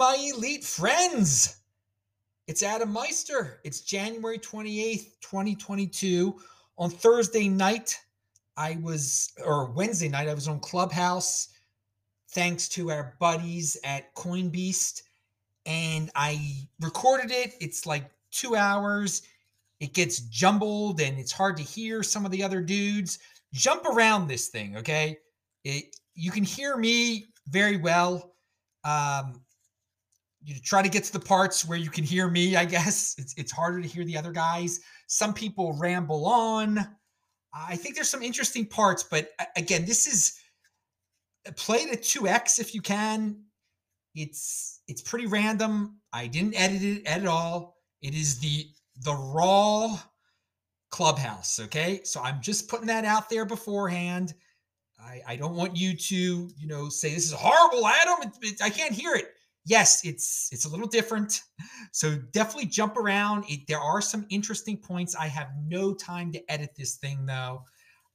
my elite friends. It's Adam Meister. It's January 28th, 2022. On Thursday night, I was, or Wednesday night, I was on Clubhouse thanks to our buddies at CoinBeast. And I recorded it. It's like two hours. It gets jumbled and it's hard to hear some of the other dudes. Jump around this thing, okay? It, you can hear me very well. Um, you try to get to the parts where you can hear me, I guess. It's, it's harder to hear the other guys. Some people ramble on. I think there's some interesting parts, but again, this is uh, play it at 2x if you can. It's it's pretty random. I didn't edit it at all. It is the the raw clubhouse, okay? So I'm just putting that out there beforehand. I, I don't want you to, you know, say this is horrible, Adam. It, it, I can't hear it yes, it's it's a little different. So definitely jump around. It, there are some interesting points. I have no time to edit this thing though.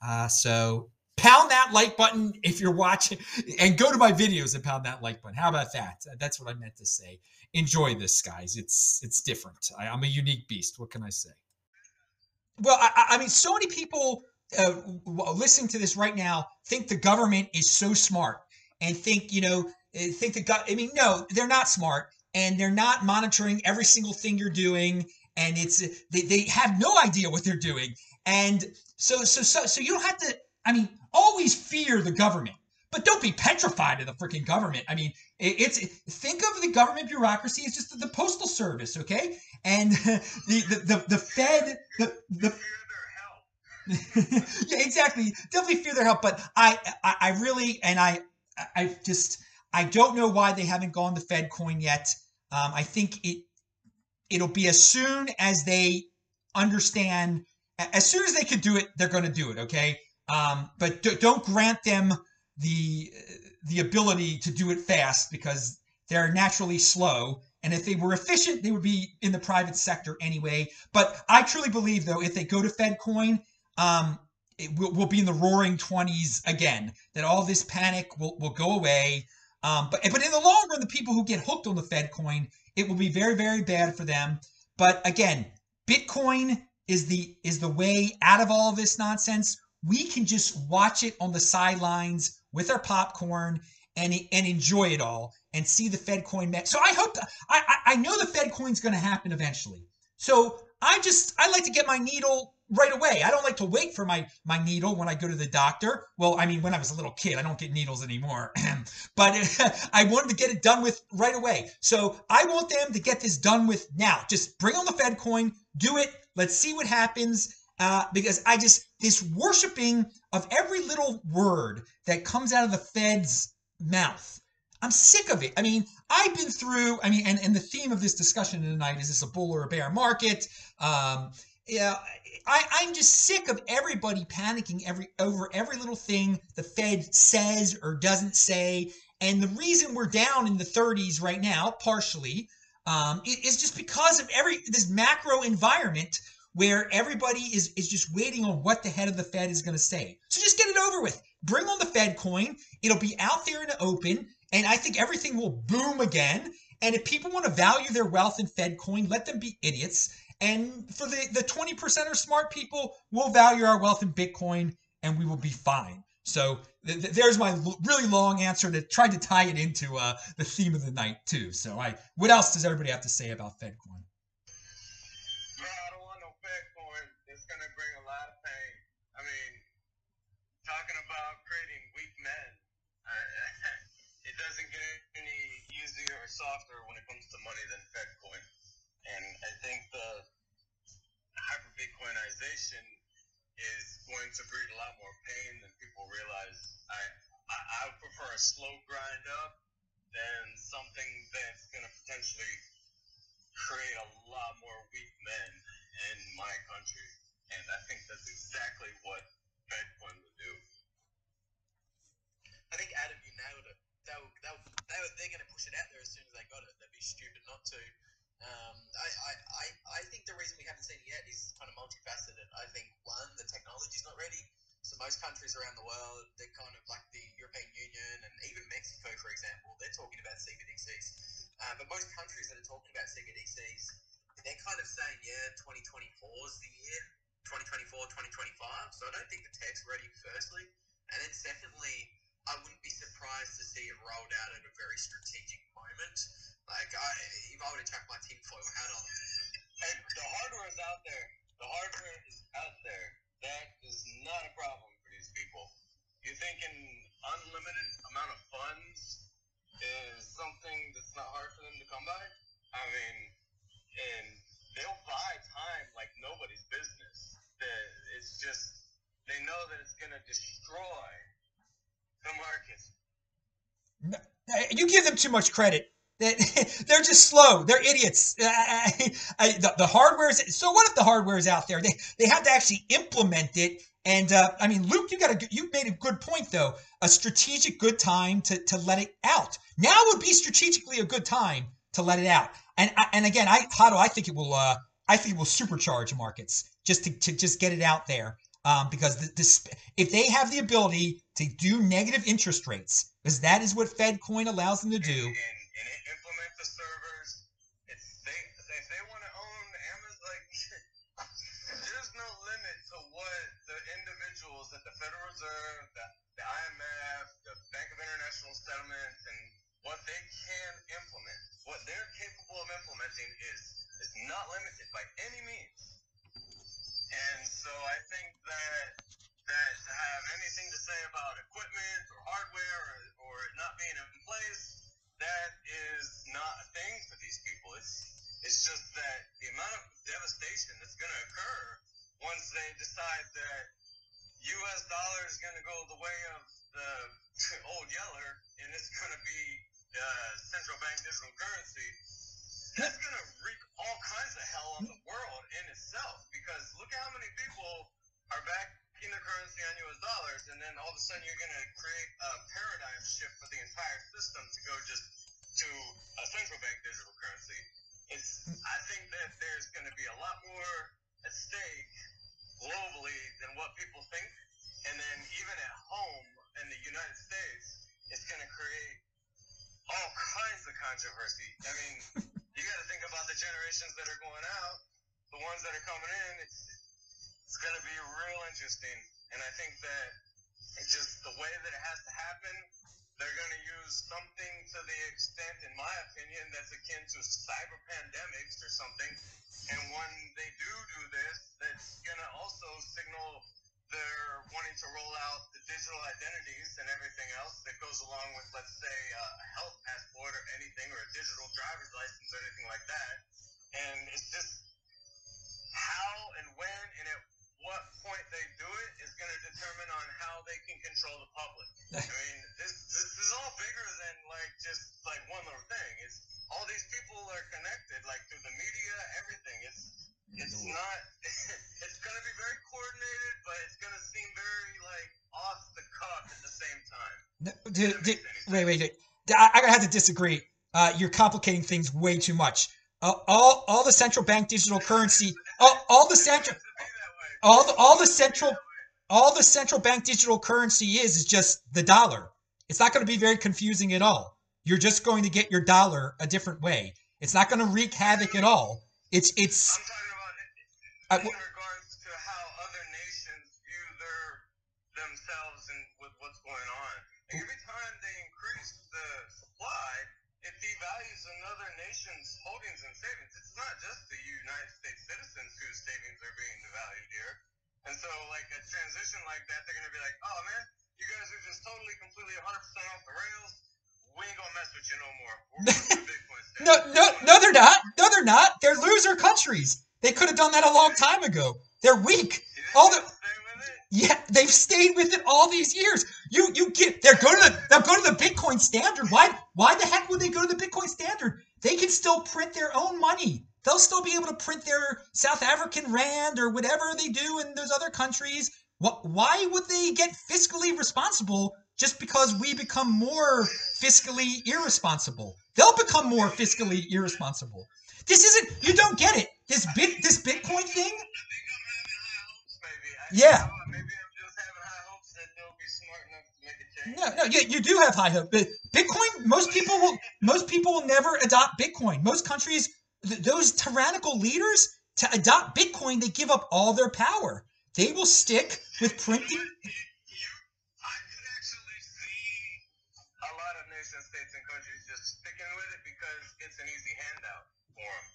Uh, so pound that like button if you're watching and go to my videos and pound that like button. How about that? That's what I meant to say. Enjoy this, guys. It's it's different. I, am a unique beast. What can I say? Well, I, I mean, so many people uh, listening to this right now think the government is so smart and think you know Uh, think that God, I mean, no, they're not smart and they're not monitoring every single thing you're doing. And it's, they, they have no idea what they're doing. And so, so, so, so you don't have to, I mean, always fear the government, but don't be petrified of the freaking government. I mean, it's, think of the government bureaucracy as just the, postal service. Okay. And the, the, the, the Fed, the, the, yeah, exactly. Definitely fear their help. But I, I, I really, and I, I just, I don't know why they haven't gone to Fed coin yet. Um, I think it it'll be as soon as they understand, as soon as they can do it, they're going to do it. Okay, um, but d- don't grant them the the ability to do it fast because they're naturally slow. And if they were efficient, they would be in the private sector anyway. But I truly believe, though, if they go to Fed coin, um, it will, will be in the roaring 20s again, that all this panic will, will go away. Um, but but in the long run, the people who get hooked on the Fed coin, it will be very very bad for them. But again, Bitcoin is the is the way out of all of this nonsense. We can just watch it on the sidelines with our popcorn and and enjoy it all and see the Fed coin. Met. So I hope I I know the Fed coin's going to happen eventually. So I just I like to get my needle right away. I don't like to wait for my my needle when I go to the doctor. Well, I mean, when I was a little kid, I don't get needles anymore. but I wanted to get it done with right away. So I want them to get this done with now. Just bring on the Fed coin, do it. Let's see what happens. Uh, because I just this worshiping of every little word that comes out of the Fed's mouth. I'm sick of it. I mean, I've been through, I mean, and, and the theme of this discussion tonight is this a bull or a bear market? Um, yeah, I, I'm just sick of everybody panicking every over every little thing the Fed says or doesn't say. And the reason we're down in the 30s right now, partially, um, is just because of every this macro environment where everybody is is just waiting on what the head of the Fed is going to say. So just get it over with. Bring on the Fed coin. It'll be out there in the open, and I think everything will boom again. And if people want to value their wealth in Fed coin, let them be idiots and for the, the 20% of smart people, we'll value our wealth in Bitcoin and we will be fine. So th- th- there's my l- really long answer to try to tie it into uh, the theme of the night too. So I, what else does everybody have to say about FedCoin? Yeah, I don't want no FedCoin. It's gonna bring a lot of pain. I mean, talking about creating weak men, uh, it doesn't get any easier or softer when it comes to money than FedCoin. And I think the hyper Bitcoinization is going to breed a lot more pain than people realize. I, I, I would prefer a slow grind up than something that's going to potentially create a lot more weak men in my country. And I think that's exactly what Fedcoin would do. I think Adam, you nailed it. They'll, they'll, they'll, they're going to push it out there as soon as they got it. They'd be stupid not to. Um, I, I, I, I think the reason we haven't seen it yet is kind of multifaceted. I think one, the technology's not ready. So most countries around the world, they're kind of like the European Union and even Mexico, for example, they're talking about CBDCs. Uh, but most countries that are talking about CBDCs, they're kind of saying, yeah, 2024 is the year, 2024, 2025. So I don't think the tech's ready, firstly. And then secondly, I wouldn't be surprised to see it rolled out at a very strategic moment. Like, I, if I were to chuck my tinfoil hat on, And the hardware is out there. The hardware is out there. That is not a problem for these people. You think an unlimited amount of funds is something that's not hard for them to come by? I mean, and they'll buy time like nobody's business. The- It's just they know that it's gonna destroy the markets. Uh, You give too much credit. They- They're just slow. They're idiots. The, hardware is. So what if the hardware is out there? They they have to actually implement it. And uh, I mean, Luke, you got a you made a good point though. A strategic good time to to let it out. Now would be strategically a good time to let it out. And and again, I how do I think it will? Uh, I think it will supercharge markets just to, to just get it out there. Um, because if they have the ability to do negative interest rates, because that is what FedCoin allows them to do. and, implement the servers. It's they if they want to own Amazon, like there's no limit to what the individuals at the Federal Reserve, the, the IMF, the Bank of International Settlements, and what they can implement, what they're capable of implementing is is not limited by any means. And so I think that that to have anything to say about equipment or hardware or, or it not being in place, that is not a thing for these people. It's it's just that the amount of devastation that's going to occur once they decide that U.S. dollar is going to go the way of the old yeller and it's going to be uh, central bank digital currency. That's going to wreak all kinds of hell on the world in itself because look at how many people are backing the currency on U.S. dollars, and then all of a sudden you're going to create a paradigm shift for the entire system to go just to a central bank digital currency. It's I think that there's going to be a lot more at stake globally than what people think, and then even at home in the United States, it's going to create all kinds of controversy. I mean, you got to think about the generations that are going out, the ones that are coming in. It's it's going to be real interesting, and I think that it's just the way that it has to happen. They're going to use something to the extent, in my opinion, that's akin to cyber pandemics or something. And when they do do this, that's going to also signal they're wanting to roll out the digital identities and everything else that goes along with, let's say, uh, a health passport or anything, or a digital driver's license or anything like that. And it's just how and when and at what point they do it is going to determine on how they can control the public. I mean, this this is all bigger than like just like one little thing. It's all these people are connected, like through the media, everything. It's it's not. time. No, d- d- wait, wait, wait. I, I gotta have to disagree. Uh, you're complicating things way too much. Uh, all, all the central bank digital currency, all, all the central, all the, all the central, all the central bank digital currency is is just the dollar. It's not going to be very confusing at all. You're just going to get your dollar a different way. It's not going to wreak havoc at all. It's it's. I'm talking about Uh, in wh- regards to how other nations view their themselves and with what's going on. Like every time they increase the supply, it devalues another nation's holdings and savings. It's not just the United States citizens whose savings are being devalued here. And so, like a transition like that, they're gonna be like, "Oh man, you guys are just totally, completely, 100% off the rails. We ain't gonna mess with you no more. Going to No, no, no, they're not. No, they're not. They're loser countries. They could have done that a long time ago. They're weak. All the- they'll stay with it? Yeah, they've stayed with it all these years. You you get they're go to the they'll go to the Bitcoin standard. Why why the heck would they go to the Bitcoin standard? They can still print their own money. They'll still be able to print their South African rand or whatever they do in those other countries. Why would they get fiscally responsible just because we become more fiscally irresponsible? They'll become more fiscally irresponsible. This isn't you don't get it. This bit this Bitcoin thing I No, no, you, you do have high hope. But Bitcoin. Most people will. Most people will never adopt Bitcoin. Most countries, th- those tyrannical leaders, to adopt Bitcoin, they give up all their power. They will stick with printing. I could actually see a lot of nation states and countries just sticking with it because it's an easy handout for them.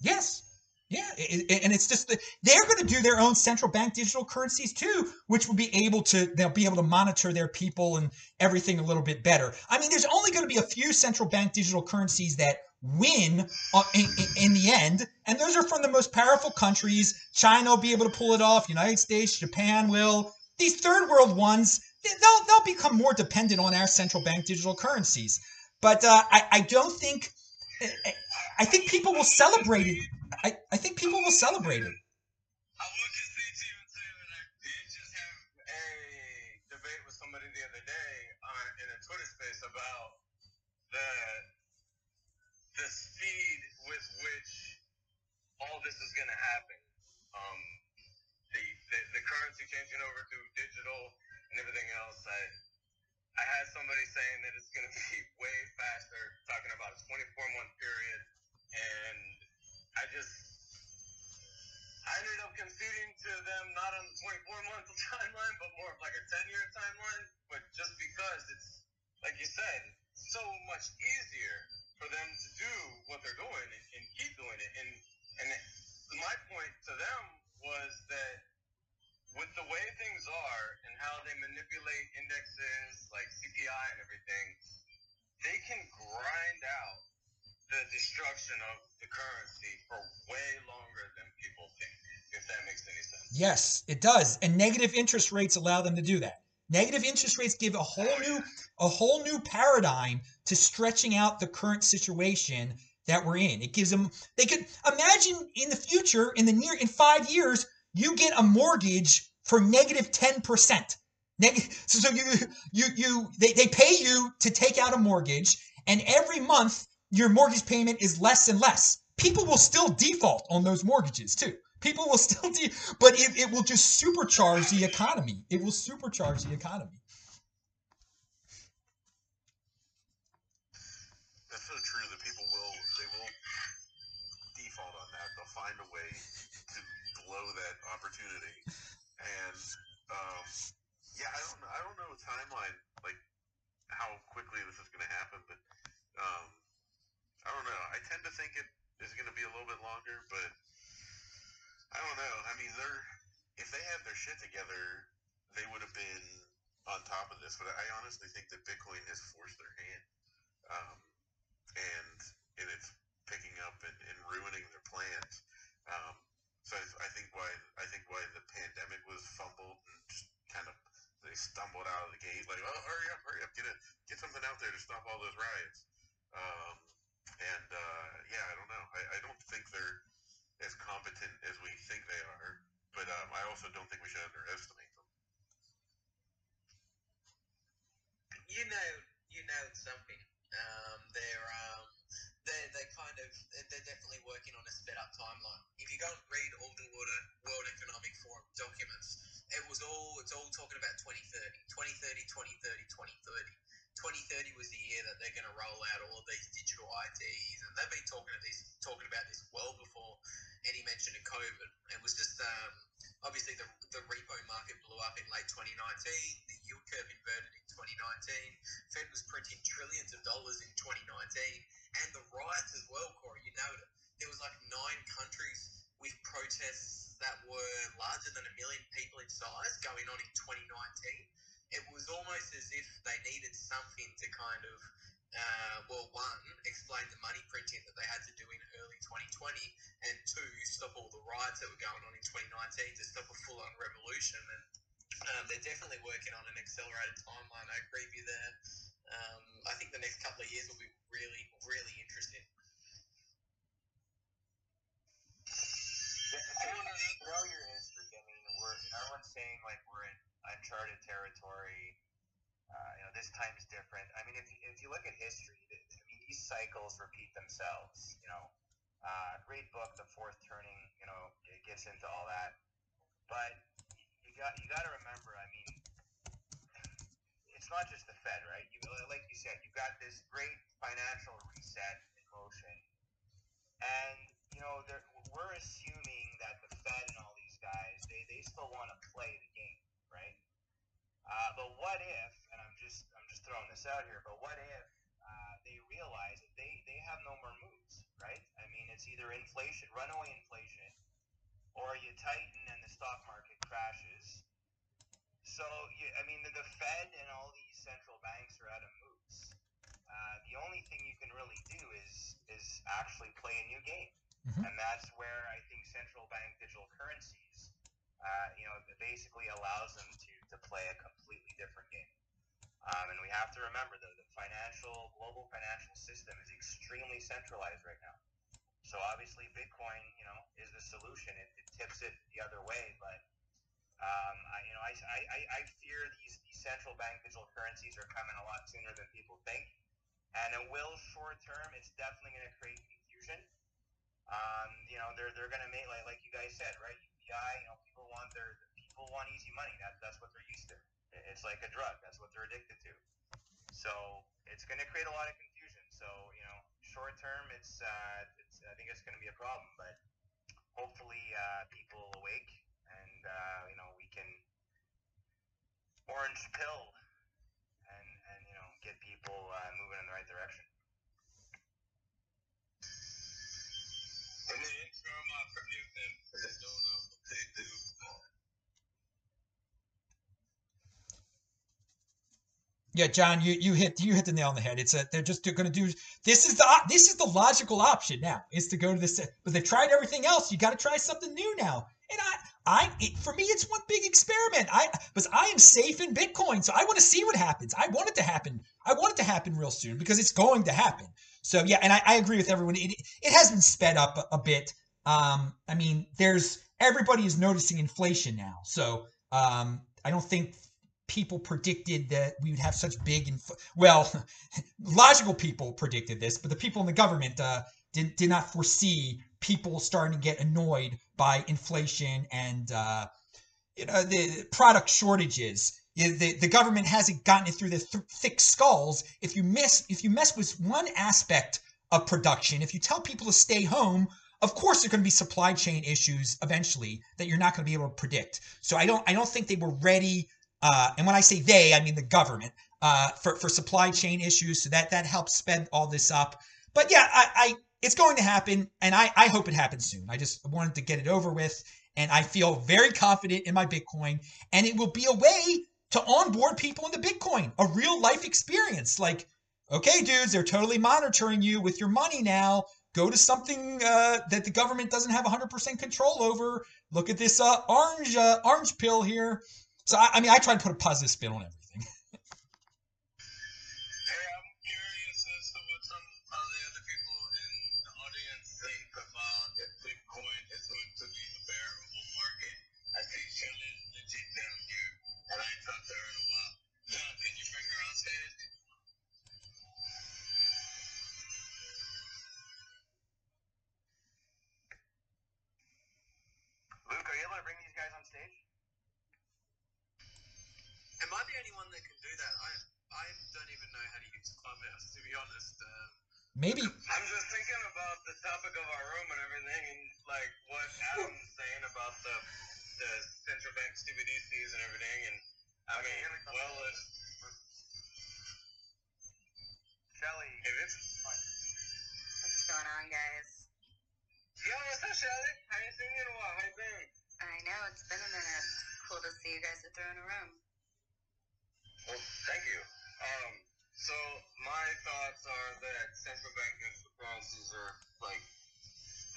Yes. Yeah, and it's just that they're going to do their own central bank digital currencies too, which will be able to they'll be able to monitor their people and everything a little bit better. I mean, there's only going to be a few central bank digital currencies that win uh, in, in, the end, and those are from the most powerful countries. China will be able to pull it off. United States, Japan will. These third world ones, they- they'll they'll become more dependent on our central bank digital currencies. But uh, I I don't think. I think people will celebrate it. I, I think people will celebrate it. I will concede to you and say that I did just have a debate with somebody the other day on in a Twitter space about the the speed with which all this is going to happen. Um, the, the the currency changing over to digital and everything else. I I had somebody saying that it's going to be way faster, talking about a 24 month period, and I just I ended up conceding to them not on the 24 month timeline, but more of like a 10 year timeline. But just because it's, like you said, so much easier for them to do what they're doing and, and keep doing it. And and my point to them was that with the way things are and how they manipulate indexes like CPI and everything, they can grind out the destruction of the currency for way longer than people think, if that makes any sense. Yes, it does. And negative interest rates allow them to do that. Negative interest rates give a whole new a whole new paradigm to stretching out the current situation that we're in. It gives them they could imagine in the future, in the near in five years, you get a mortgage for negative 10%. Neg- so, so you you you they, they pay you to take out a mortgage, and every month your mortgage payment is less and less. People will still default on those mortgages too. People will still de- but it, it will just supercharge the economy. It will supercharge the economy. That's so true that people will they will default on that. They'll find a way to blow that opportunity. And um, yeah, I don't I don't know a timeline like how quickly this is going to happen, but um, I don't know. I tend to think it is going to be a little bit longer, but I don't know. I mean, they're if they had their shit together, they would have been on top of this. But I honestly think that Bitcoin has forced their hand. Um, and and it's picking up and, and ruining their plans. Um, so I, I think why I think why the pandemic was fumbled and just kind of they stumbled out of the gate like oh hurry up hurry up get it get something out there to stop all those riots. Um, and uh, yeah I don't know I, I don't think they're as competent as we think they are, but um, I also don't think we should underestimate them. you know, you know something. Um, they're um, they they kind of they're definitely working on a sped up timeline. If you go and read all the World, Economic Forum documents, it was all it's all talking about 2030, 2030, 2030, 2030. 2030 was the year that they're going to roll out all of these digital IDs, and they've been talking talking about this well before any mention of COVID. It was just um, obviously the, the repo market blew up in late 2019. The yield curve inverted in 2019. Fed was printing trillions of dollars in 2019, and the riots as well, Corey. You noted there was like nine countries with protests that were larger than a million people in size going on in 2019. It was almost as if they needed something to kind of, uh, well, one, explain the money printing that they had to do in early 2020, and two, stop all the riots that were going on in 2019 to stop a full-on revolution. And um, they're definitely working on an accelerated timeline. I agree with you there. Um, I think the next couple of years will be really, really interesting. If you know your history, I we're everyone's saying like we're in uncharted territory. Uh, you know, this time's different. I mean, if you, if you look at history, I mean, these cycles repeat themselves. You know, uh, great book, The Fourth Turning. You know, it gets into all that. But you got you got to remember. I mean, it's not just the Fed, right? You, like you said, you've got this great financial reset in motion, and you know we're assuming that the Fed and all these guys they, they still want to play the game, right? Uh, but what if, and I'm just I'm just throwing this out here, but what if uh, they realize that they they have no more moves, right? I mean, it's either inflation, runaway inflation, or you tighten and the stock market crashes. So, you, I mean, the, the Fed and all these central banks are out of moves. Uh, the only thing you can really do is is actually play a new game, Mhm. and that's where I think central bank digital currencies, uh, you know, it basically allows them to to play a completely different game. Um, and we have to remember though, the financial global financial system is extremely centralized right now. So obviously, Bitcoin, you know, is the solution. It, it tips it the other way, but um, I, you know, I, I, I- fear these, these central bank digital currencies are coming a lot sooner than people think, and it will short term. It's definitely going to create confusion. Um, you know, they're they're going to make like like you guys said, right? UBI, you know, people want their people want easy money. That, that's what they're used to. It's like a drug. That's what they're addicted to. So it's going to create a lot of confusion. So you know, short term, it's uh, it's I think it's going to be a problem, but hopefully uh, people awake and uh, you know we can orange pill and and you know get people uh, moving in the right direction. In the interim, I predict them to do what they do. Yeah, John, you, you hit you hit the nail on the head. It's a they're just going to do this is the this is the logical option now is to go to this. But they've tried everything else. You got to try something new now. And I I it, for me it's one big experiment. I because I am safe in Bitcoin, so I want to see what happens. I want it to happen. I want it to happen real soon because it's going to happen. So yeah, and I, I agree with everyone. It it has been sped up a, a bit. Um, I mean, there's everybody is noticing inflation now. So um, I don't think people predicted that we would have such big inf- well logical people predicted this but the people in the government uh, did, did not foresee people starting to get annoyed by inflation and uh, you know the product shortages. The, the government hasn't gotten it through the th- thick skulls. If you miss if you mess with one aspect of production if you tell people to stay home of course there are going to be supply chain issues eventually that you're not going to be able to predict. So i don't i don't think they were ready uh, and when I say they, I mean the government uh, for for supply chain issues. So that that helps sped all this up. But yeah, I, I it's going to happen, and I I hope it happens soon. I just wanted to get it over with, and I feel very confident in my Bitcoin, and it will be a way to onboard people into Bitcoin, a real life experience. Like, okay, dudes, they're totally monitoring you with your money now. Go to something uh, that the government doesn't have 100% control over. Look at this uh, orange uh, orange pill here. So I, I mean, I try to put a positive spin on everything. Even know how to use Clubhouse, to be honest. Um, Maybe I'm just thinking about the topic of our room and everything, and like what Adam's saying about the the central bank CBDCs and everything, and I Okay, mean, here we go. well, if, Shelly, if it's What's going on, guys? yo, what's up, Shelly? I ain't seen you in a while. How you been? I know it's been a minute. Cool to see you guys are throwing a room. Well, thank you. Um, so my thoughts are that central bank currencies are like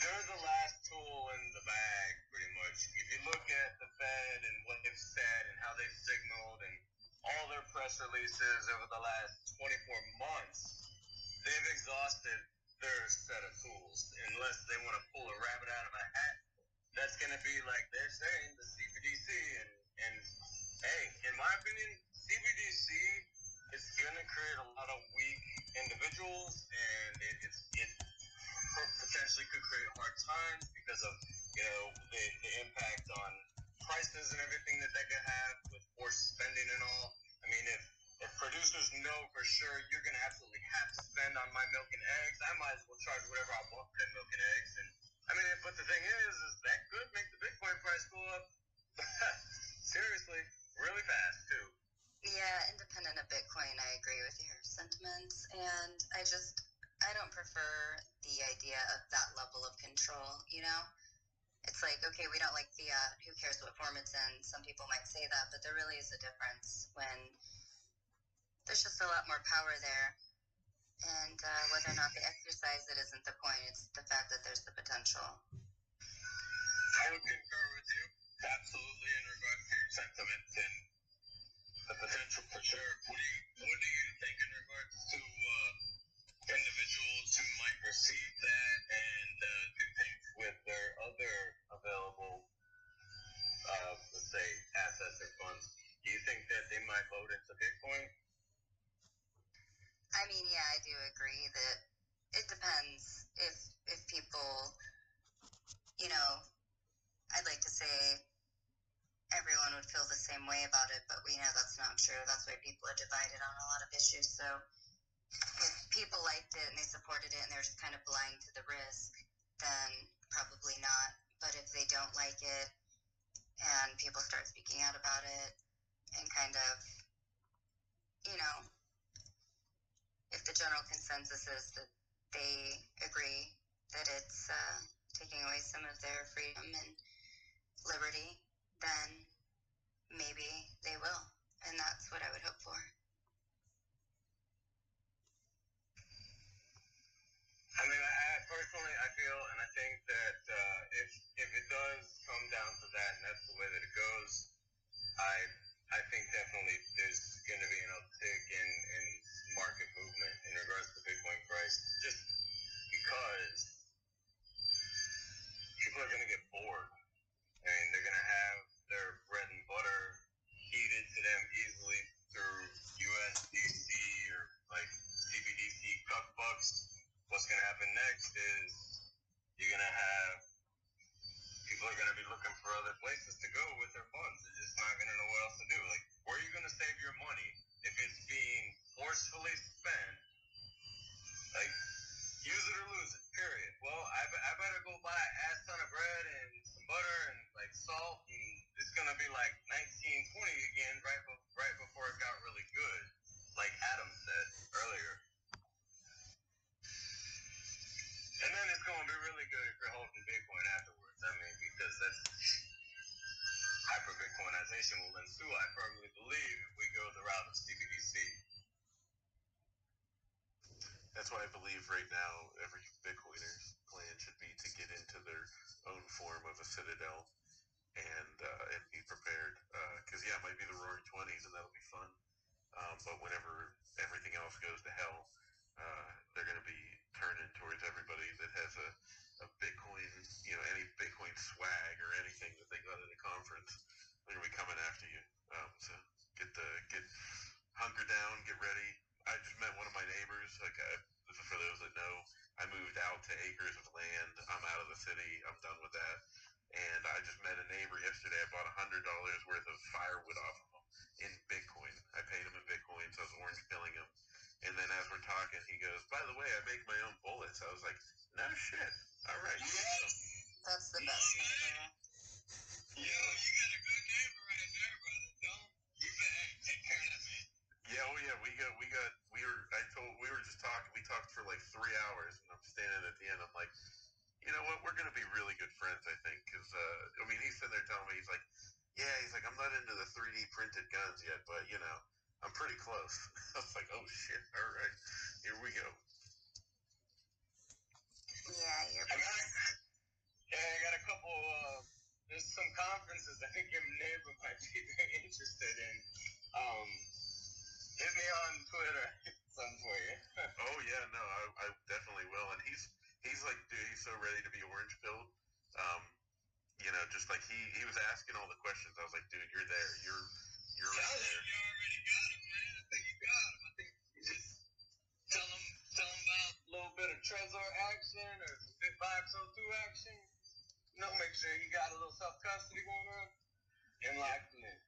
they're the last tool in the bag, pretty much. If you look at the Fed and what they've said and how they've signaled and all their press releases over the last 24 months, they've exhausted their set of tools. Unless they want to pull a rabbit out of a hat, that's going to be like they're saying the CBDC. And, and hey, in my opinion, CBDC is going to create a lot of weak individuals, and it, it's it potentially could create hard times because of you know the, the impact on prices and everything that that could have with forced spending and all. I mean, if if producers know for sure you're gonna absolutely have to spend on my milk and eggs. I might as well charge whatever I want for that milk and eggs. And I mean, but the thing is, is that could make the Bitcoin price go up. Seriously, really fast too. Yeah, independent of Bitcoin, I agree with your sentiments, and I just I don't prefer the idea of that level of control. You know, it's like okay, we don't like fiat. Who cares what form it's in? Some people might say that, but there really is a difference when there's just a lot more power there. And uh, whether or not they exercise it isn't the point. It's the fact that there's the potential. I would concur with you absolutely in regards to your sentiments and the potential for sure. What do you What do you think in regards to uh, individuals who might receive that and uh, do things with their other available, uh, let's say, assets or funds? Do you think that they might load into Bitcoin? I mean, yeah, I do agree that it depends if if people, you know, I'd like to say everyone would feel the same way about it, but we know that's not true. That's why people are divided on a lot of issues. So if people liked it and they supported it and they're just kind of blind to the risk, then probably not. But if they don't like it and people start speaking out about it and kind of, you know, if the general consensus is that they agree that it's uh, taking away some of their freedom and liberty, then maybe they will. And that's what I would hope for. I mean, I, I personally, I feel, and I think that uh, if if it does come down to that, and that's the way that it goes, I I think definitely there's going to be an uptick in in market movement in regards to Bitcoin price, just because people are going to get bored, and they're going to have bread and butter heated to them easily through USDC or like CBDC bucks what's going to happen next is you're going to have people are going to be looking for other places to go with their funds. They're just not going to know what else to do. Like, where are you going to save your money if it's being forcefully spent? Like, use it or lose it. Period. Well, I, I better go buy a ass ton of bread and some butter and like salt, and it's to be like 1920 again, right, be- right before it got really good, like Adam said earlier. And then it's to be really good if you're holding Bitcoin afterwards. I mean, because that's hyper Bitcoinization will ensue. I firmly believe if we go the route of CBDC. That's why I believe right now every Bitcoiner's plan should be to get into their own form of a citadel and uh, and be prepared. Because yeah, it might be the Roaring Twenties, and that'll be fun. Um, but whenever everything else goes to hell, uh, they're going to be turning towards everybody that has a, a Bitcoin, you know, any Bitcoin swag or anything that they got at a conference. They're going to be coming after you. Um, so get the get hunker down, get ready. I just met one of my neighbors. Like, I, for those that know, I moved out to acres of land. I'm out of the city. I'm done with that. And I just met a neighbor yesterday. I bought a hundred dollars worth of firewood off of him in Bitcoin. I paid him in Bitcoin, so I was orange pilling him. And then as we're talking, he goes, "By the way, I make my own bullets." I was like, "No shit. All right." That's the best neighbor. Yo, you got a good neighbor right there, brother. Don't you better take care of that man. Yeah, oh yeah, we got, we got, we were. I told, we were just talking. We talked for like three hours, and I'm standing at the end. I'm like, you know what? We're gonna be really good friends, I think, because uh, I mean, he's sitting there telling me, he's like, yeah, he's like, I'm not into the 3D printed guns yet, but you know, I'm pretty close. I was like, oh shit, all right, here we go. Yeah, you're I got, yeah, I got a couple. Uh, there's some conferences I think your neighbor might be very interested in. Um, hit me on Twitter, some for you. Oh yeah, no, I, I definitely will. And he's he's like, dude, he's so ready to be orange pilled. Um, you know, just like he he was asking all the questions. I was like, dude, you're there. You're you're right there. you already got him, man. I think you got him. I think you just tell him, tell him about a little bit of Trezor action or some Fit 502 action. You know, make sure you got a little self custody going on. And him in.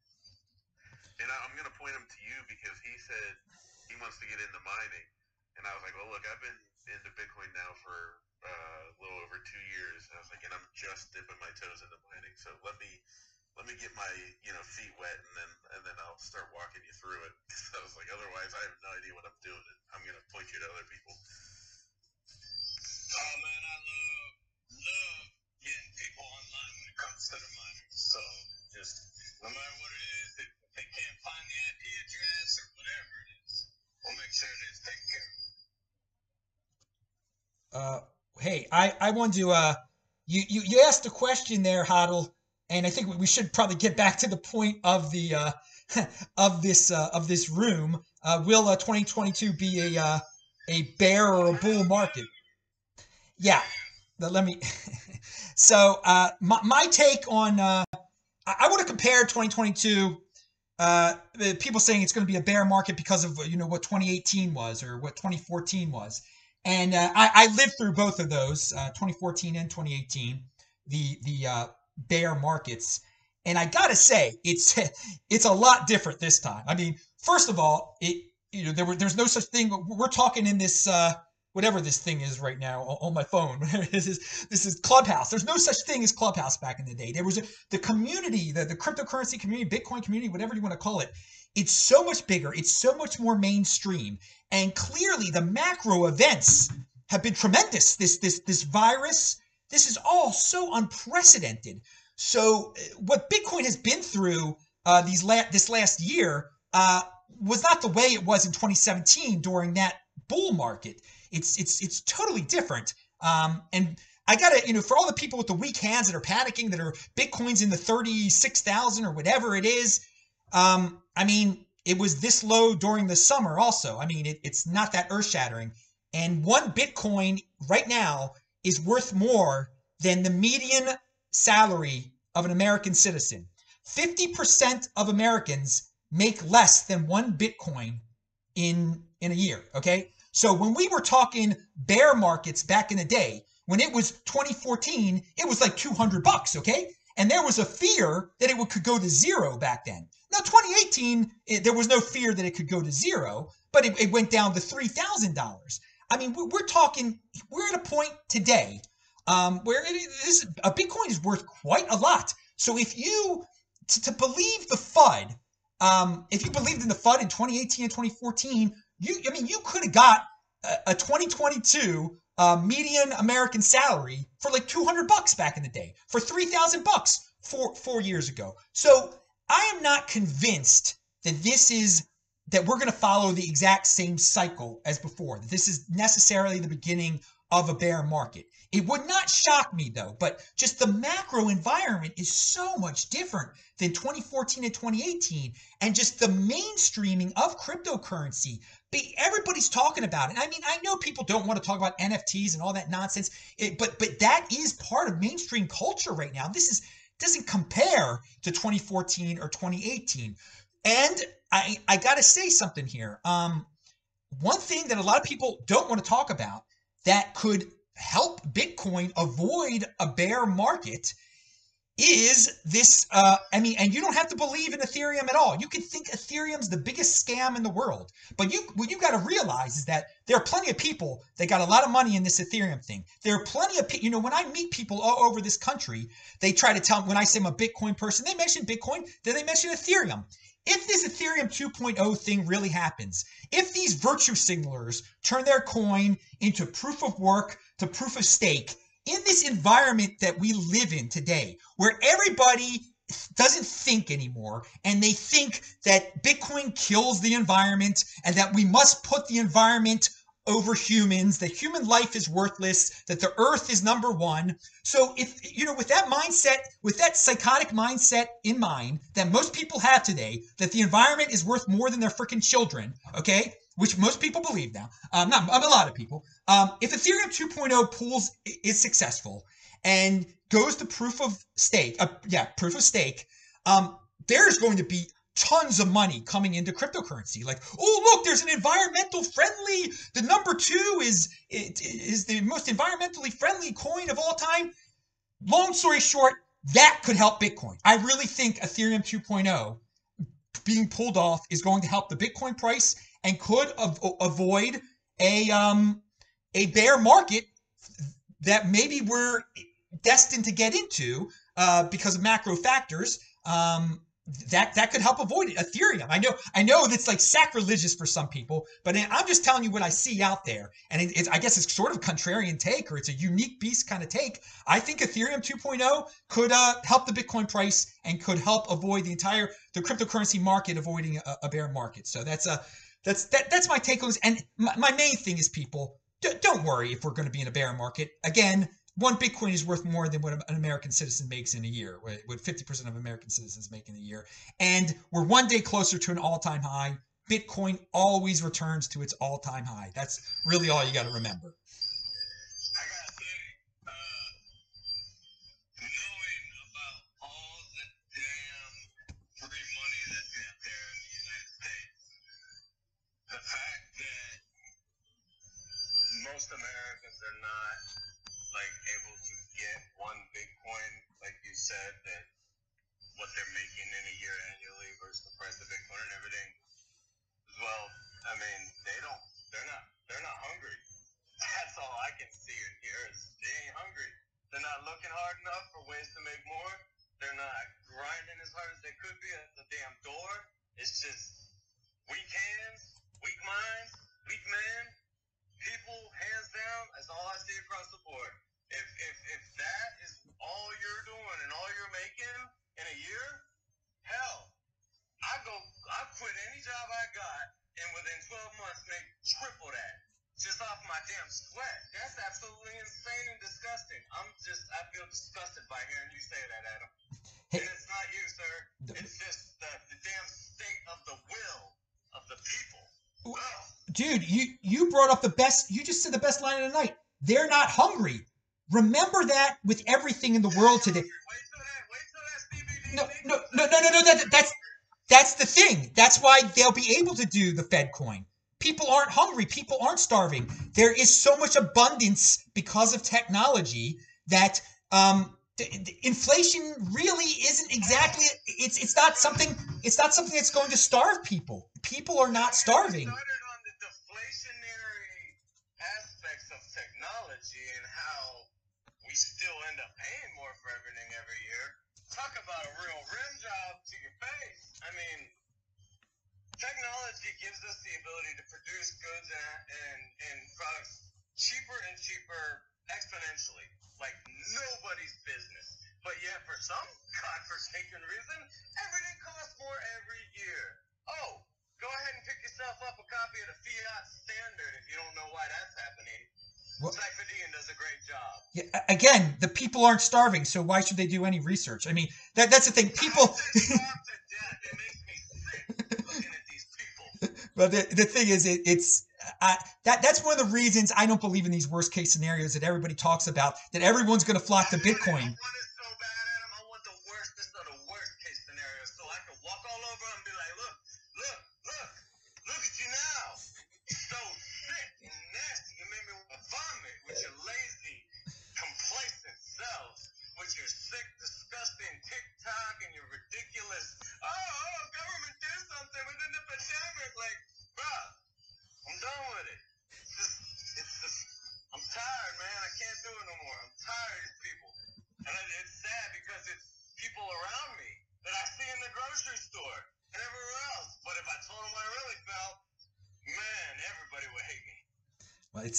And I, I'm gonna point him to you because he said he wants to get into mining, and I was like, well, look, I've been into Bitcoin now for uh, a little over two years. I was like, and I'm just dipping my toes into mining, so let me let me get my you know feet wet, and then and then I'll start walking you through it. Because I was like, otherwise, I have no idea what I'm doing. And I'm gonna point you to other people. Oh man, I love love getting people online when it comes to the money. So just no matter what it is, if they can't find the IP address or whatever it is, we'll make sure that it's taken care of. Uh, hey, I I wanted to uh, you you you asked a question there, Hoddle, and I think we should probably get back to the point of the uh, of this uh, of this room. Uh, will uh, 2022 be a uh, a bear or a bull market? Yeah, let me. so uh, my my take on uh, I, I want to compare 2022. Uh, people saying it's going to be a bear market because of you know what 2018 was or what 2014 was, and uh, I, I lived through both of those, uh, 2014 and 2018, the the uh, bear markets, and I gotta say it's it's a lot different this time. I mean, first of all, it you know there were there's no such thing. We're talking in this uh, whatever this thing is right now on, my phone. this is this is Clubhouse. There's no such thing as Clubhouse back in the day. There was a, the community, the, the cryptocurrency community, Bitcoin community, whatever you want to call it. It's so much bigger. It's so much more mainstream. And clearly the macro events have been tremendous. This this this virus, this is all so unprecedented. So uh, what Bitcoin has been through uh, these la- this last year uh, was not the way it was in 2017 during that bull market. It's it's it's totally different. Um, and I gotta, you know, for all the people with the weak hands that are panicking, that are Bitcoins in the 36,000 or whatever it is, um, I mean, it was this low during the summer also. I mean, it, it's not that earth shattering. And one Bitcoin right now is worth more than the median salary of an American citizen. 50% of Americans make less than one Bitcoin in, in a year. Okay. So when we were talking bear markets back in the day, when it was 2014, it was like 200 bucks. Okay. And there was a fear that it would, could go to zero back then. Now, 2018, it, there was no fear that it could go to zero, but it, it went down to $3,000. I mean, we're, we're, talking, we're at a point today um, where it is, a Bitcoin is worth quite a lot. So if you, to, to believe the FUD, um, if you believed in the FUD in 2018 and 2014, you, I mean, you could have got a, a 2022 uh, median American salary for like 200 bucks back in the day, for 3,000 bucks four four years ago. So I am not convinced that this is that we're going to follow the exact same cycle as before. This is necessarily the beginning of a bear market. It would not shock me though, but just the macro environment is so much different than 2014 and 2018 and just the mainstreaming of cryptocurrency. Everybody's talking about it. I mean, I know people don't want to talk about NFTs and all that nonsense, but but that is part of mainstream culture right now. This is doesn't compare to 2014 or 2018. And I I got to say something here. Um one thing that a lot of people don't want to talk about that could help Bitcoin avoid a bear market is this uh, i mean and you don't have to believe in ethereum at all. You could think ethereum's the biggest scam in the world but you what you got to realize is that there are plenty of people that got a lot of money in this ethereum thing. There are plenty of people you know when i meet people all over this country they try to tell me when i say i'm a bitcoin person they mention bitcoin then they mention ethereum. If this Ethereum 2.0 thing really happens, if these virtue signalers turn their coin into proof of work to proof of stake, in this environment that we live in today, where everybody doesn't think anymore and they think that Bitcoin kills the environment and that we must put the environment over humans, that human life is worthless, that the earth is number one. So if you know, with that mindset, with that psychotic mindset in mind that most people have today, that the environment is worth more than their freaking children, okay? Which most people believe now. Um, not a lot of people. Um, if Ethereum 2.0 pools is successful and goes to proof of stake, uh, yeah, proof of stake, um, there's going to be tons of money coming into cryptocurrency. Like, oh look, there's an environmental friendly. The number two is is the most environmentally friendly coin of all time. Long story short, that could help Bitcoin. I really think Ethereum 2.0 being pulled off is going to help the Bitcoin price and could av- avoid a um a bear market that maybe we're destined to get into uh, because of macro factors. Um, that that could help avoid it. Ethereum. I know I know that's like sacrilegious for some people, but I'm just telling you what I see out there, and it, I guess it's sort of contrarian take or it's a unique beast kind of take. I think Ethereum 2.0 could uh, help the Bitcoin price and could help avoid the entire the cryptocurrency market avoiding a, a bear market. So that's a that's that, that's my take on this. And my, my main thing is people d- don't worry if we're going to be in a bear market again one Bitcoin is worth more than what an American citizen makes in a year, what 50% of American citizens make in a year. And we're one day closer to an all time high. Bitcoin always returns to its all time high. That's really all you got to remember. Said, that what they're making in a year annually versus the price of Bitcoin and everything. Well, I mean, they don't, they're not, they're not hungry. That's all I can see and hear is they ain't hungry. They're not looking hard enough for ways to make more. They're not grinding as hard as they could be at the damn door. It's just weak hands, weak minds, weak men. People, hands down, that's all I see across the board. If if if that is all you're doing and all you're making in a year, hell, I go, I quit any job I got, and within 12 months make triple that just off my damn sweat. That's absolutely insane and disgusting. I'm just, I feel disgusted by hearing you say that, Adam. Hey. And it's not you, sir. It's just the, the damn state of the will of the people. Well, Dude, you you brought up the best. You just said the best line of the night. They're not hungry. Remember that with everything in the world today. No, no, no, no, no, no. That, that's that's the thing. That's why they'll be able to do the Fed coin. People aren't hungry. People aren't starving. There is so much abundance because of technology that um, the, the inflation really isn't exactly. It's it's not something. It's not something that's going to starve people. People are not starving. Still end up paying more for everything every year. Talk about a real rim job to your face. I mean, technology gives us the ability to produce goods and, and, and products cheaper and cheaper exponentially, like nobody's business. But yet, for some godforsaken reason, everything costs more every year. Oh, go ahead and pick yourself up a copy of the Fiat Standard if you don't know why that's happening. What- Saifedean does a great job. Yeah, again, the people aren't starving, so why should they do any research? I mean, that that's the thing. People. They starve to death. It makes me sick looking at these people. But the, the thing is, it, it's I, that that's one of the reasons I don't believe in these worst case scenarios that everybody talks about. That everyone's going to flock to I want it- Bitcoin.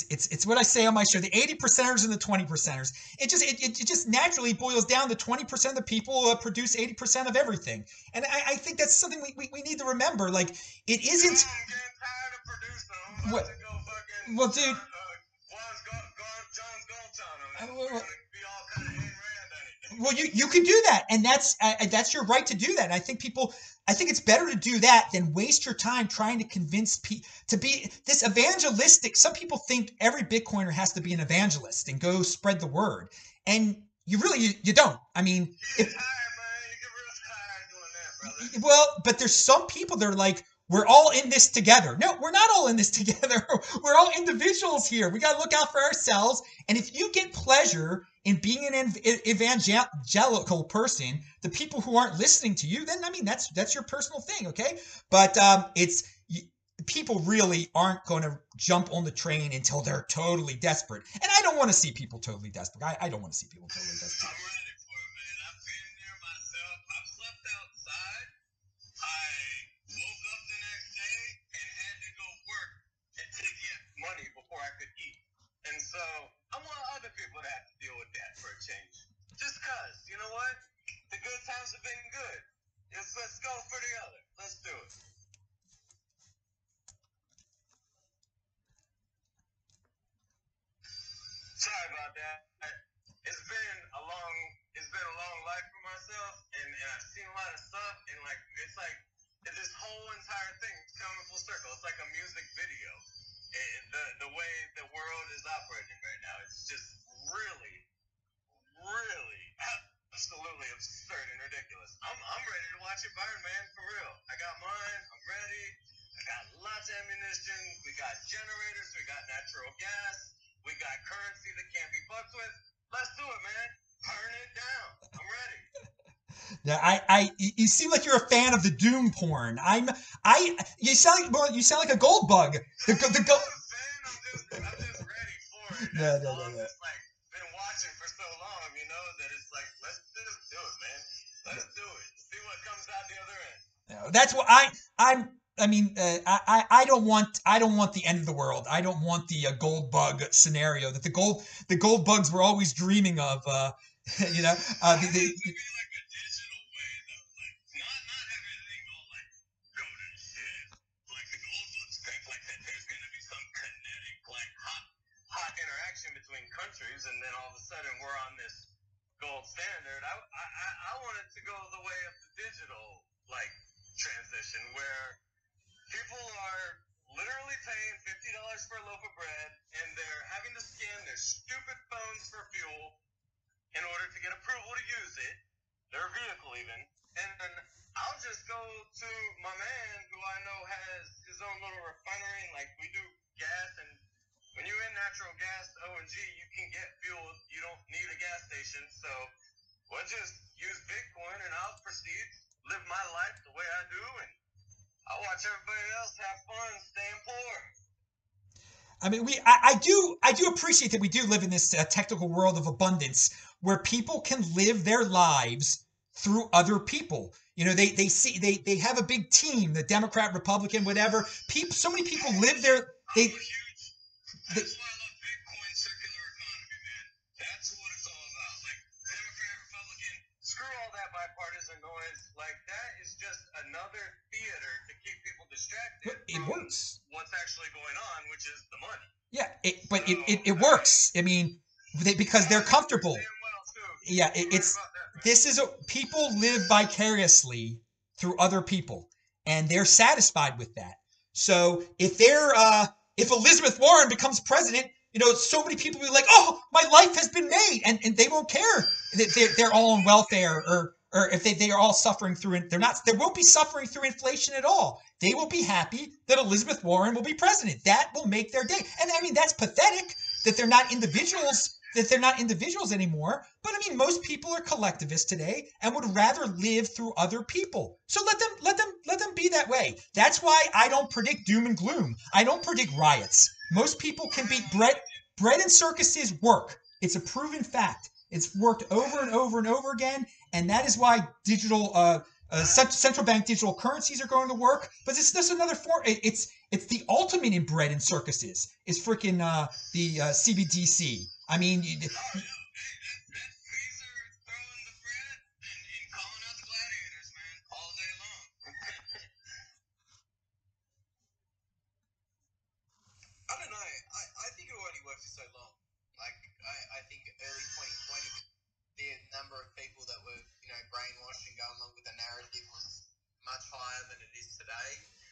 It's it's it's what I say on my show: the eighty percenters and the twenty percenters. It just it, it, just naturally boils down to twenty percent of the people uh, produce eighty percent of everything, and I, I think that's something we, we, we need to remember. Like it isn't. I'm getting tired of producing them. I'm about What- to go fucking. well, dude- Uh, uh, Juan's go, go, John's Gold on them. And well, well- gonna be all kind of Ayn Rand on it. Well, you you can do that, and that's uh, that's your right to do that. And I think people, I think it's better to do that than waste your time trying to convince people to be this evangelistic. Some people think every Bitcoiner has to be an evangelist and go spread the word, and you really you, you don't. I mean, if get tired, man. You get real tired doing that, well, but there's some people that are like, we're all in this together. No, we're not all in this together. we're all individuals here. We got to look out for ourselves. And if you get pleasure in being an evangelical person, the people who aren't listening to you, then I mean that's that's your personal thing, okay? But um, it's people really aren't going to jump on the train until they're totally desperate. And I don't want to see people totally desperate. I, I don't want to see people totally desperate. Know what? The good times have been good. Let's, let's go for the other. Let's do it. Sorry about that. It's been a long, it's been a long life for myself, and, and I've seen a lot of stuff, and like it's like this whole entire thing coming full circle. It's like a music video. It, the the way the world is operating right now, it's just really, really, absolutely absurd and ridiculous. I'm I'm ready to watch it burn, man, for real. I got mine. I'm ready. I got lots of ammunition. We got generators. We got natural gas. We got currency that can't be fucked with. Let's do it, man. Burn it down. I'm ready. Yeah, I, I, you seem like you're a fan of the doom porn. I'm, I, you sound like, you sound like a gold bug. The, the, I'm go- just, I'm just ready for it. No, That's no, no, no. just like been watching for so long, you know, that it's like let's just do it, man. Let's do it. See what comes out the other end. No, that's what I I'm I mean uh, I I I don't want I don't want the end of the world. I don't want the uh, gold bug scenario that the gold the gold bugs were always dreaming of. Uh, you know, uh, the, the, need to be like a digital way though, like not not have everything all like go to shit. Like the gold bugs think like that there's gonna be some kinetic like hot hot interaction between countries and then all of a sudden we're on this gold standard. I I I, I want it to go the way of the digital like transition where people are literally paying fifty dollars for a loaf of bread and they're having to scan their stupid phones for fuel in order to get approval to use it, their vehicle even, and then I'll just go to my man who I know has his own little refinery and like we do gas and when you're in natural gas O&G you can get fuel. You don't need a gas station so we'll just use Bitcoin and I'll proceed live my life the way I do and I'll watch everybody else have fun staying poor. I mean, we I, I do I do appreciate that we do live in this uh, technical world of abundance where people can live their lives through other people. You know, they they see they they have a big team, the Democrat, Republican, whatever. People, so many people live their they. I'm a huge. they- That's why I love Bitcoin circular economy, man. That's what it's all about. Like Democrat, Republican, screw all that noise. Like that is just another theater to keep people distracted. It works. What's actually going on, which is the money. Yeah, it, but it, it, it works. I mean, they, because they're comfortable. Damn well, too. Yeah, it, it's about that, man. this is a people live vicariously through other people, and they're satisfied with that. So if they're uh, if Elizabeth Warren becomes president, you know, so many people will be like, "Oh, my life has been made," and, and they won't care that they're, they're all on welfare or or if they, they are all suffering through. They're not. They won't be suffering through inflation at all. They will be happy that Elizabeth Warren will be president. That will make their day. And I mean, that's pathetic that they're not individuals that they're not individuals anymore. But I mean, most people are collectivists today and would rather live through other people. So let them let them let them be that way. That's why I don't predict doom and gloom. I don't predict riots. Most people can beat bread bread and circuses work. It's a proven fact. It's worked over and over and over again, and that is why digital uh, uh, central bank digital currencies are going to work. But it's just another form. It's it's the ultimate in bread and circuses. Is freaking uh, the uh, CBDC. I mean, higher than it is today.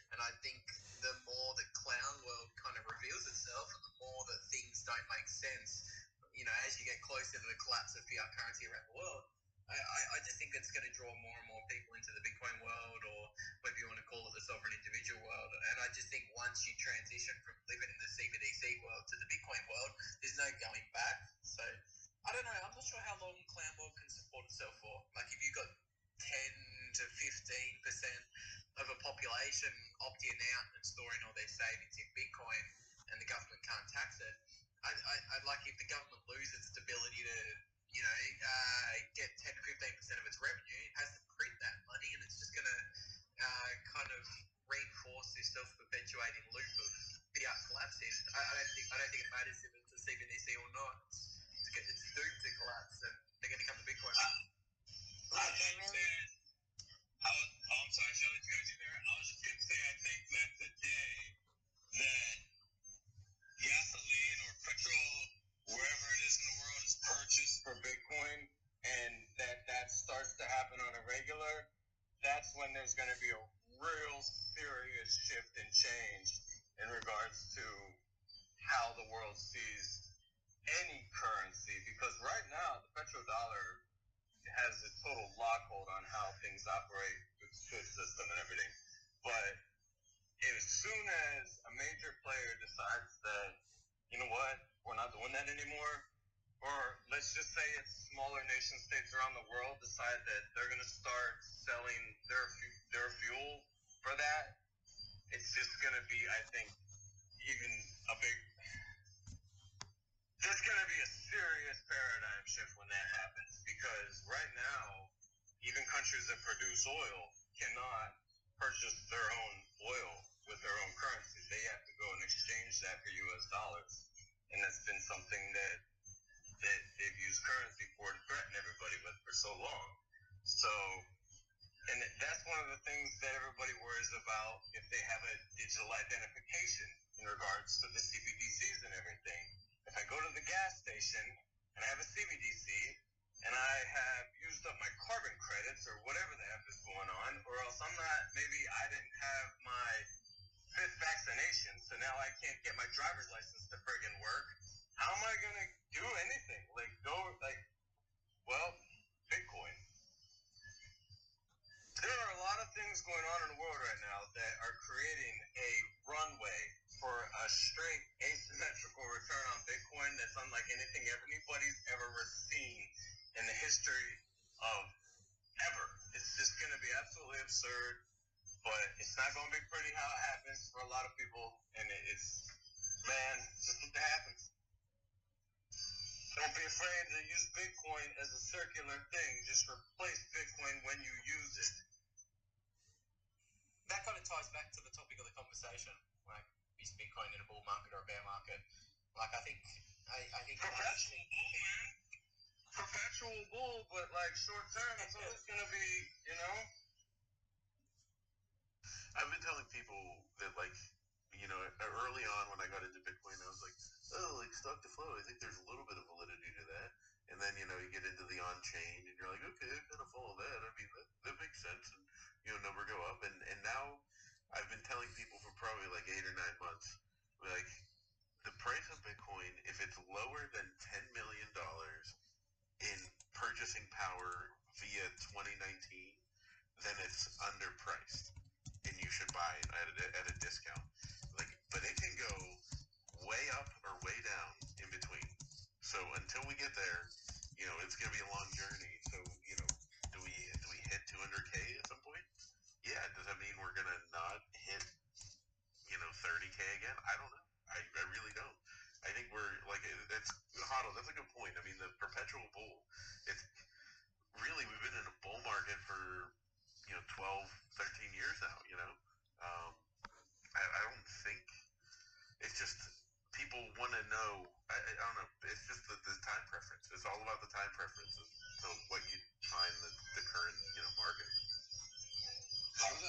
And I think the more the clown world kind of reveals itself, and the more that things don't make sense, you know, as you get closer to the collapse of fiat currency around the world, I, I, just think it's going to draw more and more people into the Bitcoin world, or whatever you want to call it, the sovereign individual world. And I just think once you transition from living in the CBDC world to the Bitcoin world, there's no going back. So I don't know. I'm not sure how long Clown World can support itself for. Like if you've got 10 to 15 percent of a population opting out and storing all their savings in Bitcoin, and the government can't tax it. I, I, I'd like if the government loses its ability to, you know, uh, get 10 to 15 percent of its revenue, it has to print that money, and it's just going to uh, kind of reinforce this self-perpetuating loop of fiat collapsing. I, I don't think I don't think it matters if it's a CBDC or not. It's, it's, it's doomed to collapse, and they're going to come to Bitcoin. I think that. I'm sorry, Shelly, to cut you there. I was just going to say, I think that the day that gasoline or petrol, wherever it is in the world, is purchased for Bitcoin, and that that starts to happen on a regular, that's when there's going to be a real serious shift and change in regards to how the world sees any currency. Because right now, the petrodollar has a total lockhold on how things operate with SWIFT system and everything. But as soon as a major player decides that, you know what, we're not doing that anymore, or let's just say it's smaller nation states around the world decide that they're going to start selling their their fuel for that, it's just going to be, I think, even a big. There's going to be a serious paradigm shift when that happens because right now, even countries that produce oil cannot purchase their own oil with their own currency. They have to go and exchange that for U.S. dollars, and that's been something that that they've used currency for to threaten everybody with for so long. So, and that's one of the things that everybody worries about if they have a digital identification in regards to the CBDCs and everything. If I go to the gas station and I have a CBDC and I have used up my carbon credits or whatever the F is going on, or else I'm not, maybe I didn't have my fifth vaccination, so now I can't get my driver's license to friggin' work. How am I gonna do anything? Like go like well, Bitcoin. There are a lot of things going on in the world right now that are creating a runway for a straight on Bitcoin that's unlike anything anybody's ever seen in the history of ever. It's just gonna be absolutely absurd, but it's not gonna be pretty how it happens for a lot of people, and it's man, just what happens. Don't be afraid to use Bitcoin as a circular thing. Just replace Bitcoin when you use it. that kind of ties back to the topic of the conversation. Like, is Bitcoin in a bull market or a bear market? Like, I think, I, I think Perpetual bull, man. Perpetual bull, but like short term, it's always gonna be, you know. I've been telling people that like you know early on when I got into Bitcoin, I was like, oh, like stock to flow. I think there's a little bit of validity to that. And then you know you get into the on chain, and you're like, okay, I kind of follow that. I mean that, that makes sense, and you know number go up. And and now I've been telling people for probably like eight or nine months, like the price of Bitcoin, if it's lower than ten million dollars in purchasing power via 2019, then it's underpriced and you should buy it at a, at a discount. Like, but it can go way up or way down in between. So until we get there, you know, it's gonna be a long journey. So you know, do we do we hit 200k at some point? Yeah. Does that mean we're gonna not hit, you know, 30k again? I don't know. I, I really don't. I think we're like it's Huddle. That's a good point. I mean, the perpetual bull. It's really we've been in a bull market for you know 12 13 years now you know um, I, I don't think it's just people want to know I, I don't know it's just the, the time preference it's all about the time preference of, what you find the, the current you know market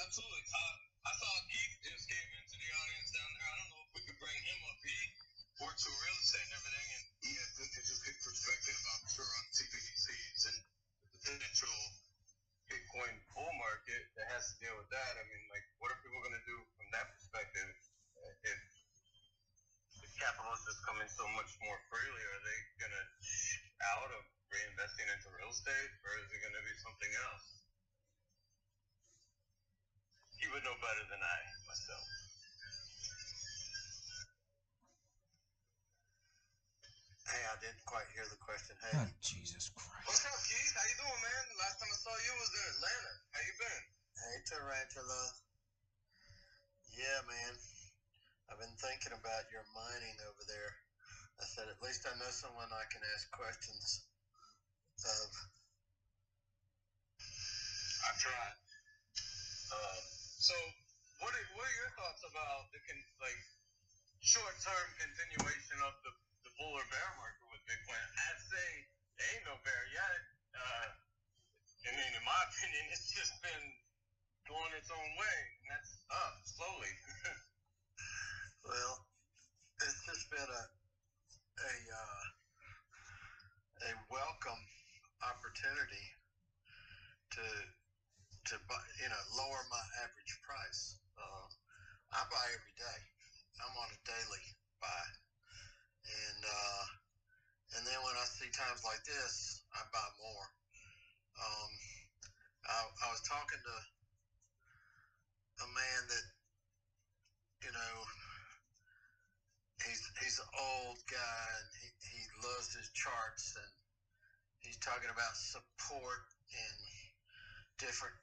absolutely top. I saw Keith just came into the audience down there. I don't know bring him up. He works with real estate and everything, and he has just good perspective, I'm sure, on CBDCs and the potential Bitcoin bull market that has to deal with that. I mean, like, what are people going to do from that perspective if if capital is just coming so much more freely? Are they going to out of reinvesting into real estate, or is it going to be something else? He would know better than I myself. Hey, I didn't quite hear the question. Hey, Oh, Jesus Christ. What's up, Keith? How you doing, man? Last time I saw you was in Atlanta. How you been? hey, Tarantula. Yeah, man. I've been thinking about your mining over there. I said, at least I know someone I can ask questions of. I tried. Um, so, what are, what are your thoughts about the con- like short-term continuation of the, or bear market with Bitcoin? I'd say there ain't no bear yet. Uh, I mean, in my opinion, it's just been going its own way, and that's up slowly. Well, it's just been a a uh, a welcome opportunity to to buy, you know lower my average price. Uh, I buy every day. I'm on a daily buy, and uh, and then when I see times like this, I buy more. Um, I, I was talking to a man that you know he's he's an old guy and he, he loves his charts and he's talking about support in different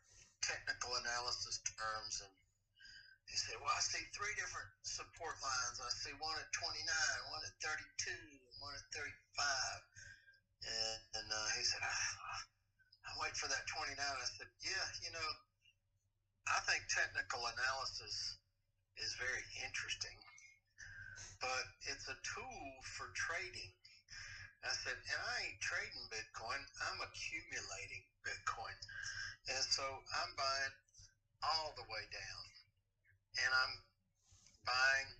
technical analysis terms and he said, Well I see three different support lines. I see one at twenty nine, one at thirty two, one at thirty five and, and uh, he said, ah, I'm waiting for that twenty nine. I said, Yeah, you know, I think technical analysis is very interesting but it's a tool for trading. I said, and I ain't trading Bitcoin, I'm accumulating Bitcoin. And so I'm buying all the way down. And I'm buying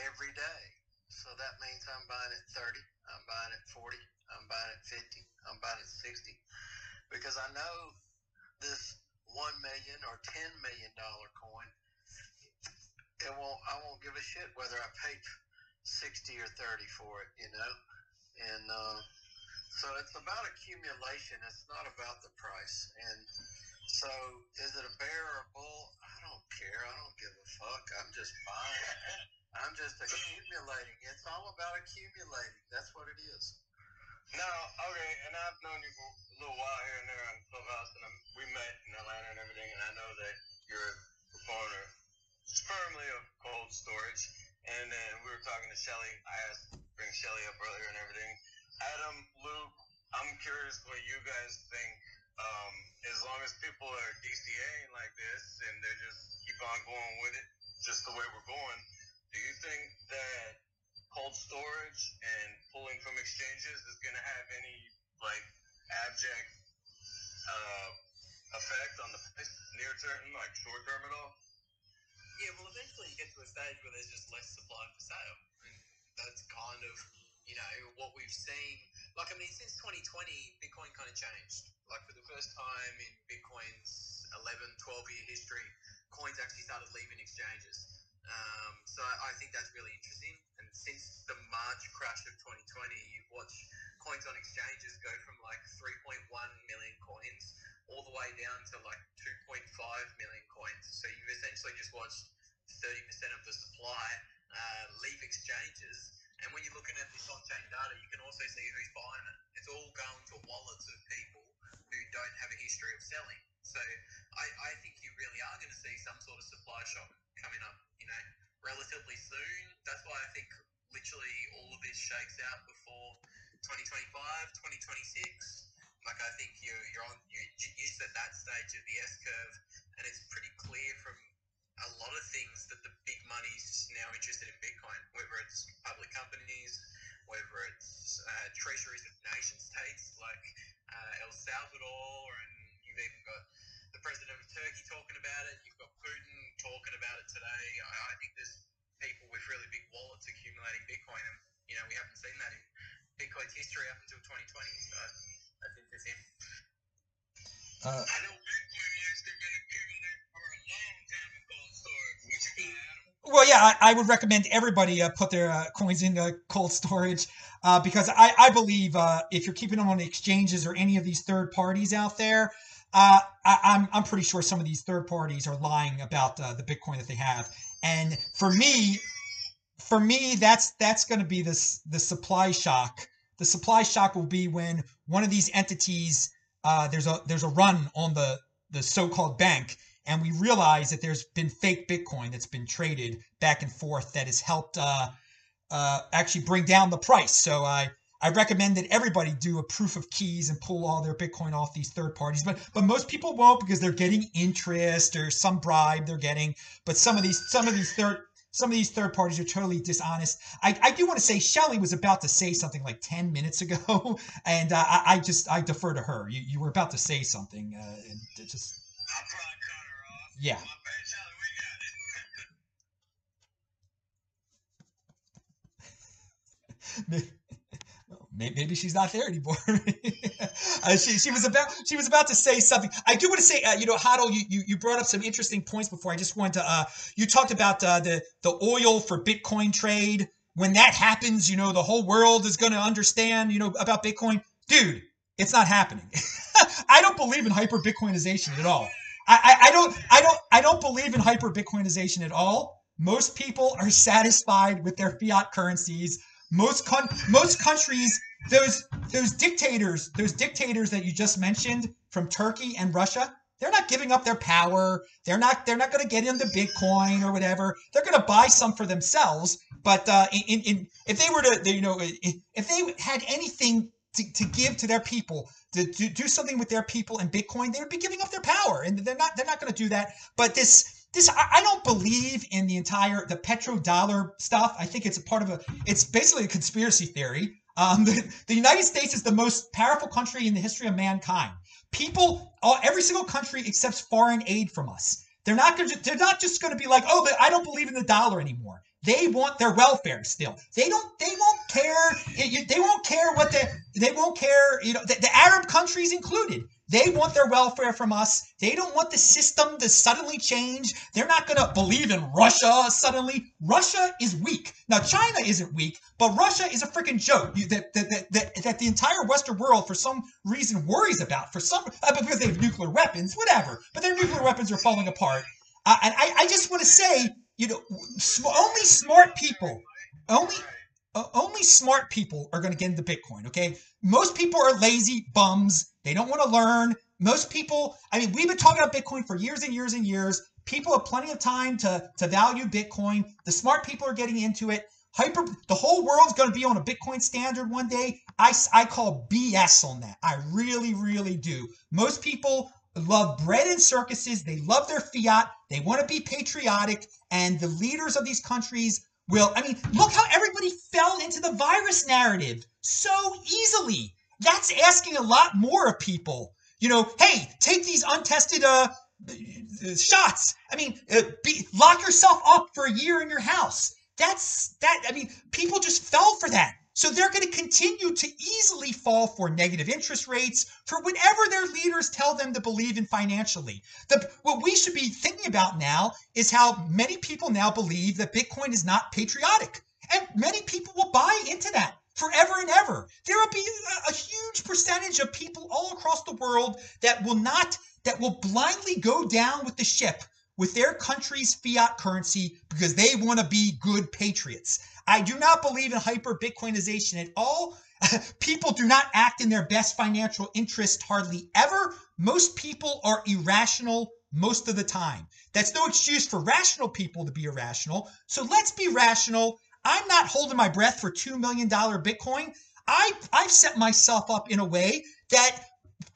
every day. So that means I'm buying at 30, I'm buying at 40, I'm buying at 50, I'm buying at 60. Because I know this 1 million or 10 million dollar coin, it won't I won't give a shit whether I paid 60 or 30 for it, you know? And uh, so it's about accumulation, it's not about the price. And so is it a bear or a bull? Don't care. I don't give a fuck. I'm just buying. I'm just accumulating. It's all about accumulating. That's what it is. Now, okay, and I've known you for a little while here and there on Clubhouse, and I'm, we met in Atlanta and everything, and I know that you're a proponent firmly of cold storage. And then we were talking to Shelly. I asked bring Shelly up earlier and everything. Adam, Luke, I'm curious what you guys think. Um, as long as people are DCAing like this and they just keep on going with it, just the way we're going, do you think that cold storage and pulling from exchanges is going to have any like abject uh, effect on the near term, like short term at all? Yeah, well, eventually you get to a stage where there's just less supply for sale, and that's kind of you know what we've seen. Like, I mean, since 2020, Bitcoin kind of changed. Like for the first time in Bitcoin's 11, 12 year history, coins actually started leaving exchanges. Um, so I think that's really interesting. And since the March crash of 2020, you've watched coins on exchanges go from like 3.1 million coins all the way down to like 2.5 million coins. So you've essentially just watched 30% of the supply uh, leave exchanges. And when you're looking at this on-chain data, you can also see who's buying it. It's all going to wallets of people who don't have a history of selling. So I, I think you really are going to see some sort of supply shock coming up, you know, relatively soon. That's why I think literally all of this shakes out before 2025, 2026 like I think you you're on you you're just at that stage of the S curve, and it's pretty clear from a lot of things that the big money's now interested in Bitcoin, whether it's public companies, whether it's uh, treasuries of nation states like uh, El Salvador, and you've even got the president of Turkey talking about it. You've got Putin talking about it today. I, I think there's people with really big wallets accumulating Bitcoin, and you know we haven't seen that in Bitcoin's history up until 2020. So that's interesting. Uh, I know Bitcoin has been accumulating for a Well, yeah, I, I would recommend everybody uh, put their uh, coins in cold storage uh, because I, I believe uh, if you're keeping them on exchanges or any of these third parties out there, uh, I, I'm I'm pretty sure some of these third parties are lying about uh, the Bitcoin that they have. And for me, for me, that's that's going to be this the supply shock. The supply shock will be when one of these entities there's a there's a run on the the so-called bank and we realize that there's been fake Bitcoin that's been traded back and forth that has helped uh, uh, actually bring down the price. So I I recommend that everybody do a proof of keys and pull all their Bitcoin off these third parties. But but most people won't because they're getting interest or some bribe they're getting. But some of these some of these third some of these third parties are totally dishonest. I, I do want to say Shelly was about to say something like 10 minutes ago, and uh, I, I just I defer to her. You, you were about to say something, uh, and just yeah. Maybe she's not there anymore. uh, she, she was about she was about to say something. I do want to say, uh, you know, Huddle, you, you you brought up some interesting points before. I just wanted to. Uh, you talked about uh, the the oil for Bitcoin trade. When that happens, you know, the whole world is going to understand, you know, about Bitcoin. Dude, it's not happening. I don't believe in hyper Bitcoinization at all. I, I, don't I don't I don't believe in hyper Bitcoinization at all. Most people are satisfied with their fiat currencies. Most con- most countries, those those dictators, those dictators that you just mentioned from Turkey and Russia, they're not giving up their power. They're not they're not going to get into Bitcoin or whatever. They're going to buy some for themselves. But uh, in, in if they were to you know if they had anything to, to give to their people to, to do something with their people in Bitcoin, they would be giving up their power, and they're not they're not going to do that. But this this I, I don't believe in the entire the petrodollar stuff. I think it's a part of a it's basically a conspiracy theory. Um, the, the United States is the most powerful country in the history of mankind. People, all, every single country accepts foreign aid from us. They're not going to. They're not just going to be like, oh, I don't believe in the dollar anymore. They want their welfare still. They don't. They won't care. They won't care what the. They won't care. You know, the, the Arab countries included. They want their welfare from us. They don't want the system to suddenly change. They're not going to believe in Russia suddenly. Russia is weak. Now, China isn't weak, but Russia is a freaking joke that, that, that, that the entire Western world, for some reason, worries about. For some, uh, because they have nuclear weapons, whatever. But their nuclear weapons are falling apart. Uh, and I, I just want to say, you know, sm- only smart people, only uh, only smart people are going to get into Bitcoin, okay? Most people are lazy bums. They don't want to learn. Most people, I mean, we've been talking about Bitcoin for years and years and years. People have plenty of time to, to value Bitcoin. The smart people are getting into it. Hyper, the whole world's going to be on a Bitcoin standard one day. I, I call BS on that. I really, really do. Most people love bread and circuses. They love their fiat. They want to be patriotic. And the leaders of these countries will, I mean, look how everybody fell into the virus narrative so easily. That's asking a lot more of people. You know, hey, take these untested uh, shots. I mean, uh, be, lock yourself up for a year in your house. That's that. I mean, people just fell for that. So they're going to continue to easily fall for negative interest rates for whatever their leaders tell them to believe in financially. The, what we should be thinking about now is how many people now believe that Bitcoin is not patriotic. And many people will buy into that forever and ever. There will be a, a huge percentage of people all across the world that will not, that will blindly go down with the ship with their country's fiat currency because they want to be good patriots. I do not believe in hyper Bitcoinization at all. people do not act in their best financial interest hardly ever. Most people are irrational most of the time. That's no excuse for rational people to be irrational. So let's be rational. I'm not holding my breath for $2 million Bitcoin. I, I've set myself up in a way that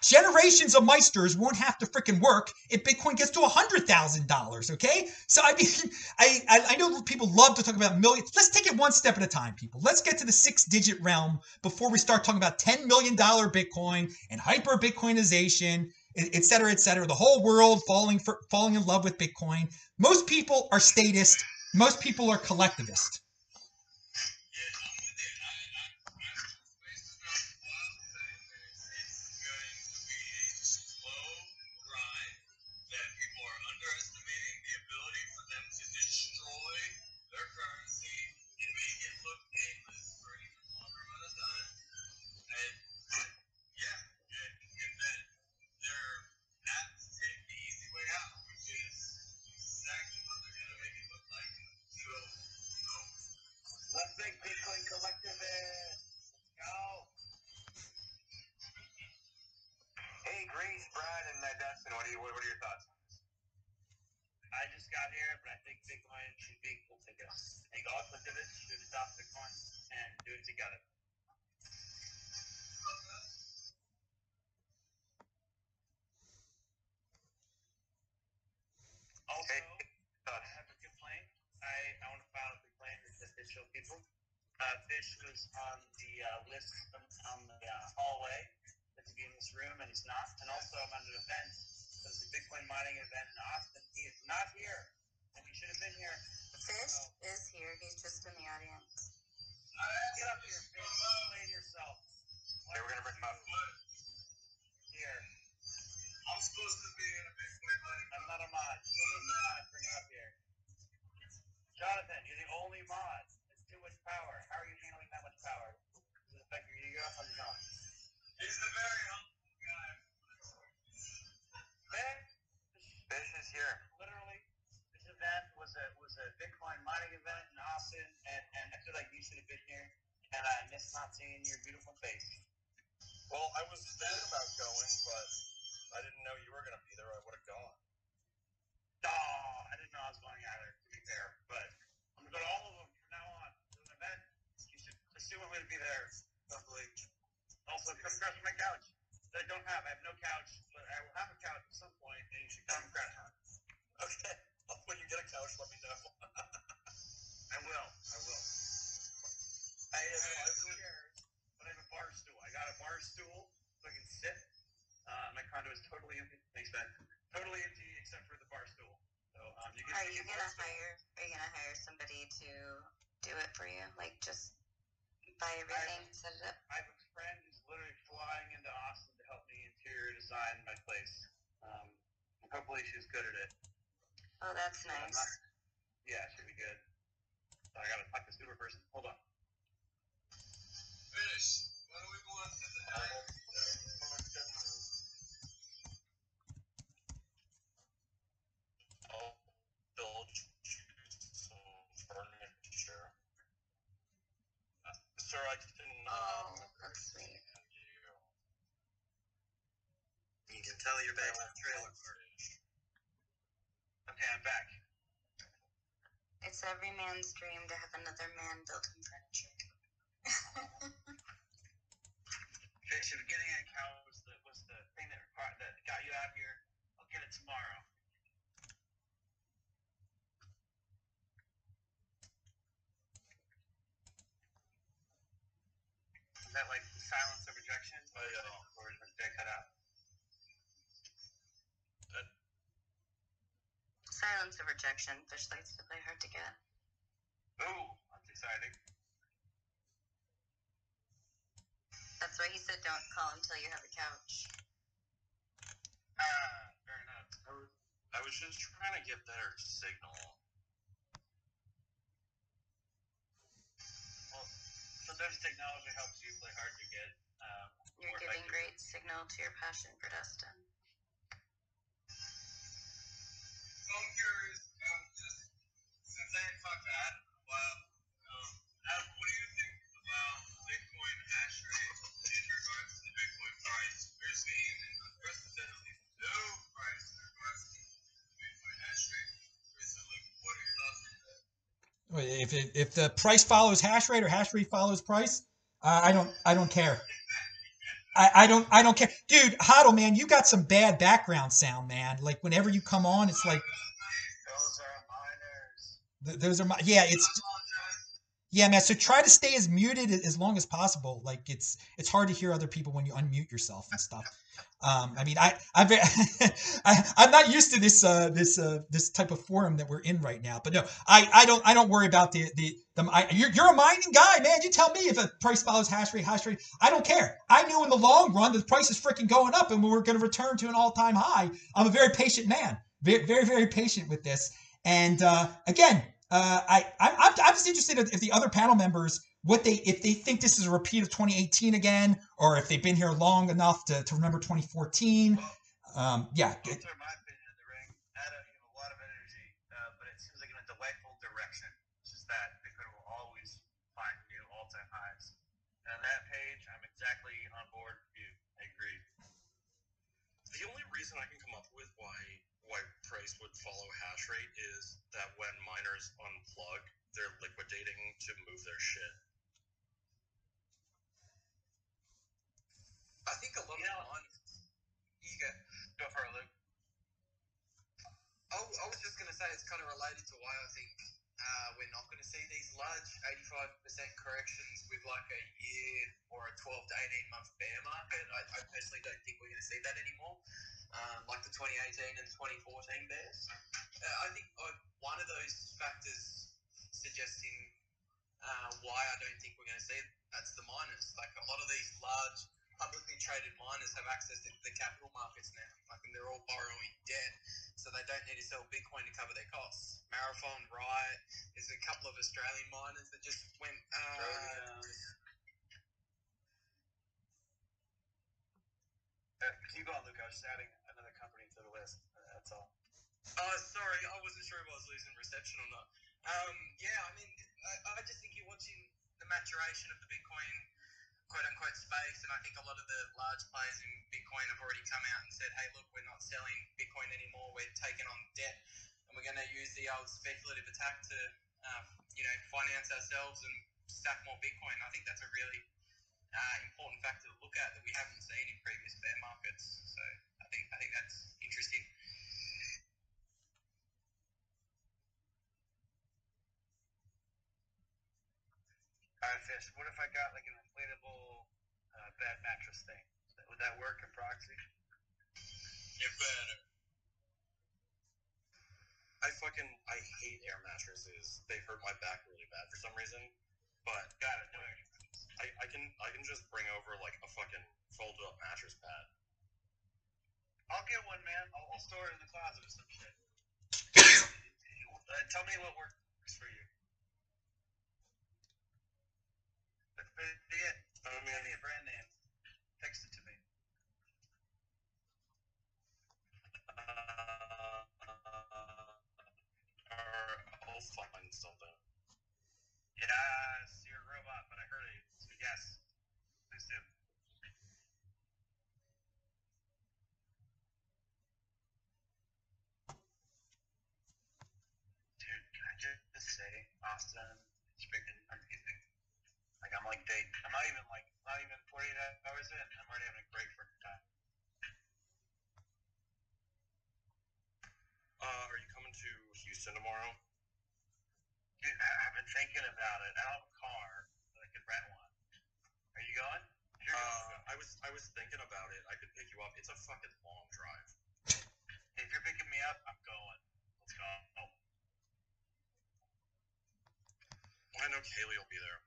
generations of meisters won't have to freaking work if Bitcoin gets to $100,000, okay? So, I mean, I, I, know people love to talk about millions. Let's take it one step at a time, people. Let's get to the six digit realm before we start talking about $10 million Bitcoin and hyper Bitcoinization, et cetera, et cetera. The whole world falling, for, falling in love with Bitcoin. Most people are statist, most people are collectivist. what, what are your thoughts on this? I just got here, but I think Bitcoin should be. I think all should adopt the everything, set it up. I have a friend who's literally flying into Austin to help me interior design my place. Um, hopefully she's good at it. Oh, that's I'm nice. not- You can tell on the trailer. Okay, I'm back. It's every man's dream to have another man build him furniture. Fish, if getting an account was the was the thing that required that got you out here, I'll get it tomorrow. Is that like silence of rejection? Oh, yeah. Or is it cut out? Silence of rejection. Fish likes to play hard to get. Ooh, that's exciting. That's why he said don't call until you have a couch. Ah, fair enough. I was, I was just trying to get better signal. Well, sometimes technology helps you play hard to get. Um, You're giving great signal to your passion for Dustin. If it, if the price follows hash rate or hash rate follows price, uh, I don't I don't care. I, I don't I don't care, dude. Huddle man, you got some bad background sound, man. Like whenever you come on, it's like Those are those are my yeah. It's yeah, man. So try to stay as muted as long as possible. Like it's it's hard to hear other people when you unmute yourself and stuff. Um, I mean, I I'm I I'm not used to this uh this uh this type of forum that we're in right now. But no, I I don't I don't worry about the the the I, you're you're a mining guy, man. You tell me if a price follows hash rate, hash rate. I don't care. I knew in the long run the price is freaking going up and we we're going to return to an all time high. I'm a very patient man, very very very patient with this. And uh, again, uh, I I'm I'm just interested if the other panel members what they if they think this is a repeat of 2018 again, or if they've been here long enough to, to remember 2014. Um, yeah, Those are my opinion of the ring. Adam, you have a lot of energy, uh, but it seems like in a delightful direction. It's just that Bitcoin will always find new all-time highs. And on that page, I'm exactly on board with you. I agree. The only reason I can come up with why why price would follow hash rate is that when miners unplug, they're liquidating to move their shit. I think a lot You know- of mine. You go. Go for it, Luke. I, I was just going to say it's kind of related to why I think uh, we're not going to see these large 85% corrections with like a year or a 12 to 18 month bear market. I, I personally don't think we're going to see that anymore, um, like the 2018 and 2014 bears. Uh, I think uh, one of those factors suggesting uh, why I don't think we're going to see it, that's the miners. Like a lot of these large publicly traded miners have access to the capital markets now. Like, and they're all borrowing debt, so they don't need to sell Bitcoin to cover their costs. Marathon, Riot, there's a couple of Australian miners that just went. Uh, Uh, keep going, Luke. I was just adding another company to the list. Uh, That's all. Oh, sorry, I wasn't sure if I was losing reception or not. Um, yeah, I mean, I, I just think you're watching the maturation of the Bitcoin quote unquote space, and I think a lot of the large players in Bitcoin have already come out and said, hey, look, we're not selling Bitcoin anymore, we're taking on debt, and we're going to use the old speculative attack to, uh, you know, finance ourselves and stack more Bitcoin. I think that's a really uh, important factor to look at that we haven't seen in previous bear markets. So I think I think that's interesting. All right, Fish. What if I got like an inflatable uh, bed mattress thing? Would that work in proxy? It better. I fucking I hate air mattresses. They hurt my back really bad for some reason. But Got it. No. I, I can I can just bring over like a fucking folded up mattress pad. I'll get one, man. I'll, I'll store it in the closet or some shit. uh, tell me what works for you. But, but yeah, I give mean, me a brand name. Text it to me. uh, I'll find something. Yes, you're a robot, but I heard it. So yes, please do. Dude, can I just say, Austin, it's freaking. Like I'm like day, I'm not even like not even 48 hours in. I'm already having a great freaking time. Uh, are you coming to Houston tomorrow? Dude, I've been thinking about it. I don't have a car, but I could rent one. Are you going? You're Uh, going, I was I was thinking about it. I could pick you up. It's a fucking long drive. if you're picking me up, I'm going. Let's go. I know Kaylee will be there.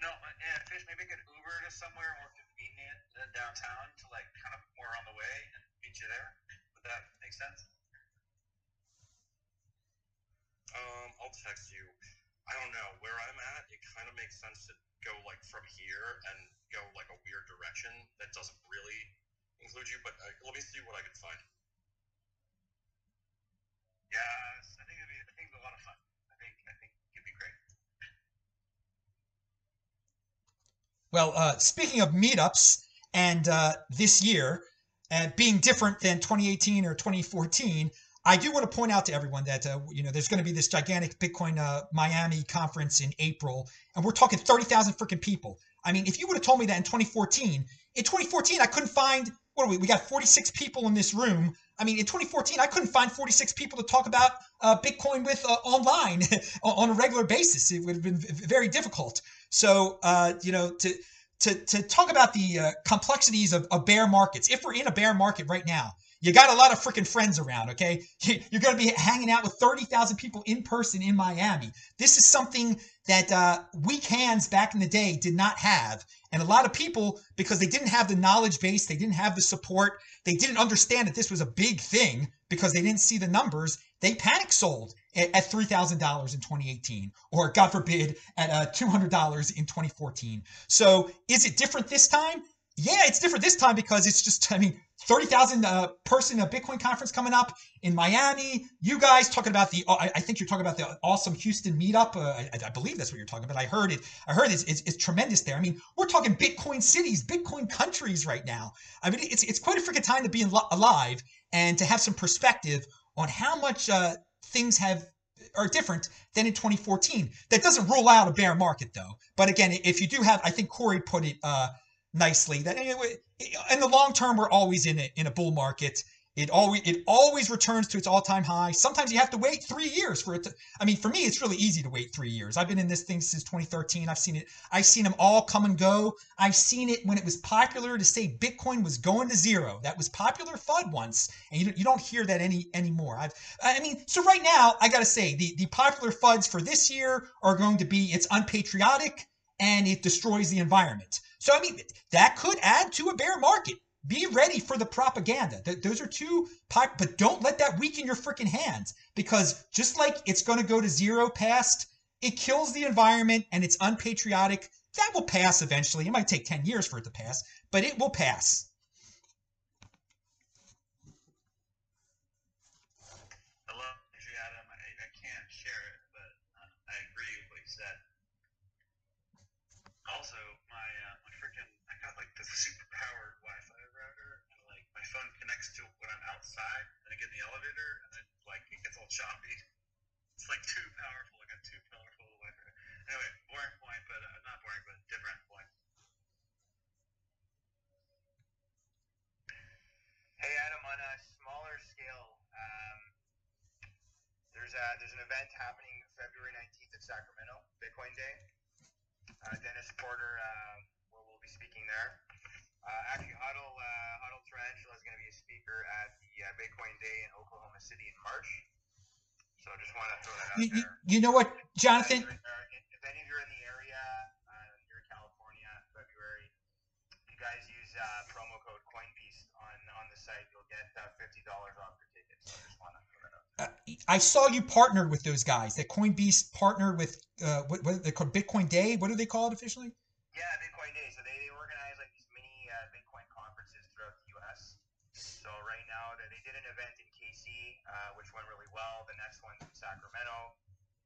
You know, yeah, Fish, maybe could Uber to somewhere more convenient than downtown to like kind of more on the way and meet you there. Would that make sense? Um, I'll text you. I don't know where I'm at. It kind of makes sense to go like from here and go like a weird direction that doesn't really include you. But uh, let me see what I can find. Yes, I think it'd be. I think it'd be a lot of fun. I think. I think it'd be great. Well, uh, speaking of meetups, and uh, this year uh, being different than 2018 or 2014, I do want to point out to everyone that uh, you know there's going to be this gigantic Bitcoin uh, Miami conference in April, and we're talking 30,000 freaking people. I mean, if you would have told me that in 2014, in 2014 I couldn't find what are we? We got 46 people in this room. I mean, in 2014 I couldn't find 46 people to talk about uh, Bitcoin with uh, online on a regular basis. It would have been very difficult. So uh, you know to to to talk about the uh, complexities of, of bear markets. If we're in a bear market right now, you got a lot of freaking friends around. Okay, you're going to be hanging out with thirty thousand people in person in Miami. This is something that uh, weak hands back in the day did not have, and a lot of people because they didn't have the knowledge base, they didn't have the support, they didn't understand that this was a big thing because they didn't see the numbers. They panic sold at, at three thousand dollars in 2018, or God forbid, at uh, two hundred dollars in 2014. So is it different this time? Yeah, it's different this time because it's just, I mean, 30,000 uh, person uh, Bitcoin conference coming up in Miami. You guys talking about the, I, I think you're talking about the awesome Houston meetup. Uh, I, I, believe that's what you're talking about. I heard it. I heard it's, it's, it's, tremendous there. I mean, we're talking Bitcoin cities, Bitcoin countries right now. I mean, it's, it's quite a freaking time to be alive and to have some perspective on how much uh, things have are different than in 2014. That doesn't rule out a bear market though. But again, if you do have, I think Corey put it uh, nicely that anyway, in the long term, we're always in a, in a bull market. It always it always returns to its all time high. Sometimes you have to wait three years for it to. I mean, for me, it's really easy to wait three years. I've been in this thing since 2013. I've seen it. I've seen them all come and go. I've seen it when it was popular to say Bitcoin was going to zero. That was popular FUD once, and you, you don't hear that any anymore. I've I mean, so right now I got to say the the popular FUDs for this year are going to be it's unpatriotic and it destroys the environment. So, I mean, that could add to a bear market. Be ready for the propaganda. Those are two, but don't let that weaken your freaking hands because just like it's going to go to zero past, it kills the environment and it's unpatriotic. That will pass eventually. It might take 10 years for it to pass, but it will pass. outside and I get in the elevator and then like it gets all choppy. It's like too powerful. I got too powerful. Anyway, boring point, but uh, not boring, but different point. Hey Adam, on a smaller scale, um, there's a there's an event happening February 19th in Sacramento, Bitcoin Day. Uh, Dennis Porter uh, will, will be speaking there. Uh, actually, Huddle uh, Huddle Tarantula is going to be a speaker at the uh, Bitcoin Day in Oklahoma City in March. So I just want to throw that out you, there. You know what, Jonathan? If, any of you are in the area, uh, you're in California, February, you guys use uh, promo code CoinBeast on, on the site, you'll get uh, $50 off your ticket. So I just want to throw that out there. Uh, I saw you partnered with those guys. That CoinBeast partnered with uh, what, what they call Bitcoin Day. What do they call it officially? Yeah, Bitcoin Day. So they, they organize like these mini uh, Bitcoin conferences throughout the U.S. So right now they, they did an event in KC, uh, which went really well. The next one's in Sacramento,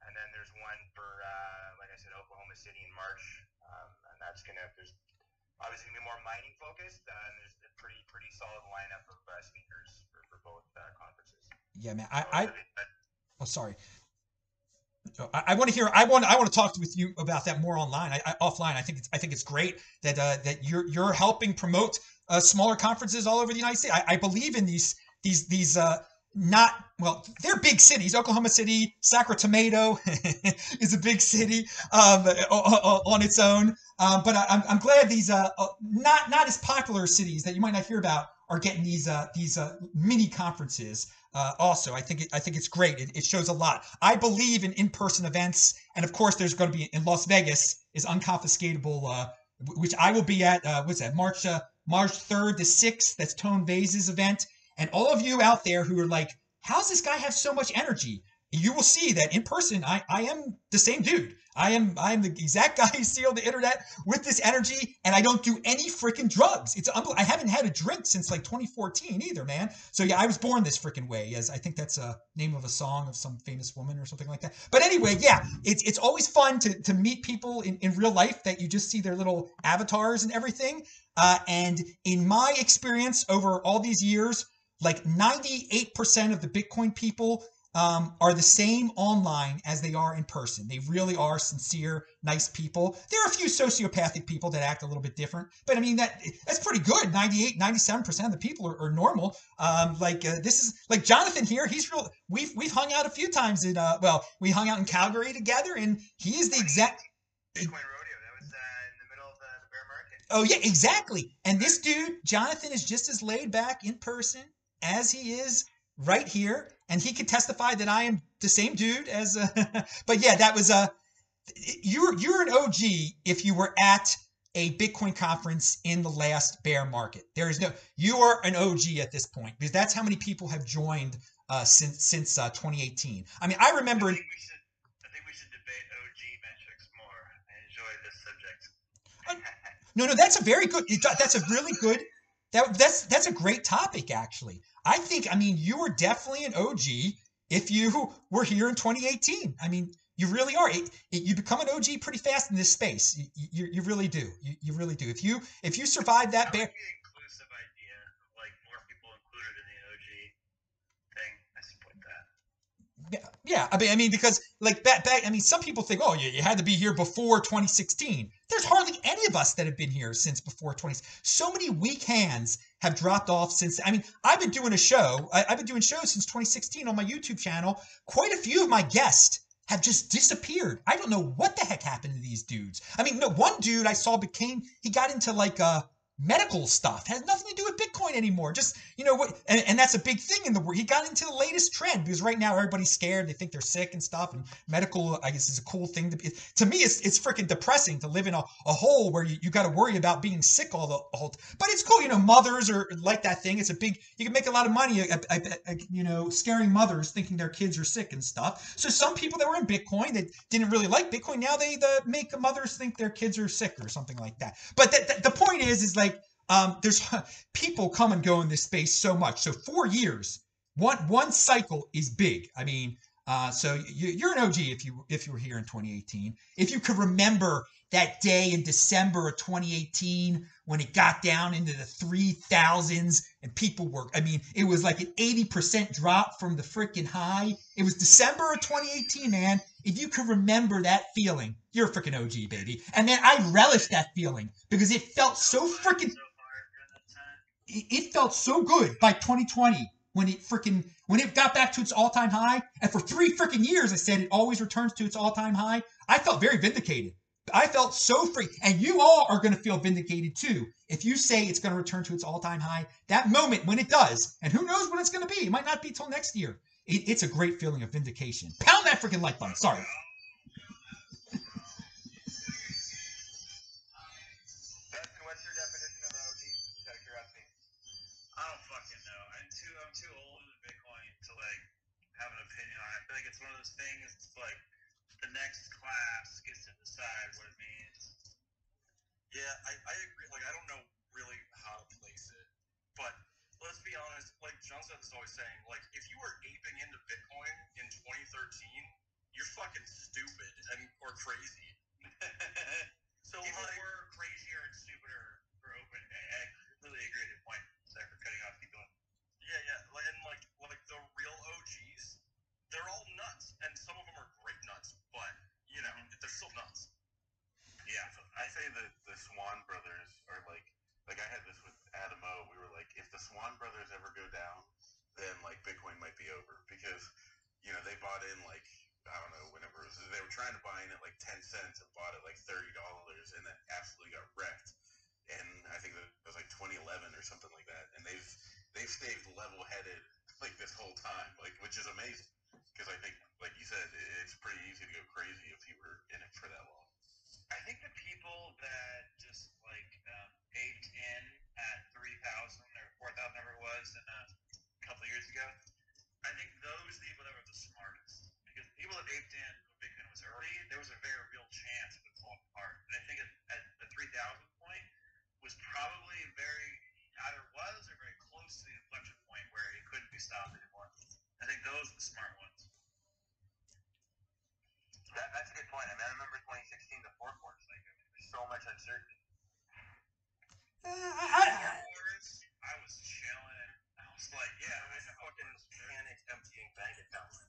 and then there's one for uh, like I said, Oklahoma City in March, um, and that's gonna there's obviously gonna be more mining focused, uh, and there's a pretty pretty solid lineup of uh, speakers for, for both uh, conferences. Yeah, man. I, I oh sorry. I, I want to hear. I want. I want to talk with you about that more online. I, I offline. I think. It's, I think it's great that uh, that you're you're helping promote uh, smaller conferences all over the United States. I, I believe in these these these uh, not well. They're big cities. Oklahoma City, Sacramento is a big city um, on its own. Um, but I, am I'm glad these uh, uh, not not as popular cities that you might not hear about are getting these uh, these uh, mini conferences. Uh, also, I think it, I think it's great. It, it shows a lot. I believe in in-person events, and of course, there's going to be in Las Vegas is unconfiscatable, uh, which I will be at. What's that? March March third to sixth. That's Tone Vays's event, and all of you out there who are like, "How's this guy have so much energy?" You will see that in person, I, I am the same dude. I am I am the exact guy you see on the internet with this energy, and I don't do any freaking drugs. It's I haven't had a drink since like 2014 either, man. So yeah, I was born this freaking way. As I think that's a name of a song of some famous woman or something like that. But anyway, yeah, it's it's always fun to to meet people in in real life that you just see their little avatars and everything. Uh, and in my experience over all these years, like 98% of the Bitcoin people um, are the same online as they are in person. They really are sincere, nice people. There are a few sociopathic people that act a little bit different, but I mean that that's pretty good. 98, 97% of the people are, are normal. Um, like uh, this is like Jonathan here. He's real. We've we've hung out a few times in uh, well, we hung out in Calgary together, and he is the exact. Bitcoin rodeo. That was in the middle of the, the bear market. Oh yeah, exactly. And this dude, Jonathan, is just as laid back in person as he is right here and he could testify that I am the same dude as. Uh, but yeah, that was a. Uh, you're you're an OG if you were at a Bitcoin conference in the last bear market. There is no. You are an OG at this point because that's how many people have joined uh, since since uh, 2018. I mean, I remember. I think, we should, I think we should debate OG metrics more. I enjoy this subject. no, no, that's a very good. That's a really good that that's that's a great topic actually. I think I mean you were definitely an OG if you were here in 2018. I mean you really are. It, it, you become an OG pretty fast in this space. You, you, you really do. You, you really do. If you if you survive that That bear, would be an inclusive idea, like more people included in the OG thing. I support that. Yeah, yeah. I mean, I mean, because like back, back. I mean, some people think, oh, you, you had to be here before 2016. There's hardly any of us that have been here since before 20. So many weak hands have dropped off since. I mean, I've been doing a show. I, I've been doing shows since 2016 on my YouTube channel. Quite a few of my guests have just disappeared. I don't know what the heck happened to these dudes. I mean, no, one dude I saw became he got into like uh medical stuff. Has nothing to do with bitcoin anymore. Just you know what and, and that's a big thing in the world he got into the latest trend because right now everybody's scared. They think they're sick and stuff and medical i guess is a cool thing to be to me it's, it's freaking depressing to live in a, a hole where you, you got to worry about being sick all the whole but it's cool you know mothers are like that thing. It's a big you can make a lot of money uh, uh, uh, you know scaring mothers thinking their kids are sick and stuff. So some people that were in bitcoin that didn't really like bitcoin now they the, make mothers think their kids are sick or something like that. But the, the, the point is is like um, there's people come and go in this space so much. So four years, one one cycle is big. I mean, uh, so you, you're an OG if you if you were here in 2018. If you could remember that day in December of 2018 when it got down into the three thousands and people were, I mean, it was like an 80% drop from the freaking high. It was December of 2018, man. If you could remember that feeling, you're a freaking OG, baby. And then I relished that feeling because it felt so freaking So hard during that time. It felt so good by 2020 when it freaking when it got back to its all-time high. And for three freaking years i said it always returns to its all-time high. I felt very vindicated. I felt so free. And you all are going to feel vindicated too if you say it's going to return to its all-time high. That moment when it does and who knows when it's going to be. It might not be till next year. It, it's a great feeling of vindication. Pound that freaking like button. Sorry feel like it's one of those things. It's like the next class gets to decide what it means. Yeah, I, I agree. Like, I don't know really how to place it, but let's be honest. Like John Seth is always saying, like, if you were aping into Bitcoin in 2013, you're fucking stupid and or crazy. so People like, were crazier and stupider for open. I, I completely agree with your point. Sorry for cutting off. Keep going. yeah, yeah, like, and like, like the real OGs, they're all nuts, and some of them are great nuts, but you know, they're still nuts. Yeah. I say that the Swan brothers are like, like I had this with Adam O. We were like, if the Swan brothers ever go down, then like Bitcoin might be over because, you know, they bought in like I don't know whenever was, they were trying to buy in at like ten cents and bought it like thirty dollars and then absolutely got wrecked. And I think that it was like 2011 or something like that. And they've they've stayed level headed like this whole time, like which is amazing because I think, like you said, it's pretty easy to go crazy if you were in it for that long. I think the people that just like um, aped in at three thousand or four thousand, whatever it was, in a couple years ago, I think those people that were the smartest. Because people that aped in when Bitcoin was early, there was a very real chance it would fall apart. And I think at, at the three thousand point was probably very either was or very close to the inflection point where it couldn't be stopped anymore. I think those are the smart ones. That, that's a good point. I mean, I remember 2016, the fork wars. Like, I mean, there's so much uncertainty. Uh, I, I, Wars, I was chilling. I was like, yeah, I was fucking Panic emptying bank accounts.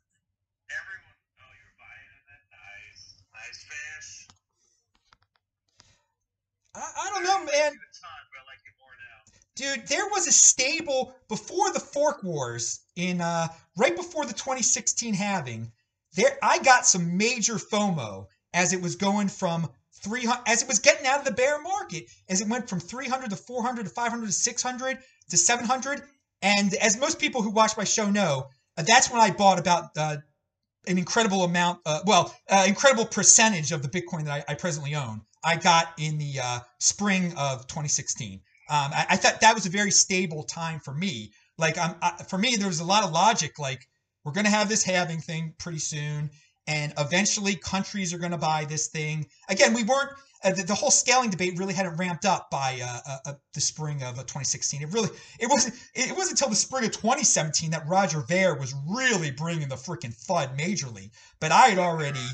everyone. Oh, you were buying it? Nice, nice fish. I, I don't know man I like it a ton, but I like it more now. dude there was a stable before the fork wars in uh right before the 2016 halving there i got some major fomo as it was going from 300 as it was getting out of the bear market as it went from 300 to 400 to 500 to 600 to 700 and as most people who watch my show know uh, that's when i bought about uh, an incredible amount uh, well uh, incredible percentage of the bitcoin that I, I presently own i got in the uh, spring of 2016 um, I, I thought that was a very stable time for me. Like, um, I, for me, there was a lot of logic. Like, we're going to have this halving thing pretty soon, and eventually countries are going to buy this thing. Again, we weren't. Uh, the, the whole scaling debate really hadn't ramped up by uh, uh, uh, the spring of uh, 2016. It really, it wasn't. It wasn't until the spring of 2017 that Roger Ver was really bringing the freaking FUD majorly. But I had already,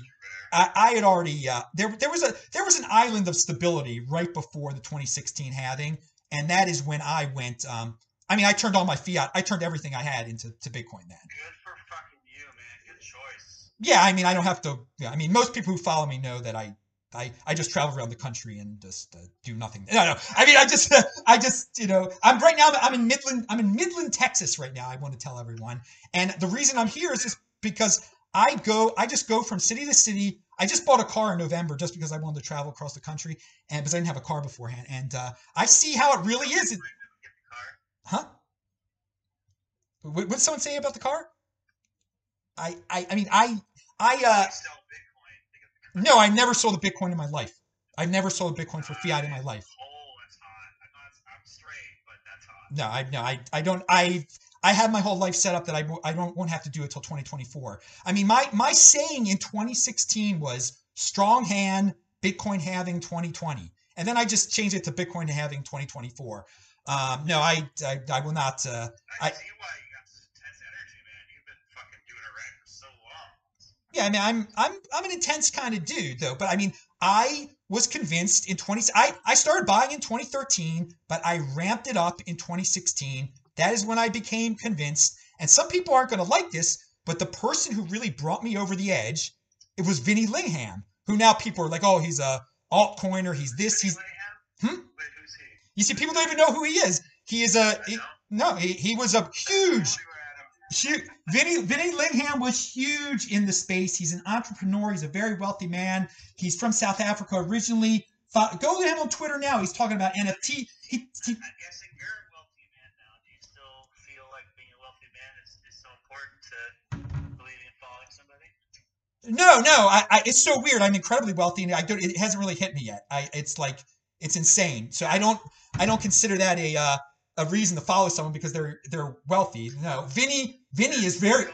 I, I had already. Uh, there, there was a there was an island of stability right before the 2016 halving, and that is when I went. Um, I mean, I turned all my fiat. I turned everything I had into to Bitcoin then. Good for fucking you, man. Good choice. Yeah, I mean, I don't have to. Yeah, I mean, most people who follow me know that I, I, I just travel around the country and just uh, do nothing. No, no. I mean, I just, I just, you know, I'm right now. I'm in Midland. I'm in Midland, Texas, right now. I want to tell everyone, and the reason I'm here is just because I go. I just go from city to city. I just bought a car in November just because I wanted to travel across the country, and because I didn't have a car beforehand, and uh, I see how it really is. It. Huh? What what did someone say about the car? I I, I mean I I uh Sell Bitcoin to get the car. no I never sold a Bitcoin in my life. I've never sold a Bitcoin for fiat in my life. Oh, that's hot. I'm not. I'm straight, but that's hot. No, I no I I don't I I have my whole life set up that I, I don't won't have to do it till 2024. I mean my my saying in 2016 was strong hand Bitcoin halving 2020, and then I just changed it to Bitcoin halving 2024. Um, no, I, I I will not. Uh, I, I- see why you got this intense energy, man. You've been fucking doing it right for so long. Yeah, I mean, I'm I'm I'm an intense kind of dude, though. But I mean, I was convinced in 20. I I started buying in 2013, but I ramped it up in 2016. That is when I became convinced. And some people aren't going to like this, but the person who really brought me over the edge, it was Vinny Lingham, who now people are like, oh, he's a altcoiner, he's this, he's. Hmm? Wait, who's he? You see, people don't even know who he is. He is a he- no, he, he was a huge At Vinny, Vinny Lingham was huge in the space. He's an entrepreneur. He's a very wealthy man. He's from South Africa originally. Fo- Go to him on Twitter now. He's talking about NFT. He, he, I'm guessing you're a wealthy man now. Do you still feel like being a wealthy man is, is so important to believing in following somebody? no, no. I, I, it's so weird. I'm incredibly wealthy, and I don't. It hasn't really hit me yet. I, it's like it's insane. So I don't, I don't consider that a uh, a reason to follow someone because they're they're wealthy. No, Vinny, Vinny is very.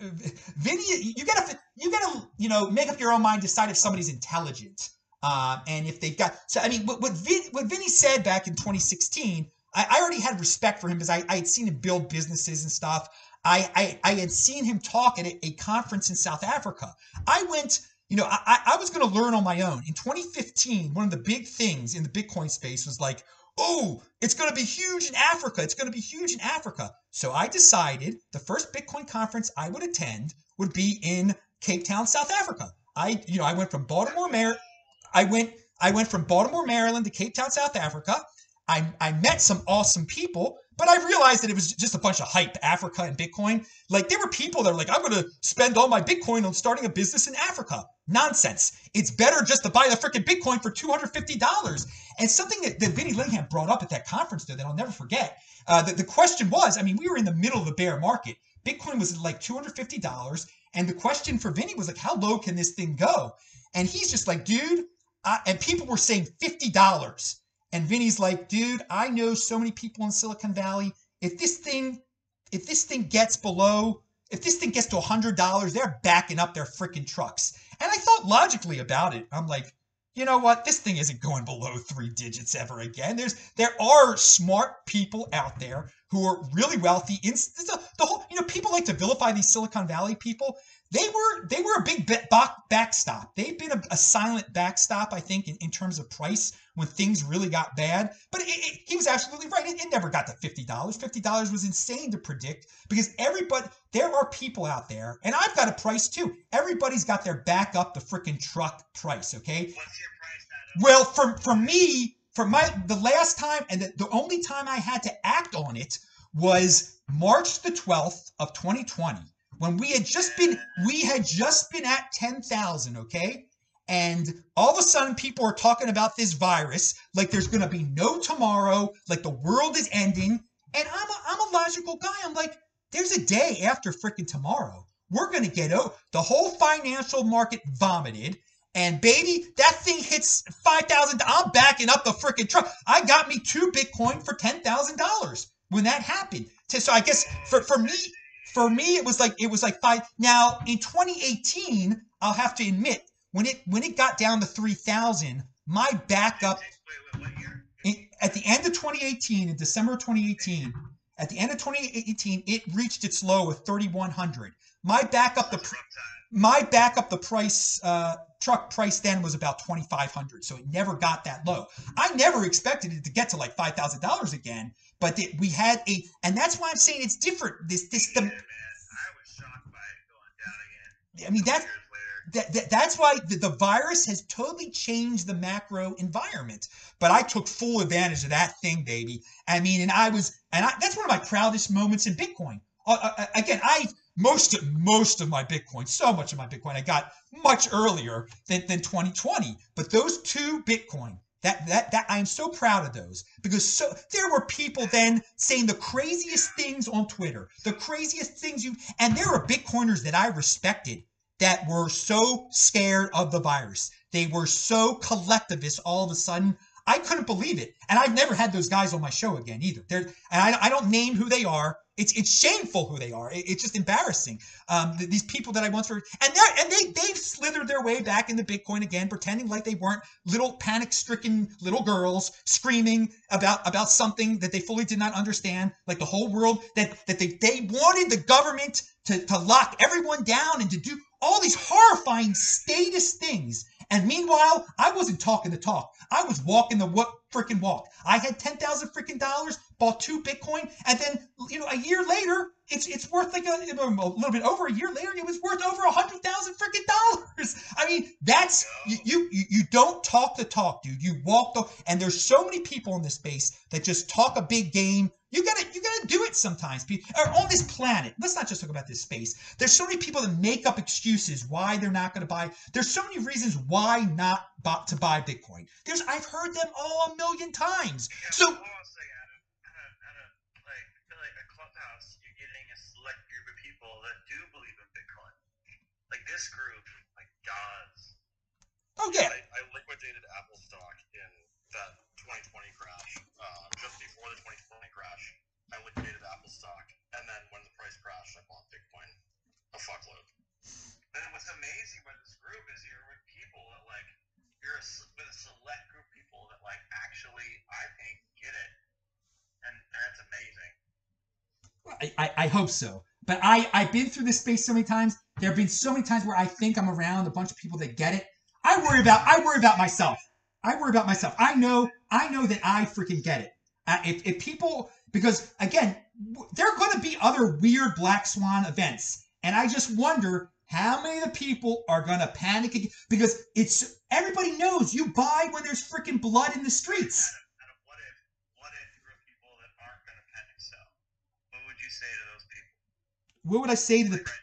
Vinny, you gotta, you gotta, you know, make up your own mind, decide if somebody's intelligent, um, and if they've got. So, I mean, what what, Vin, what Vinny said back in 2016, I, I already had respect for him because I, I had seen him build businesses and stuff. I, I, I had seen him talk at a, a conference in South Africa. I went, you know, I, I I was going to learn on my own. In 2015, one of the big things in the Bitcoin space was like, oh, it's going to be huge in Africa. It's going to be huge in Africa. So I decided the first Bitcoin conference I would attend would be in Cape Town, South Africa. I, you know, I went from Baltimore, Mar- I went, I went from Baltimore, Maryland to Cape Town, South Africa. I, I met some awesome people, but I realized that it was just a bunch of hype, Africa and Bitcoin. Like there were people that were like, I'm going to spend all my Bitcoin on starting a business in Africa. Nonsense. It's better just to buy the freaking Bitcoin for $250. And something that, that Vinny Lingham brought up at that conference, though, that I'll never forget. Uh, the, the question was, I mean, we were in the middle of the bear market. Bitcoin was like $250. And the question for Vinny was like, how low can this thing go? And he's just like, dude, and people were saying $50. And Vinny's like, dude, I know so many people in Silicon Valley. If this thing, if this thing gets below, if this thing gets to a $100, they're backing up their freaking trucks. And I thought logically about it. I'm like, you know what? This thing isn't going below three digits ever again. There's there are smart people out there who are really wealthy. In the, the whole, you know, people like to vilify these Silicon Valley people. They were they were a big back, backstop. They've been a, a silent backstop, I think, in, in terms of price when things really got bad. But it, it, he was absolutely right. It, it never got to fifty dollars. Fifty dollars was insane to predict because everybody there are people out there, and I've got a price too. Everybody's got their back up the freaking truck price. Okay, What's your price, well, for for me, for my the last time and the, the only time I had to act on it was March the 12th of 2020 when we had just been we had just been at 10,000, okay? And all of a sudden people are talking about this virus like there's going to be no tomorrow, like the world is ending, and I'm a, I'm a logical guy. I'm like there's a day after freaking tomorrow. We're going to get out. The whole financial market vomited. And baby, that thing hits five thousand. I'm backing up the freaking truck. I got me two Bitcoin for ten thousand dollars when that happened. So I guess for for me, for me it was like it was like five now in 2018 i'll have to admit when it when it got down to 3000 my backup Wait, wait, what in, at the end of 2018 in december 2018 at the end of 2018 it reached its low of 3100 my backup the my backup the price uh truck price then was about 2500 so it never got that low. I never expected it to get to like $5000 again but it, we had a and that's why i'm saying it's different this this Yeah, the man. I was shocked by it going down again. i mean that's that, that that's why the, the virus has totally changed the macro environment. But I took full advantage of that thing, baby. I mean, and I was, and I, that's one of my proudest moments in Bitcoin. Uh, uh, again, I most of, most of my Bitcoin, so much of my Bitcoin, I got much earlier than, than 2020. But those two Bitcoin, that that that I'm so proud of those because so there were people then saying the craziest things on Twitter, the craziest things you, and there were Bitcoiners that I respected that were so scared of the virus. They were so collectivist all of a sudden. I couldn't believe it. And I've never had those guys on my show again either. They're, and I, I don't name who they are. It's it's shameful who they are. It- it's just embarrassing. Um, th- these people that I once were, and they and they they've slithered their way back into Bitcoin again, pretending like they weren't little panic-stricken little girls screaming about about something that they fully did not understand, like the whole world that that they they wanted the government to to lock everyone down and to do all these horrifying statist things. And meanwhile, I wasn't talking the talk. I was walking the what freaking walk. I had ten thousand freaking dollars, bought two Bitcoin, and then you know a year later, it's it's worth like a, a little bit over a year later, it was worth over a hundred thousand freaking dollars. I mean, that's you, you you you don't talk the talk, dude. You walk the and there's so many people in this space that just talk a big game. You gotta you gotta do it sometimes. Or on this planet. Let's not just talk about this space. There's so many people that make up excuses why they're not gonna buy. There's so many reasons why not bu- to buy Bitcoin. There's I've heard them all a million times. Yeah, So a second, Adam. Adam, Adam, like, I feel like a clubhouse, you're getting a select group of people that do believe in Bitcoin. Like this group, like gods. oh yeah, I, I liquidated Apple stock in that 2020 crash. Uh, just before the 2020 crash, I liquidated Apple stock, and then when the price crashed, I bought Bitcoin a fuckload. And what's amazing about this group is you're with people that like you're a, s- with a select group of people that like actually I think get it, and that's amazing. I, I, I hope so. But I, I've been through this space so many times. There have been so many times where I think I'm around a bunch of people that get it. I worry about I worry about myself. I worry about myself. I know I know that I freaking get it. Uh, if, if people because again w- there are going to be other weird black swan events, and I just wonder how many of the people are going to panic ag- because it's everybody knows you buy when there's freaking blood in the streets. What if what if you're people that aren't going to panic sell? What would you say to those people? What would I say to the Like right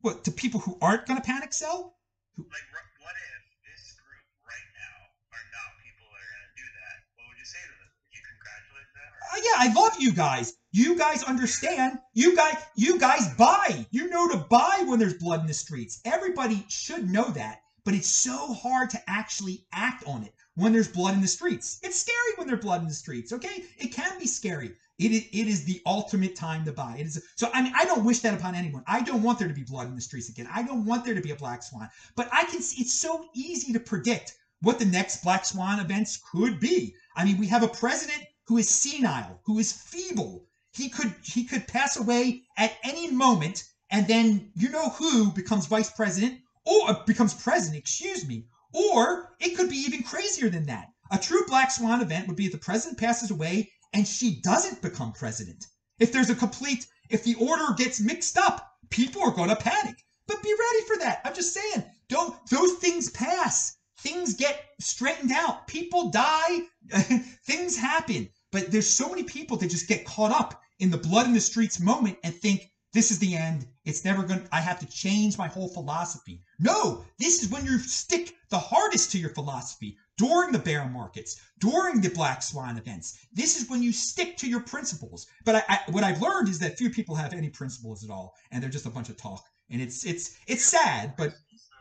what to people who aren't going to panic sell? like r- what if this group right now are not people that are going to do that? What would you say to them? Would you congratulate them? Or? Oh Uh, yeah, I love you guys. You guys understand. You guys, you guys buy. You know to buy when there's blood in the streets. Everybody should know that, but it's so hard to actually act on it when there's blood in the streets. It's scary when there's blood in the streets. Okay, it can be scary. It is, it is the ultimate time to buy. It is so. I mean, I don't wish that upon anyone. I don't want there to be blood in the streets again. I don't want there to be a black swan. But I can. see It's so easy to predict what the next black swan events could be. I mean, we have a president who is senile, who is feeble. He could he could pass away at any moment, and then you know who becomes vice president or uh, becomes president, excuse me. Or it could be even crazier than that. A true black swan event would be if the president passes away and she doesn't become president. If there's a complete if the order gets mixed up, people are going to panic. But be ready for that. I'm just saying, don't those things pass. Things get straightened out. People die. things happen. But there's so many people that just get caught up in the blood in the streets moment and think this is the end. It's never going to, I have to change my whole philosophy. No, this is when you stick the hardest to your philosophy during the bear markets, during the black swan events. This is when you stick to your principles. But I, I, what I've learned is that few people have any principles at all, and they're just a bunch of talk. And it's it's it's sad, but So,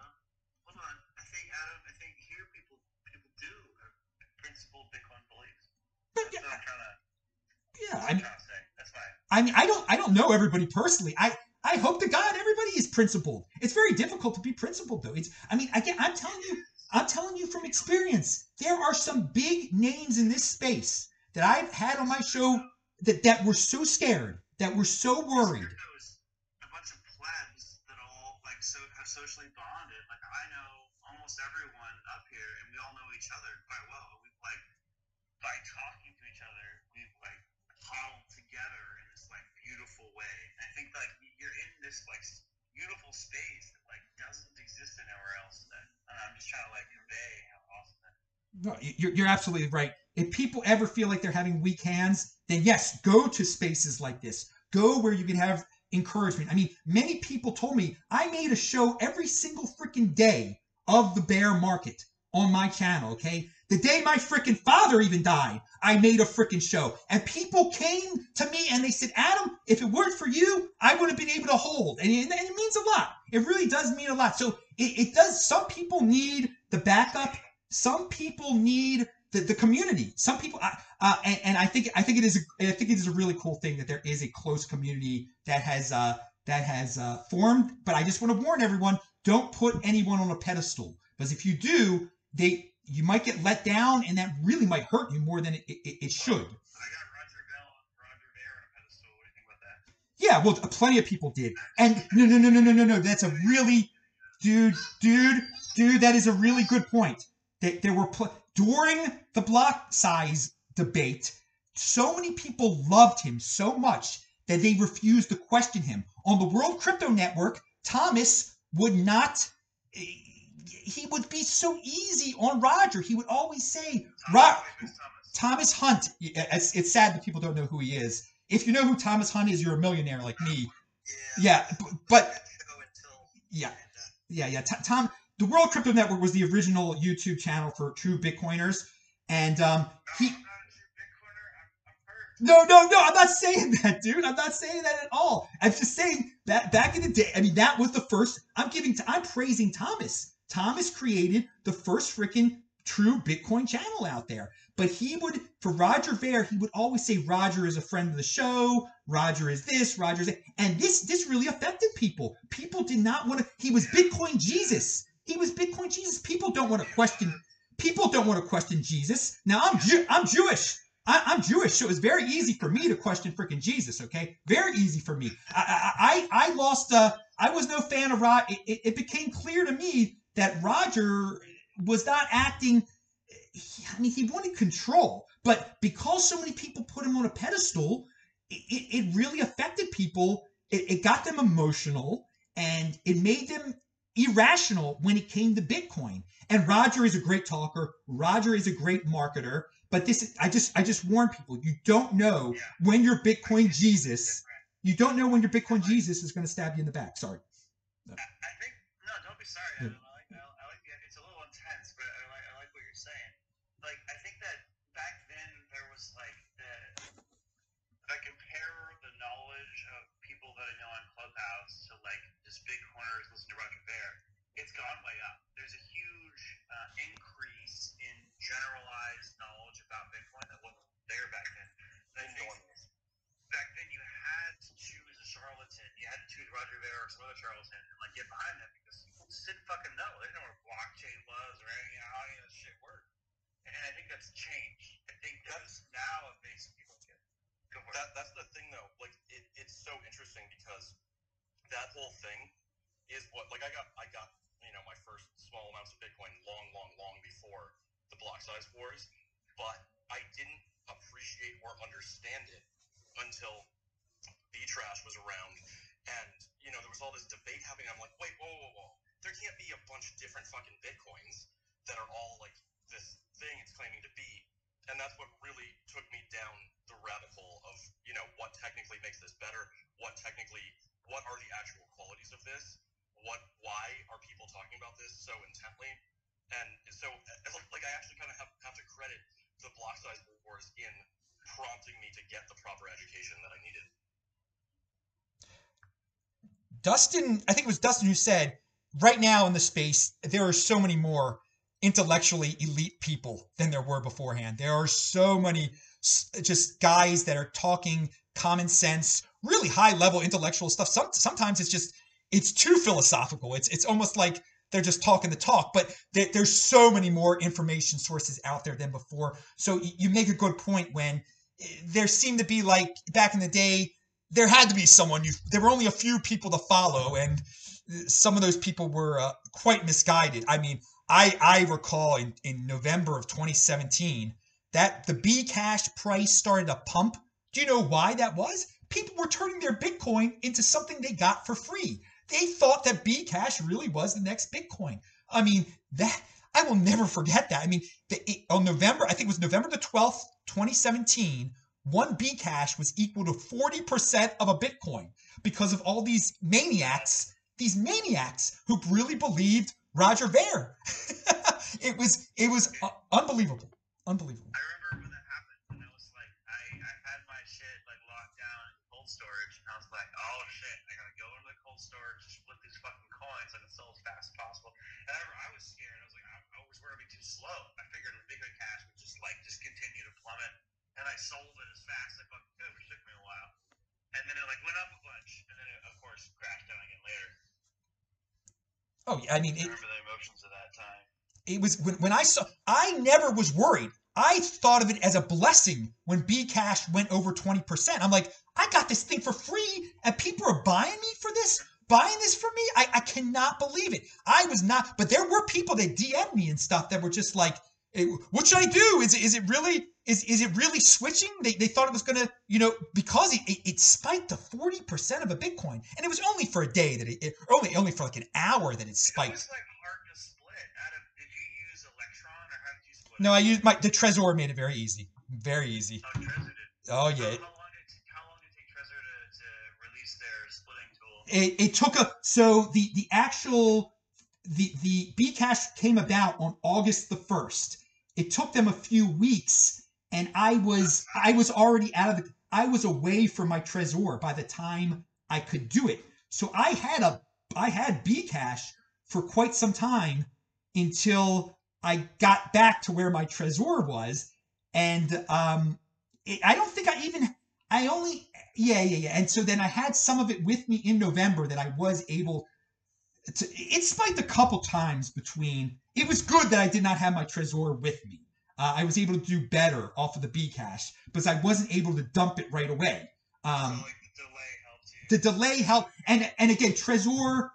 hold on. I think Adam. I think here people people do have principled Bitcoin beliefs. but That's what I'm trying to. Yeah, I I'm mean, trying to say. That's fine. I mean, I don't I don't know everybody personally. I I hope to God everybody is principled. It's very difficult to be principled though. It's I mean, again, I'm telling you, I'm telling you from experience, there are some big names in this space that I've had on my show that that were so scared, that were so worried. A bunch of plebs that all like so have socially bonded. Like I know almost everyone up here, and we all know each other quite well. We've like by talking to each other, huddled together in this like beautiful way. And I think like you're in this like beautiful space that like doesn't exist anywhere else. That I'm just trying to like convey how awesome that. No, You're, you're absolutely right. If people ever feel like they're having weak hands, then yes, go to spaces like this. Go where you can have encouragement. I mean, many people told me I made a show every single freaking day of the bear market on my channel, okay? The day my freaking father even died, I made a freaking show. And people came to me and they said, Adam, if it weren't for you, I would have been able to hold. And it, and it means a lot. It really does mean a lot. So it, it does, some people need the backup. Some people need the, the community. Some people, uh, and, and I think I think it is a, I think it is a really cool thing that there is a close community that has uh, that has uh, formed. But I just want to warn everyone: don't put anyone on a pedestal because if you do, they you might get let down, and that really might hurt you more than it, it, it should. I got Roger Bell and Roger Ver on a pedestal. What do you think about that? Yeah, well, plenty of people did. And no, no, no, no, no, no, no. That's a really, dude, dude, dude. That is a really good point. That there were pl- during the block size debate. So many people loved him so much that they refused to question him. On the World Crypto Network, Thomas would not. He would be so easy on Roger. He would always say, "Ro- Thomas, Thomas. Hunt. It's, it's sad that people don't know who he is. If you know who Thomas Hunt is, you're a millionaire like me. Yeah, b- but yeah, yeah, yeah. Tom, the World Crypto Network was the original YouTube channel for true Bitcoiners, and um, he. No, I'm not a true Bitcoiner. I'm, I'm hurt. No, no, no. I'm not saying that, dude. I'm not saying that at all. I'm just saying that back in the day. I mean, that was the first. I'm giving. I'm praising Thomas. Thomas created the first freaking true Bitcoin channel out there. But he would, for Roger Ver, he would always say Roger is a friend of the show. Roger is this. Roger is that. And this, this really affected people. People did not want to. He was Bitcoin Jesus. He was Bitcoin Jesus. People don't want to question. People don't want to question Jesus. Now I'm I'm Jewish. I, I'm Jewish, so it's very easy for me to question freaking Jesus. Okay, very easy for me. I I, I lost. Uh, I was no fan of Rod. It, it, it became clear to me that Roger was not acting. he- I mean, he wanted control, but because so many people put him on a pedestal, it, it, really affected people. It, it got them emotional, and it made them irrational when it came to Bitcoin. And Roger is a great talker. Roger is a great marketer. But this, is, I just, I just warn people: you don't know Yeah. when your Bitcoin Jesus, you don't know when your Bitcoin Jesus is going to stab you in the back. Sorry. I, I think gone way up. There's a huge uh, increase in generalized knowledge about Bitcoin that wasn't there back then. And I think back then you had to choose a charlatan. You had to choose Roger Ver or some other charlatan and like get behind them because people just didn't fucking know. They didn't know what blockchain was or any how any of this shit worked. And I think that's changed. I think that's now it makes people get go for it. That that's the thing though. Like it, it's so interesting because that whole thing is what like I got I got my first small amounts of Bitcoin long long long before the block size wars, but I didn't appreciate or understand it until B Trash was around, and you know there was all this debate happening. I'm like, wait, whoa, whoa, whoa! There can't be a bunch of different fucking Bitcoins that are all like this thing it's claiming to be, and that's what really took me down the rabbit hole of you know what technically makes this better, what technically, what are the actual qualities of this, what, why are people talking about this so intently, and so like I actually kind of have, have to credit the block size wars in prompting me to get the proper education that I needed. Dustin, I think it was Dustin who said, right now in the space, there are so many more intellectually elite people than there were beforehand. There are so many just guys that are talking common sense, really high level intellectual stuff. Some sometimes it's just it's too philosophical. It's it's almost like they're just talking the talk. But there, there's so many more information sources out there than before. So you make a good point when eh, there seemed to be like back in the day there had to be someone you there were only a few people to follow and uh, some of those people were uh, quite misguided i mean i i recall in, in november of 2017 that the b cash price started to pump do you know why that was people were turning their bitcoin into something they got for free they thought that b cash really was the next bitcoin i mean that i will never forget that i mean the, on november i think it was november the 12th 2017 one Bcash was equal to 40% of a Bitcoin because of all these maniacs, these maniacs who really believed Roger Ver. it was it was uh, unbelievable. Unbelievable. I remember when that happened, and it was like I, I had my shit like locked down in cold storage, and I was like, oh shit, I gotta go into the cold storage, split these fucking coins, I can sell as fast as possible. And I, I was scared. I was like, I, I was worried it'd be too slow. I figured the bigger cash would just like just continue to plummet, and I sold it as fast as I fucking could, which took me a while. And then it like went up a bunch, and then it of course crashed down again later. Oh, yeah, I mean, I it, remember the emotions of that time. it was when, when I saw I never was worried. I thought of it as a blessing when B Cash went over 20%. I'm like, I got this thing for free and people are buying me for this, buying this for me. I, I cannot believe it. I was not, but there were people that DM'd me and stuff that were just like, what should I do? Is it, is it really is is it really switching? They, they thought it was gonna, you know, because it, it, it spiked to 40% of a Bitcoin. And it was only for a day that it, it only only for like an hour that it It spiked. was like hard to split. Out of did you use Electrum or how did you split? No. I used my the Trezor made it very easy. Very easy. Oh. Oh yeah. It, it took a so the the actual the the Bcash came about on August the first. It took them a few weeks, and I was I was already out of the I was away from my Trezor by the time I could do it. So I had a I had Bcash for quite some time until I got back to where my Trezor was, and um, it, I don't think I even I only yeah yeah yeah, and so then I had some of it with me in November that I was able to. It spiked a couple times between. It was good that I did not have my Trezor with me. Uh, I was able to do better off of the Bcash because I wasn't able to dump it right away. Um, so like the delay helped you. the delay helped and and again trezor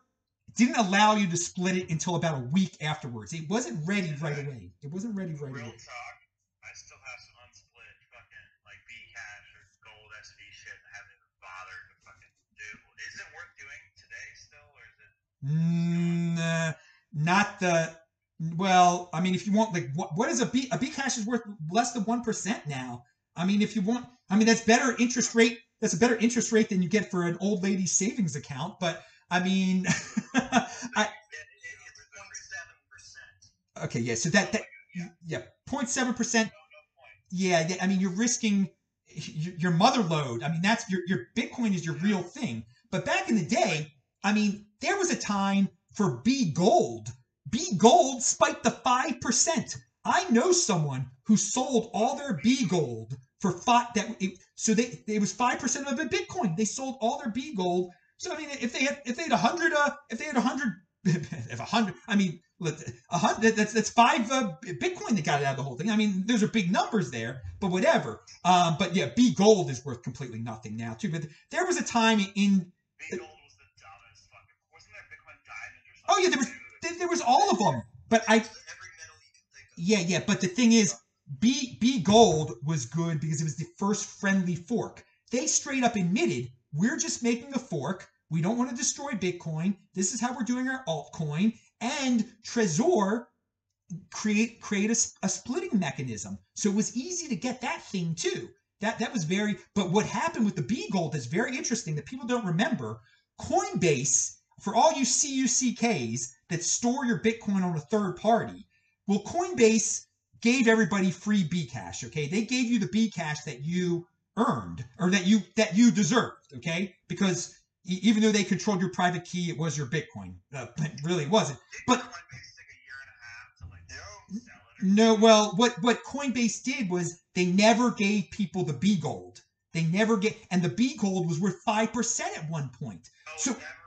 didn't allow you to split it until about a week afterwards it wasn't ready right away it wasn't ready right Real away talk, I still have some unsplit fucking like Bcash or gold SV shit I haven't even bothered to fucking do. Is it worth doing today still, or uh, not the well i mean if you want like what, what is a b a b cash is worth less than 1% now i mean if you want i mean that's better interest rate that's a better interest rate than you get for an old lady's savings account but i mean I, Yeah, it, it's point seven percent. okay yeah so that, that yeah 0.7% No, no point. Yeah, yeah, I mean, you're risking y- your mother load. I mean, that's your your Bitcoin is your real thing. But back in the day, I mean, there was a time for B Gold. B Gold spiked five percent. I know someone who sold all their B Gold for five. That it, so they it was five percent of a Bitcoin. They sold all their B Gold. So I mean, if they had if they had a hundred uh if they had a hundred if a hundred I mean a hundred that's that's five uh, Bitcoin that got it out of the whole thing. I mean, those are big numbers there, but whatever. Um, but yeah, B Gold is worth completely nothing now too. But there was a time in B gold was the dumbest fucking. Wasn't there Bitcoin diamond or something? Oh yeah, there was there, was all of them. But I Every metal you can think of. yeah yeah. But the thing is, B B Gold was good because it was the first friendly fork. They straight up admitted we're just making a fork. We don't want to destroy Bitcoin. This is how we're doing our altcoin. And Trezor create create a splitting mechanism. So it was easy to get that thing too. That that was very. But what happened with the B Gold is very interesting that people don't remember. Coinbase, for all you CUCKs that store your Bitcoin on a third party, well, Coinbase gave everybody free Bcash. Okay, they gave you the Bcash that you earned or that you that you deserved. Okay, because e- even though they controlled your private key, it was your Bitcoin. Uh, but it really wasn't. But Didn't Coinbase take a year and a half to like sell it? Or No, well, what what Coinbase did was they never gave people the B gold. They never get, and the B gold was worth five percent at one point. Oh, So- never at all.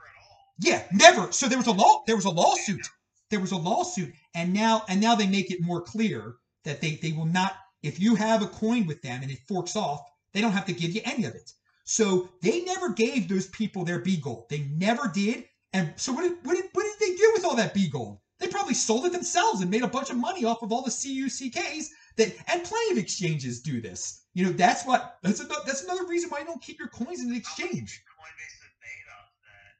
Yeah, never. So there was a law. There was a lawsuit. There was a lawsuit, and now and now they make it more clear that they they will not. If you have a coin with them and it forks off, they don't have to give you any of it. So they never gave those people their B gold. They never did. And so what did what did what did they do with all that B gold? They probably sold it themselves and made a bunch of money off of all the CUCKs that and plenty of exchanges do this. You know, that's what that's another that's another reason why you don't keep your coins in an exchange. Coinbase is made off that.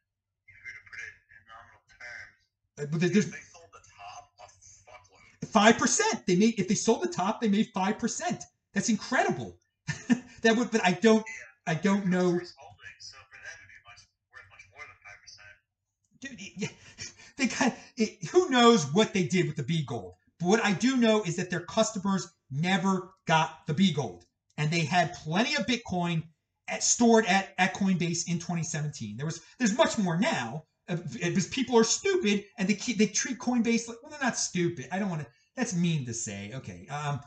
If you were to put it in nominal terms, Uh, But there's They sold the top a fuckload. five percent. They made if they sold the top, they made five percent. That's incredible. that would, but I don't, I don't know. holding, so for them it'd be much worth much more than five percent. Dude, yeah, they got it, who knows what they did with the B gold. But what I do know is that their customers never got the B gold, and they had plenty of Bitcoin at, stored at, at Coinbase in 2017. There was there's much more now because people are stupid and they keep they treat Coinbase like well they're not stupid. I don't want to. That's mean to say. Okay, um,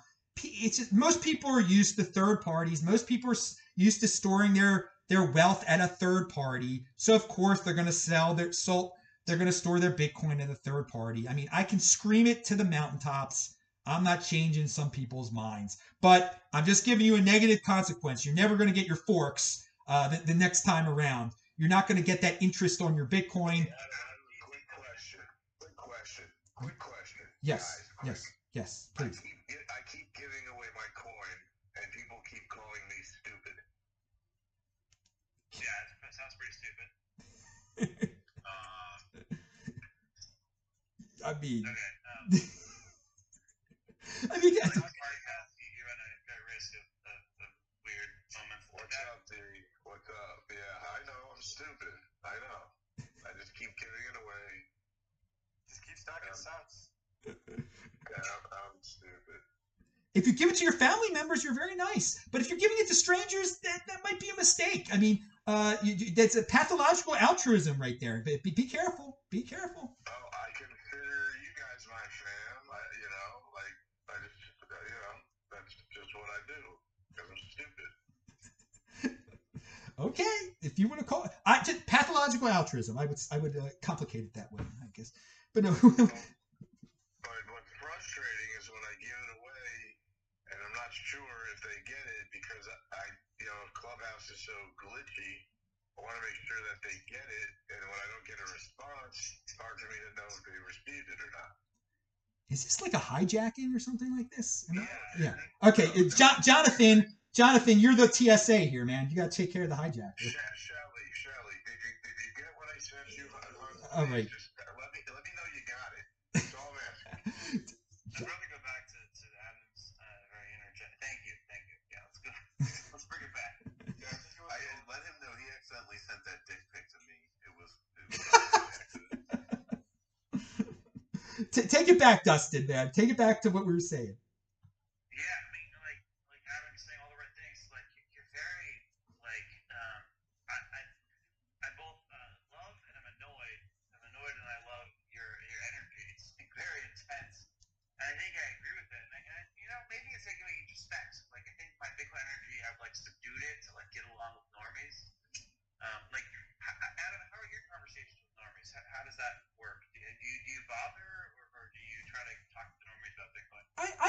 it's just most people are used to third parties. Most people are used to storing their their wealth at a third party. So of course they're going to sell their so they're going to store their Bitcoin at a third party. I mean, I can scream it to the mountaintops. I'm not changing some people's minds, but I'm just giving you a negative consequence. You're never going to get your forks uh, the, the next time around. You're not going to get that interest on your Bitcoin. Quick question. Quick question. Quick question. Yes, Guys, quick. yes, yes, I please. keep, I keep giving away my coin, and people keep calling me stupid. Yeah, it that sounds pretty stupid. uh, I mean, okay. Um, I mean, like on podcast, you, you run a fair risk of, of, of weird moments like What's that. up, D? What's up? Yeah, I know I'm stupid. I know. I just keep giving it away. Just keep stacking Um, sats. Yeah, I'm, I'm stupid. if you give it to your family members, you're very nice. But if you're giving it to strangers, that, that might be a mistake. I mean, uh, you, you- that's a pathological altruism right there. Be, be careful. Be careful. Oh, I consider you guys my fam. I, you know, like I just, you know, that's just what I do because I'm stupid. Okay, if you want to call I pathological altruism. I would I would uh, complicate it that way, I guess. But no, But what's frustrating is when I give it away, and I'm not sure if they get it because I, you know, Clubhouse is so glitchy. I want to make sure that they get it, and when I don't get a response, it's hard for me to know if they received it or not. is this like a hijacking or something like this? I- Yeah. yeah. Okay, it's Jo- Jonathan. Jonathan, you're the TSA here, man. You got to take care of the hijacker. Sh- Shelly, Shelly, did you, did you get what I sent you? All right. Just, let me let me know you got it. That's all I'm asking. I'd rather go back to, to Adam's uh, very energetic. Thank you, thank you. Yeah, let's go. let's bring it back. Yeah, I let him know he accidentally sent that dick pic to me. It was. It was T- take it back, Dustin, man. Take it back to what we were saying. Yeah, I mean, like, like Adam is saying all the right things. Like, you- you're very, like, um, I, I, I both uh, love and I'm annoyed. I'm annoyed and I love your your energy. It's like, very intense. And I think I agree with it. And, I, and I, you know, maybe it's taking me introspect. Like, I think my Bitcoin energy, I've like subdued it to like get along with normies. Um, like, h- h- Adam, how are your conversations with normies? How, how does that work? Do, do you do you bother or, or do you try to talk to normies about Bitcoin?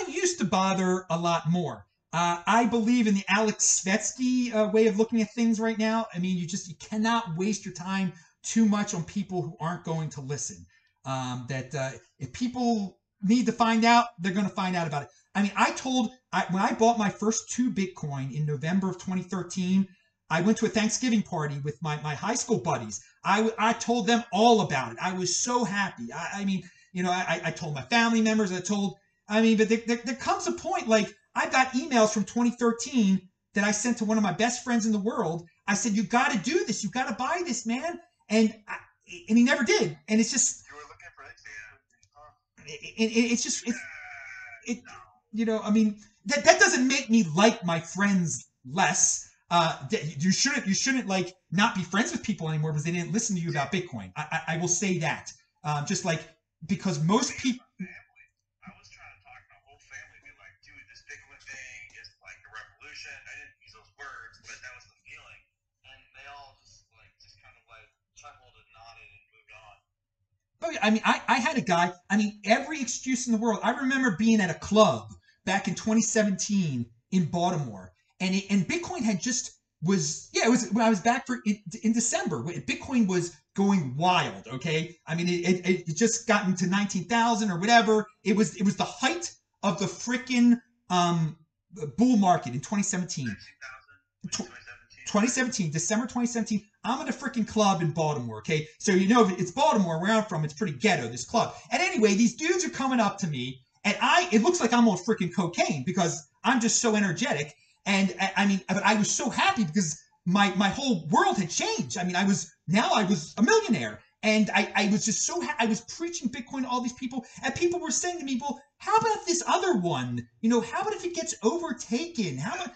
I, used to bother a lot more. Uh, I believe in the Alex Svetski uh, way of looking at things right now. I mean, you just you cannot waste your time too much on people who aren't going to listen. Um, that uh, if people need to find out, they're going to find out about it. I mean, I told I, when I bought my first two Bitcoin in November of 2013. I went to a Thanksgiving party with my, my high school buddies. I, I told them all about it. I was so happy. I, I mean, you know, I, I told my family members. I told I mean, but there, there, there comes a point like I got emails from 2013 that I sent to one of my best friends in the world. I said, "You got to do this. You got to buy this, man." And I, and he never did. And it's just, you were looking for it. it, it, it's just, it, it, you know, I mean, that that doesn't make me like my friends less. Uh, you shouldn't, you shouldn't like not be friends with people anymore because they didn't listen to you about Bitcoin. I, I, I will say that. Um, just like because most people. I was trying to talk to my whole family, be like, dude, this Bitcoin thing is like a revolution. I didn't use those words, but that was the feeling. And they all just like just kind of like chuckled and nodded and moved on. Yeah, I mean, I, I had a guy, I mean, every excuse in the world. I remember being at a club back in 2017 in Baltimore, and it, and Bitcoin had just was yeah, it was when I was back for in, in December. Bitcoin was going wild. Okay, I mean, it, it, it just gotten to 19,000 or whatever. It was it was the height of the freaking um bull market in 2017. 2000, Tw- 2017. 2017, December 2017. I'm at a freaking club in Baltimore, okay? So you know it's Baltimore, where I'm from. It's pretty ghetto, this club. And anyway, these dudes are coming up to me, and I it looks like I'm on freaking cocaine because I'm just so energetic. And I, mean, but I was so happy because my my whole world had changed. I mean, I was now I was a millionaire. And I, I was just so ha- I was preaching Bitcoin to all these people, and people were saying to me, "Well, how about this other one? You know, how about if it gets overtaken? How about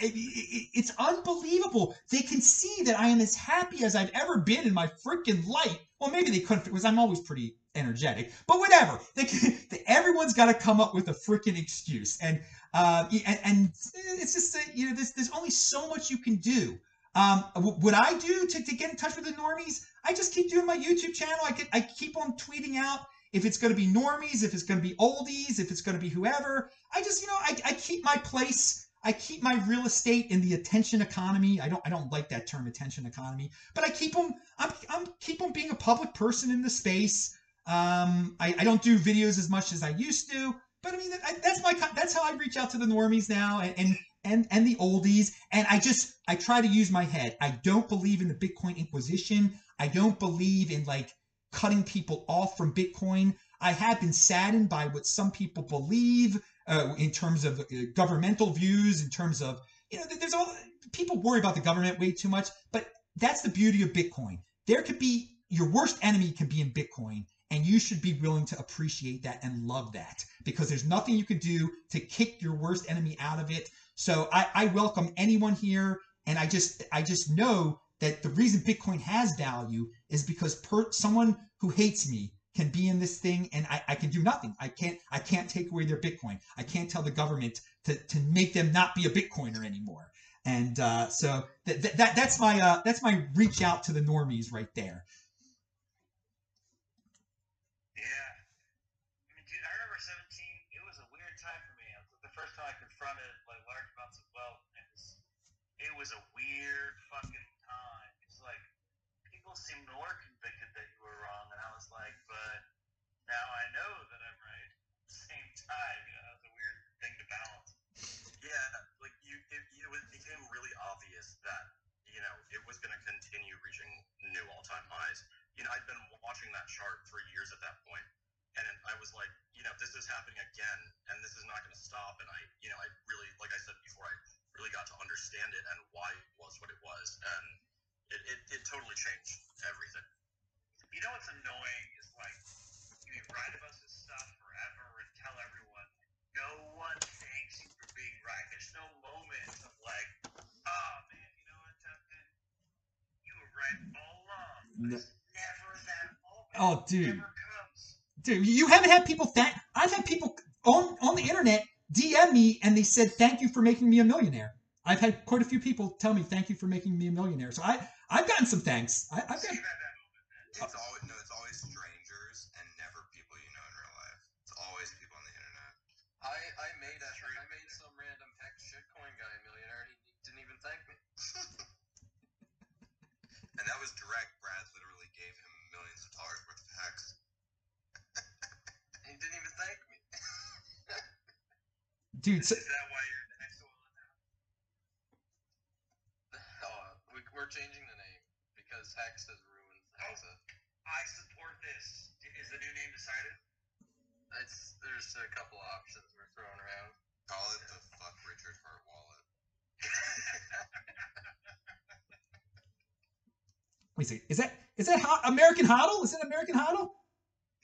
it's unbelievable. They can see that I am as happy as I've ever been in my freaking life. Well, maybe they couldn't because I'm always pretty energetic, but whatever. They can, everyone's got to come up with a freaking excuse, and uh, and, and it's just that, you know there's there's only so much you can do. Um, what I do to, to get in touch with the normies, I just keep doing my YouTube channel. I get, I keep on tweeting out if it's going to be normies, if it's going to be oldies, if it's going to be whoever. I just you know I, I keep my place. I keep my real estate in the attention economy. I don't I don't like that term attention economy, but I keep them I'm I'm keep on being a public person in the space. Um, I, I don't do videos as much as I used to, but I mean that, I, that's my that's how I reach out to the normies now and, and and and the oldies. And I just I try to use my head. I don't believe in the Bitcoin Inquisition. I don't believe in like cutting people off from Bitcoin. I have been saddened by what some people believe uh, in terms of uh, governmental views, in terms of you know, there's all people worry about the government way too much, but that's the beauty of Bitcoin. There could be your worst enemy can be in Bitcoin, and you should be willing to appreciate that and love that because there's nothing you can do to kick your worst enemy out of it. So I, I welcome anyone here, and I just I just know that the reason Bitcoin has value is because per, someone who hates me can be in this thing and I, I can do nothing. I can't I can't take away their Bitcoin. I can't tell the government to, to make them not be a Bitcoiner anymore. And uh, so that, that that's my uh, that's my reach out to the normies right there. Yeah. I mean, dude, I remember 17. It was a weird time for me. It was the first time I confronted like large amounts of wealth, and it was, it was a weird fucking time. It's like people seemed more convicted that you were wrong, and I was like, but now I know that I'm right. At the same time, you know, that was a weird thing to balance. Yeah, like you, it, it was, became really obvious that you know it was going to continue reaching new all-time highs. You know, I'd been watching that chart for years at that point, and I was like, you know, this is happening again, and this is not going to stop. And I, you know, I really, like I said before, I really got to understand it and why it was what it was, and it, it, it totally changed everything. You know what's annoying is like you write about this stuff forever and tell everyone no one thanks you for being right. There's no moment of like, oh man, you know what, Dustin? You were right all along. No. Never that moment. Oh, dude. Dude, you haven't had people thank. I've had people on on the internet DM me and they said thank you for making me a millionaire. I've had quite a few people tell me thank you for making me a millionaire. So I I've gotten some thanks. I, I've So got. It's uh, always no, it's always strangers and never people you know in real life. It's always people on the internet. I, I made a, I made some random hex shitcoin guy a millionaire and he didn't even thank me. And that was direct. Brad literally gave him millions of dollars worth of hex. He didn't even thank me. Dude, so, Is that why you're the next one now? oh, we, we're changing the name because Hex has ruined Hexa. Oh, I support this. Is the new name decided? It's there's a couple options we're throwing around. Call it the fuck Richard Heart wallet. wait a second. Is that is that hot, American Hodl? Is it American Hodl?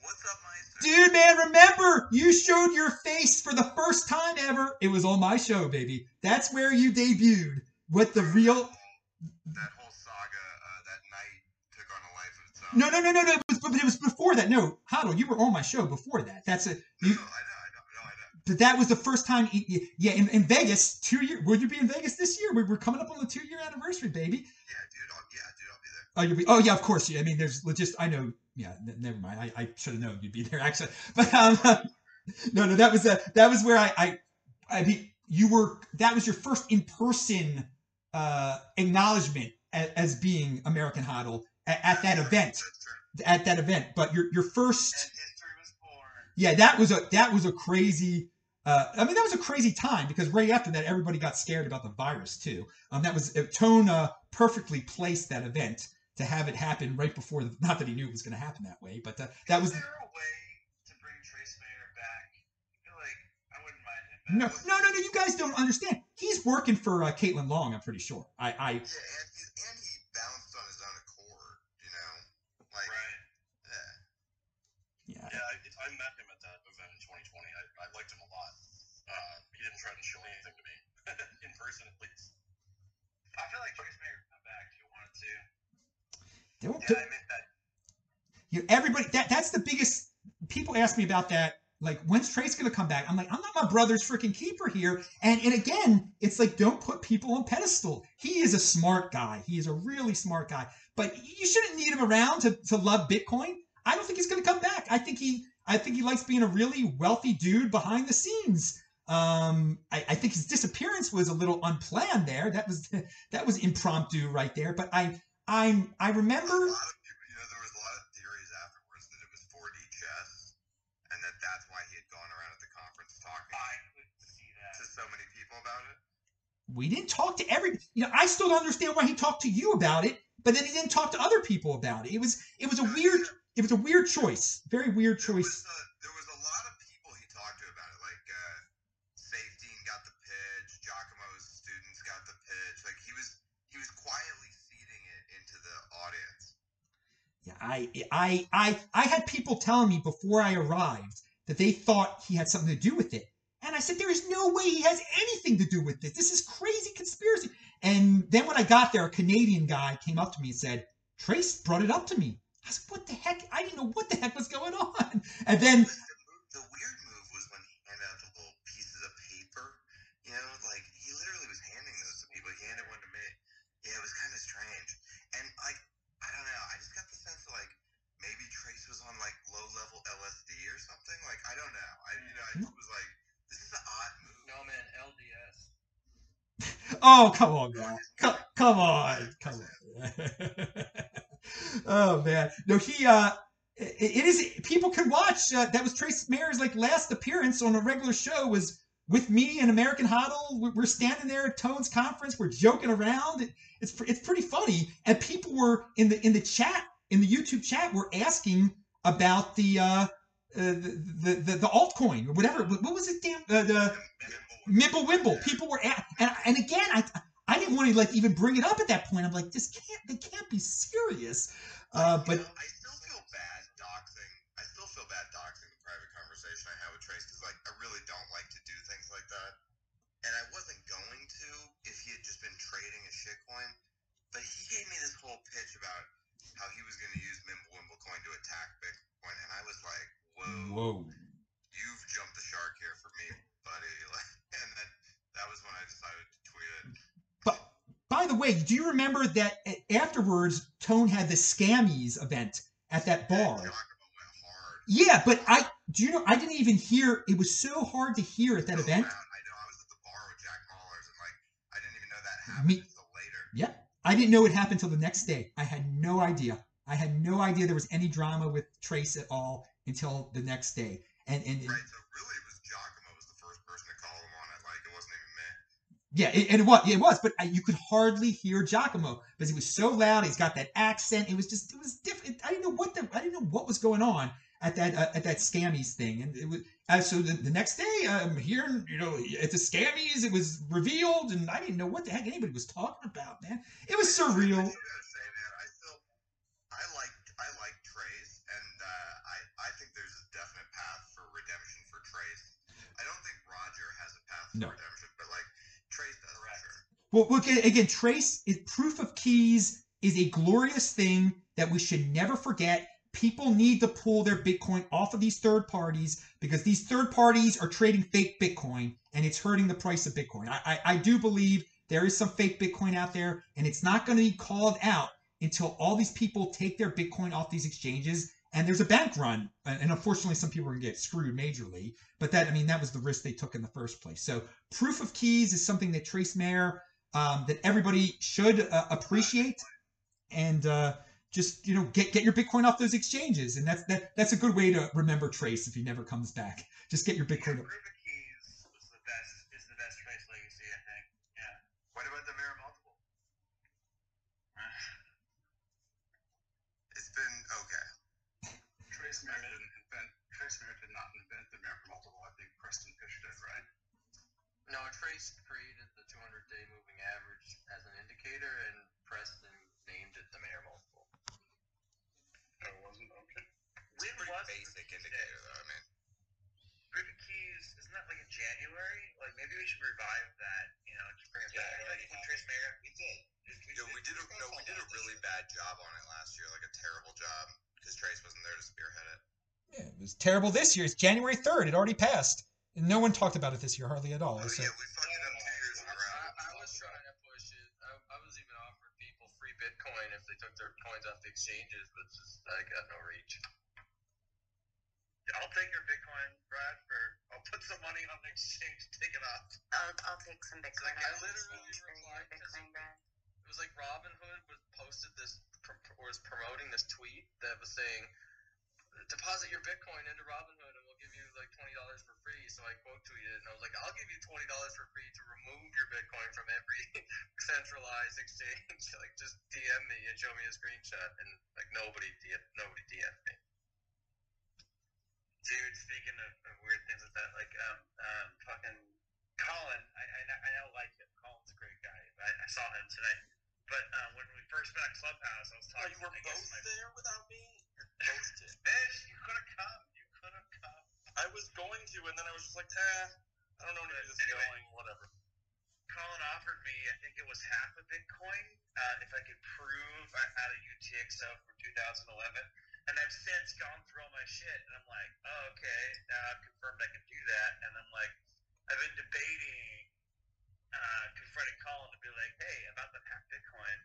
What's up, Meister? Dude, man, remember you showed your face for the first time ever. It was on my show, baby. That's where you debuted. What the real? That whole saga, uh, that night took on a life of its own. No, no, no, no, no. It was, but it was before that. No, Hodl, you were on my show before that. That's a No, you. no, I know, I know, no, I know. but that was the first time. Yeah, in, in Vegas, two year. Will you be in Vegas this year? We're, we're coming up on the two year anniversary, baby. Yeah, dude. I'll, yeah, dude. I'll be there. Oh, you'll be. Oh, yeah, of course. Yeah, I mean, there's just. I know. Yeah, n- never mind. I, I should have known you'd be there actually. But um, no, no, that was uh, that was where I I I mean, you were. That was your first in person uh acknowledgement as, as being American Hodl at, at that event. At that event, but your your first. And history was born. Yeah, that was a that was a crazy. Uh, I mean, that was a crazy time because right after that, everybody got scared about the virus too. Um, that was uh, Tone uh, perfectly placed that event to have it happen right before. The, not that he knew it was going to happen that way, but uh, that was Is there a way to bring Trace Mayer back? I feel like I wouldn't mind him no, no, no, no. You guys don't understand. He's working for uh, Caitlin Long. I'm pretty sure. I, I, Yeah, and he, and he bounced on his own accord. You know, like Right. yeah. yeah, Yeah, I, I met him at that event in 2020. I, I liked him a lot. Uh, he didn't try to show anything to me, in person at least. I feel like Trace Mayer would come back if he wanted to. Don't. Yeah, I meant that. you everybody that that's the biggest people ask me about that like when's trace gonna come back? I'm like i'm not my brother's freaking keeper here. And and again it's like don't put people on pedestal. He is a smart guy. He is a really smart guy. But you shouldn't need him around to, to love bitcoin. I don't think he's gonna come back. I think he i think he likes being a really wealthy dude behind the scenes. Um I, I think his disappearance was a little unplanned there. That was that was impromptu right there. But i i'm i remember A lot of people, you know, there was a lot of theories afterwards that it was 4D chess, and that that's why he had gone around at the conference talking I could see that. to so many people about it. we didn't talk to every you know i still don't understand why he talked to you about it but then he didn't talk to other people about it it was it was a weird it was a weird choice very weird There was, choice i i i i had people telling me before i arrived that they thought he had something to do with it. And i said there is no way he has anything to do with this. This is crazy conspiracy. And then when i got there a canadian guy came up to me and said trace brought it up to me. I was like what the heck? I didn't know what the heck was going on. And then The, move, the weird move was when he handed out the little pieces of paper. You know, like he literally was handing those to people. He handed one to me. Yeah, it was kind of strange. And like, I don't know. I just got the sense of like maybe Trace was on like low level LSD or something. Like I don't know. I you know I just was like, this is an odd move. No man, LDS. Oh, come on, man. Come, come on. Come on. oh, man. No, he, uh, it, is, people can watch. Uh, that was Trace Mayer's like last appearance on a regular show was with me and American Hodl. We're, standing there at Tone's conference. We're joking around. It, it's, it's pretty funny. And people were in the, in the chat, in the YouTube chat, were asking about the, uh, uh, the, the, the, altcoin or whatever. What what was it? Damn, uh, the, Mimble Wimble. People were at, and and again, I I didn't want to like even bring it up at that point. I'm like, this can't they can't be serious. Uh, but You know, I still feel bad doxing. I still feel bad doxing the private conversation I had with Trace because, like, I really don't like to do things like that. And I wasn't going to if he had just been trading a shitcoin. But he gave me this whole pitch about how he was going to use Mimblewimble coin to attack Bitcoin, and I was like, "Whoa, whoa, you've jumped the shark here for me, buddy." Like, and then that was when I decided to tweet it. but by the way, do you remember that afterwards Tone had the Scammies event at that bar? Yeah, but I do you know I didn't even hear. It was so hard to hear at that Go event. around. I know. I was at the bar with Jack Mallers, and like, I didn't even know that happened Me- until later. Yeah, I didn't know it happened until the next day. I had no idea. I had no idea there was any drama with Trace at all until the next day. And and, and Right. So really, Yeah, it, and it was, it was, but I, you could hardly hear Giacomo because he was so loud. He's got that accent. It was just, it was different. I didn't know what the, I didn't know what was going on at that uh, at that Scammies thing. And it was, uh, so the, the next day, I'm hearing, you know, at the Scammies, it was revealed, and I didn't know what the heck anybody was talking about, man. It was surreal. just gotta say, man, I still, I like, I like Trace, and uh, I, I think there's a definite path for redemption for Trace. I don't think Roger has a path for No. redemption, but like Trace does for sure. Well, look again. Trace is proof of keys is a glorious thing that we should never forget. people need to pull their Bitcoin off of these third parties because these third parties are trading fake Bitcoin and it's hurting the price of Bitcoin. I, I, I do believe there is some fake Bitcoin out there and it's not going to be called out until all these people take their Bitcoin off these exchanges and there's a bank run. And unfortunately, some people are going to get screwed majorly. But that, I mean, that was the risk they took in the first place. So proof of keys is something that Trace Mayer, um, that everybody should uh, appreciate. And, uh, just you know get get your bitcoin off those exchanges and that's that that's a good way to remember trace if he never comes back just get your bitcoin Proof of keys was the best is the best trace legacy, I think. Yeah. What about the Mayer multiple? It's been okay. Trace Mayer didn't invent. Trace Mayer did not invent the Mayer multiple. I think Preston Pysh did, right? No, Trace created the 200-day moving average as an indicator, and Preston named it the Mayer multiple. Oh, it wasn't okay. It's a When pretty was basic Ruby indicator, though. I mean, Ruby Keys, isn't that like in January? Like maybe we should revive that, you know, just bring it Yeah, back. it already Like when happened. Trace Mayer we did. Yo, we did a no, we did a really bad job on it last year, like a terrible job, because Trace wasn't there to spearhead it. yeah, it was terrible this year it's january 3rd it already passed and no one talked about it this year hardly at all Oh so yeah, we fucked it up two years in a row. I, I was trying to push it. I, I was even offering people free Bitcoin if they took their coins off the exchanges, but just I got no reach. I'll take your Bitcoin, Brad, for I'll put some money on the exchange, to take it off. I'll, I'll take some Bitcoin. Like, I out literally exchange for your replied to Bitcoin, Brad. It was like Robinhood was posted this pr- pr- was promoting this tweet that was saying deposit your Bitcoin into Robinhood and we'll give you like twenty dollars for free. So I quote tweeted and I was like, I'll give you twenty dollars for free to remove your Bitcoin from every centralized exchange. like just DM me and show me a screenshot and like nobody DM, nobody DM me. Dude, speaking of, of weird things like that, like um um fucking Colin, I I, I know like him. Colin's a great guy. I, I saw him tonight. But um, when we first met at Clubhouse, I was talking. Oh, you were both my, there without me? You're boasted. Bish, you could have come. You could have come. I was going to, and then I was just like, eh, I don't know where this is Anyway. going, whatever. Colin offered me, I think it was half a Bitcoin, uh, if I could prove I had a UTXO from 2011. And I've since gone through all my shit, and I'm like, oh, okay, now I've confirmed I can do that. And I'm like, I've been debating uh, confronting Colin to be like, hey, about the half Bitcoin.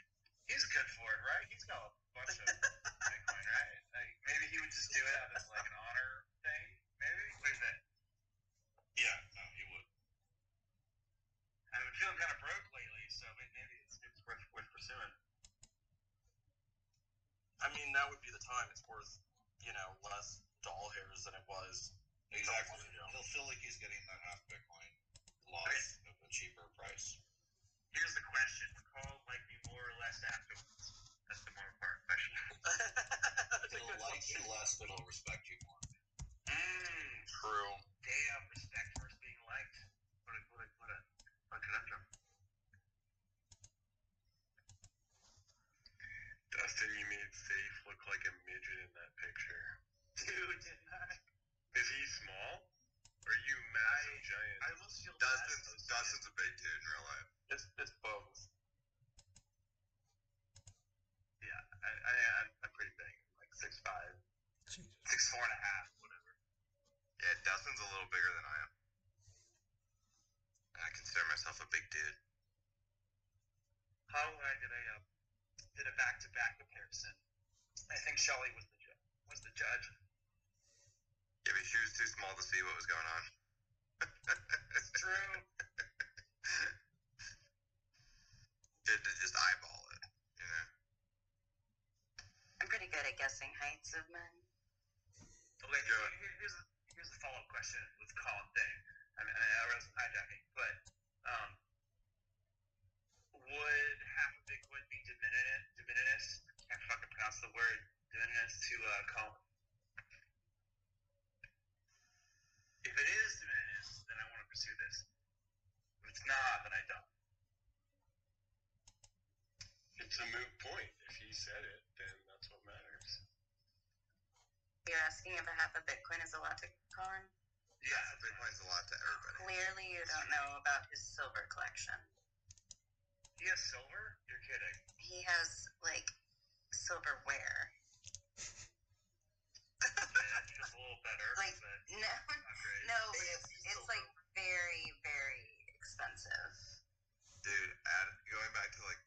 He's good for it, right? He's got a bunch of Bitcoin, right? Like, maybe he would just do it as like an honor thing. Maybe. What do you think? Yeah, no, he would. I've been feeling kind of broke lately, so maybe it's, it's worth, worth pursuing. I mean, now would be the time. It's worth, you know, less doll hairs than it was. Exactly. He'll feel like he's getting that half Bitcoin loss at a cheaper price. Here's the question: Would Colin like me more or less afterwards? That's the more important question. That's a He'll like question. you less, but he'll respect you more. Mmm. True. Damn. Respect versus being liked. What a what a what a what a conundrum. Dustin, you made Saif look like a midget in that picture. Dude, didn't I? Is he small? Or are you massive giant? I almost feel Dustin's, Dustin's a big dude in real life. It's, it's both. Yeah, I, I, I'm, I'm pretty big, like six five, Jesus. six four and a half, whatever. Yeah, Dustin's a little bigger than I am. And I consider myself a big dude. How I did a uh, did a back to back comparison. I think Shelly was the ju- was the judge. Yeah, but she was too small to see what was going on. It's true. Did to just eyeball it, you know. I'm pretty good at guessing heights of men. Okay, Yeah. here- here- here's a, here's a follow up question with the Colin thing. I mean, I wasn't hijacking, but um, would half of Bitcoin be diminished? Diminished? I can't fucking pronounce the word. Diminished to uh, Colin. If it is diminished, then I want to pursue this. If it's not, then I don't. It's a moot point. If he said it, then that's what matters. You're asking if a half a Bitcoin is a lot to Colin? Yeah, Bitcoin's a lot to everybody. Clearly, you don't know about his silver collection. He has silver? You're kidding. He has like silverware. is a little better, Like no, no, it's, it's like very, very expensive. Dude, Ad, going back to like the 2017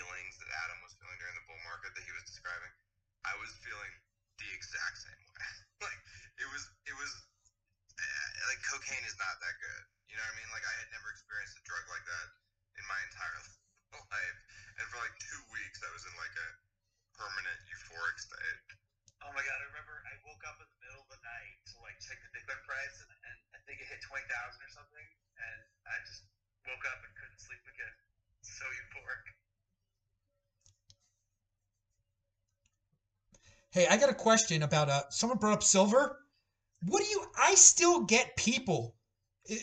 feelings that Adam was feeling during the bull market that he was describing, I was feeling the exact same way. like it was, it was uh, like cocaine is not that good. You know what I mean? Like I had never experienced a drug like that in my entire life, and for like two weeks I was in like a permanent euphoric state. Oh my god, I remember I woke up in the middle of the night to like check the Bitcoin price and, and I think it hit twenty thousand or something and I just woke up and couldn't sleep again. So euphoric. Hey, I got a question about uh someone brought up silver. What do you I still get people eh,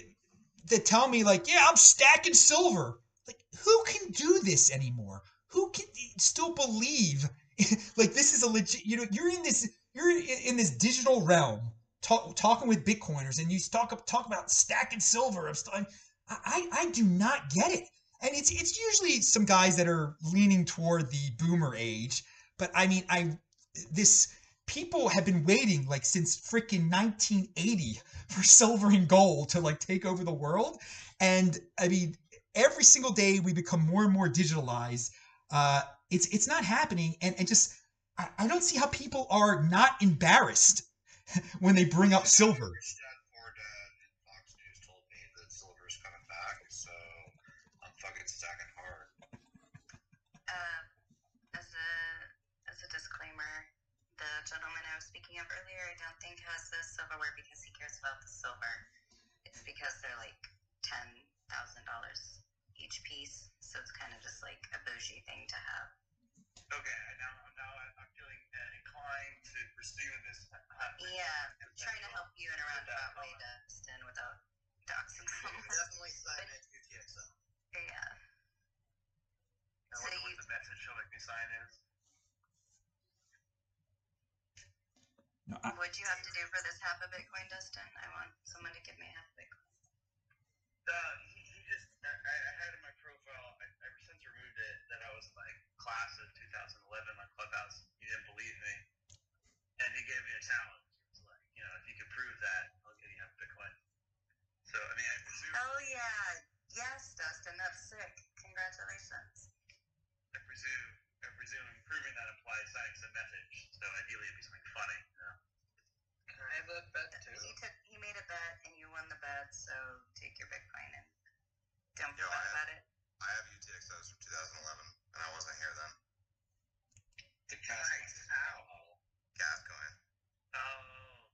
that tell me like, "Yeah, I'm stacking silver." Like, who can do this anymore? Who can still believe like this is a legit you know, you're in this you're in, this digital realm talk, talking with bitcoiners and you talk talk about stacking silver I I do not get it. And it's it's usually some guys that are leaning toward the boomer age, but I mean, I this people have been waiting like since freaking 1980 for silver and gold to like take over the world. And i mean every single day we become more and more digitalized uh it's it's not happening. And and just i, I don't see how people are not embarrassed when they bring up silver Dad Ford Dad and Fox News told me that silver's coming back, so I'm fucking stacking hard. Um, as a as a disclaimer, the gentleman I was speaking of earlier, I don't think has the silverware because he cares about the silver. It's because they're like ten thousand dollars each piece, so it's kind of just like a bougie thing to have. Okay, I now now I'm feeling uh, inclined to pursue this. Yeah, I'm trying to help you in a roundabout way, Dustin, without doxing someone. Definitely sign it UTXO. Yeah. I So wonder you, what the message she'll make me sign is. No, I, what'd you have to do for this half a Bitcoin, Dustin? I want someone to give me half a Bitcoin. Uh, he, he just, I, I I had in my profile, I, ever since removed it, that I was like class of 2011 on Clubhouse. He didn't believe me. And he gave me a challenge. He was like, you know, if you can prove that, I'll give you half a Bitcoin. So, I mean, I presume, Hell yeah! Yes, Dustin, that's sick. Congratulations. I presume, I presume proving that implies signing some message. So ideally it'd be something funny, you know? Can I have that bet too? He took he made a bet and you won the bet, so take your Bitcoin and don't Yo, feel bad about it. I have UTXOs from 2011, and I wasn't here then. The cast Nice. How? Gas coin. Oh.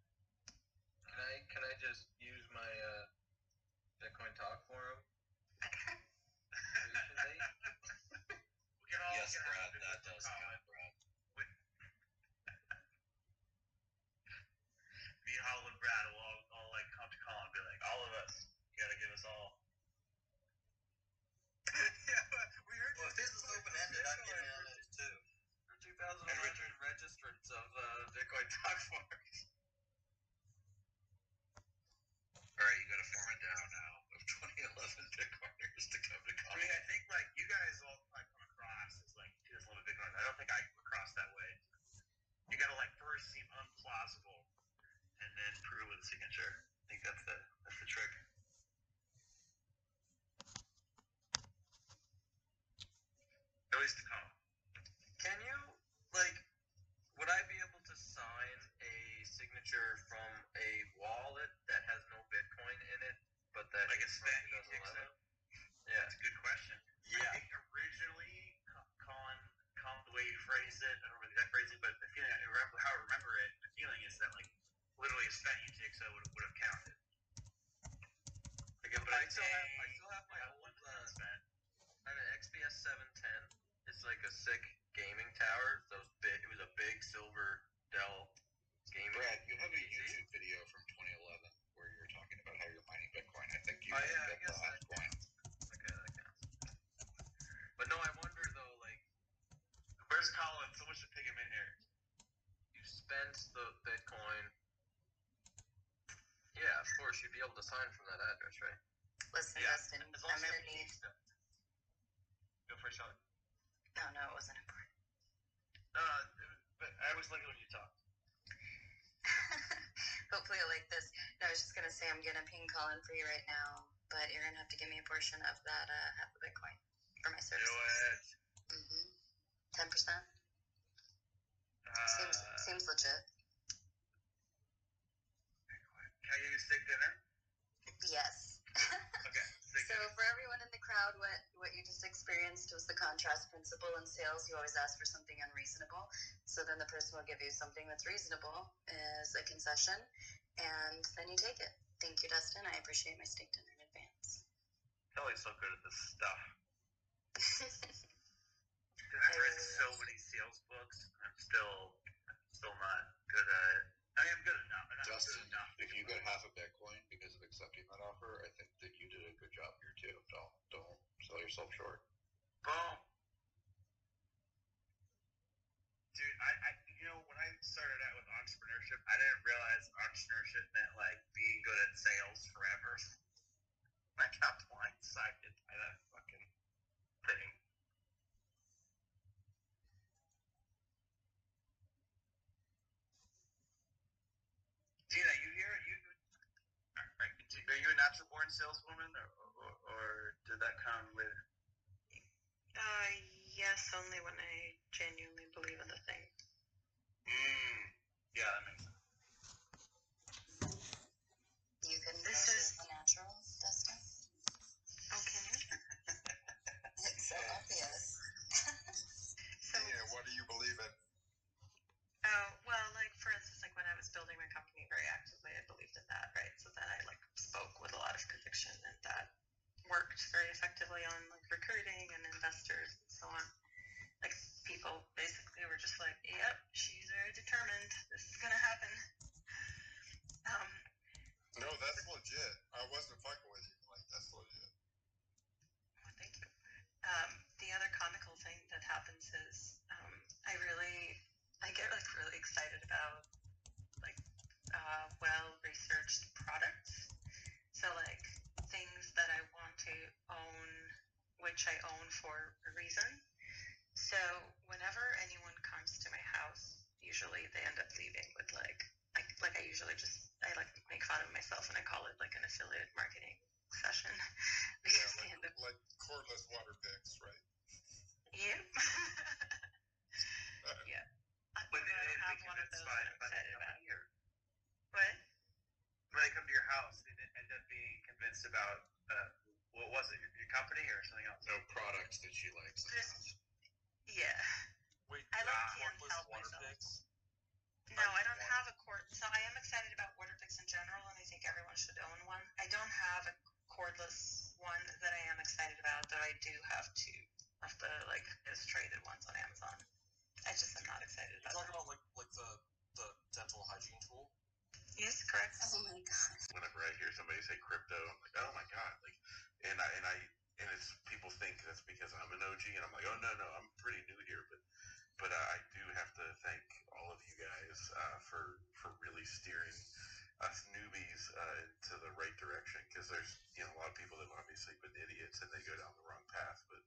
Can I can I just use my uh, Bitcoin talk forum? Solution date? We can all Yes, get Brad, out of that business does with count, Colin. Brad. Me and Holland Brad will all, all like come to Colin and be like, all of us, you gotta give us all. yeah, we heard well, if this is open ended, I'm getting on it too. 2011 registrants of uh, Bitcoin talk forums. All right, you got to form it down now of 2011 Bitcoiners to come to I Colin. mean, I think like you guys all like come across as like 2011 Bitcoin. I don't think I come across that way. You gotta like first seem unplausible, and then prove it with a signature. I think that's the that's the trick. At least to Colin. Can you like? Would I be able to sign a signature from a wallet that has no Bitcoin in it, but that Like a is from spent 2011? UTXO? Yeah. That's a good question. Yeah. I think originally, Co- Colin, Colin, the way he phrased it, I don't remember the exact phrasing, but the feeling, I remember how I remember it, the feeling is that like literally a spent UTXO would, would have counted. Okay, but I Like, still have I say, still have my yeah, old. one Uh, percent spent. I have an XPS 710. It's like a sick gaming tower. Those big. It was a big silver Dell gaming. Brad, you have a PC. YouTube video from 2011 where you were talking about how you're mining Bitcoin. I think you Oh, might yeah, I get the guess last that coin. Okay, that counts. But no, I wonder though, like Where's Colin? Someone should pick him in here. you spent the Bitcoin. Yeah, of course you'd be able to sign from that address, right? Listen, Yeah, Dustin, As long I'm gonna need. Go for it, Sean. No, no, it wasn't important. No, no, but I always like it when you talk. Hopefully, I like this. No, I was just gonna say I'm gonna ping Colin for you right now, but you're gonna have to give me a portion of that uh, half a Bitcoin for my Do it. Mm-hmm. Ten percent seems Uh, seems legit. can I give you steak dinner? Yes. Okay, steak So dinner. for everyone in the crowd, what what you just experienced was the contrast principle in sales. You always ask for something unreasonable, so then the person will give you something that's reasonable as a concession, and then you take it. Thank you, Dustin. I appreciate my being convinced about uh, what was it, your, your company or something else? No products that she likes. Just yeah. Wait, I you like can't cordless help water myself. picks? No, I don't have a cord. So I am excited about Waterpiks in general, and I think everyone should own one. I don't have a cordless one that I am excited about, though I do have two of the like those traded ones on Amazon. I just am not excited You're about talking them. about like like the the dental hygiene tool? Yes, correct. Oh my god. whenever I hear somebody say crypto, I'm like, oh my god, like, and I and I and it's people think that's because I'm an OG, and I'm like, oh no no, I'm pretty new here, but but uh, I do have to thank all of you guys uh, for for really steering us newbies uh, to the right direction because there's you know a lot of people that have obviously been idiots and they go down the wrong path, but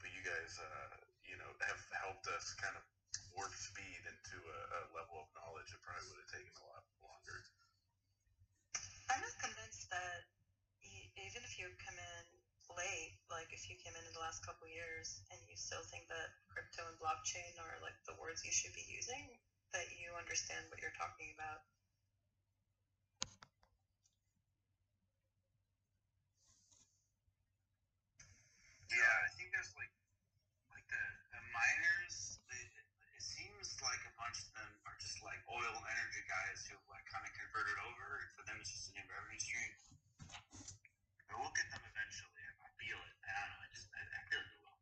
but you guys uh, you know have helped us kind of warp speed into a, a level of knowledge that probably would have taken a lot longer. I'm not convinced that even if you come in late, like if you came in in the last couple years and you still think that crypto and blockchain are like the words you should be using, that you understand what you're talking about. Yeah, I think there's like the, the miners. It, it seems like a bunch of them are just like oil and energy guys who like kind of converted over. And for them, it's just a new revenue stream. But we'll get them eventually. I feel it. I don't know. I just I, I feel it will.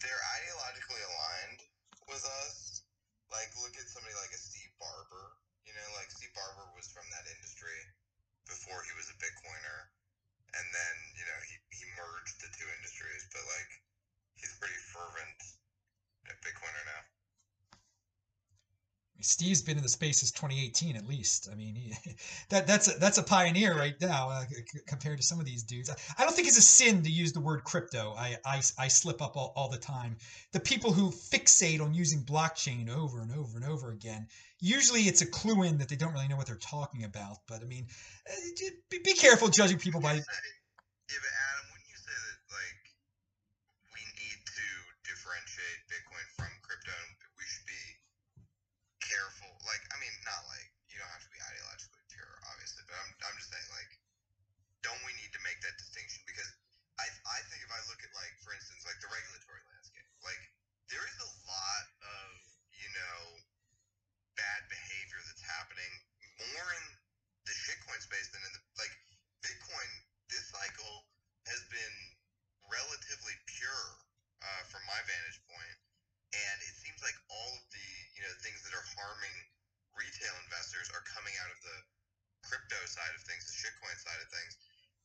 They're ideologically aligned with us. Like, look at somebody like a Steve Barbour. You know, like Steve Barbour was from that industry before he was a Bitcoiner, and then you know he he merged the two industries. But like, he's pretty fervent Bitcoiner now. Steve's been in the space since 2018 at least. I mean, he, that that's a, that's a pioneer right now uh, c- compared to some of these dudes. I, I don't think it's a sin to use the word crypto. I I, I slip up all, all the time. The people who fixate on using blockchain over and over and over again, usually it's a clue in that they don't really know what they're talking about. But I mean, uh, be, be careful judging people by. But Adam, wouldn't you say that like we need to differentiate Bitcoin from crypto? and We should be careful. Like, I mean, not like you don't have to be ideologically pure, obviously, but I'm I'm just saying like, don't we need to make that distinction? Because I I think if I look at like, for instance, like the regulatory landscape, like there is a lot of you know bad behavior that's happening more in the shitcoin space than in the like Bitcoin. This cycle has been relatively pure uh, from my vantage point, and it seems like all of the you know things that are harming retail investors are coming out of the crypto side of things, the shitcoin side of things,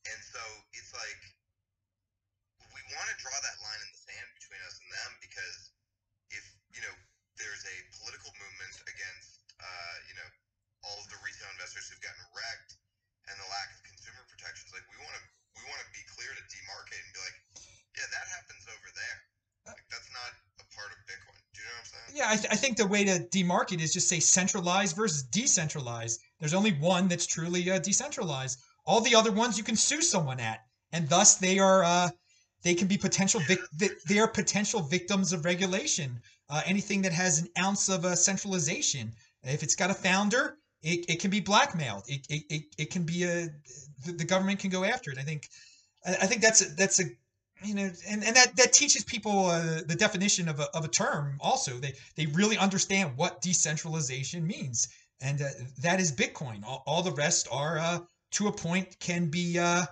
and so it's like we want to draw that line in the sand between us and them because if you know there's a political movement against uh, you know all of the retail investors who've gotten wrecked and the lack of consumer protections like we want to we want to be clear to demarcate and be like yeah that happens over there like that's not a part of bitcoin do you know what i'm saying Yeah, I, th- I think the way to demark is just say centralized versus decentralized. There's only one that's truly uh, decentralized. All the other ones you can sue someone at, and thus they are uh, they can be potential vic- they are potential victims of regulation. Uh, anything that has an ounce of uh, centralization, if it's got a founder, it, it can be blackmailed. It, it, it, it can be a the, the government can go after it. I think I, I think that's a, that's a you know and, and that that teaches people uh, the definition of a, of a term also. They they really understand what decentralization means. And uh, that is bitcoin. All, all the rest are uh, to a point can be uh,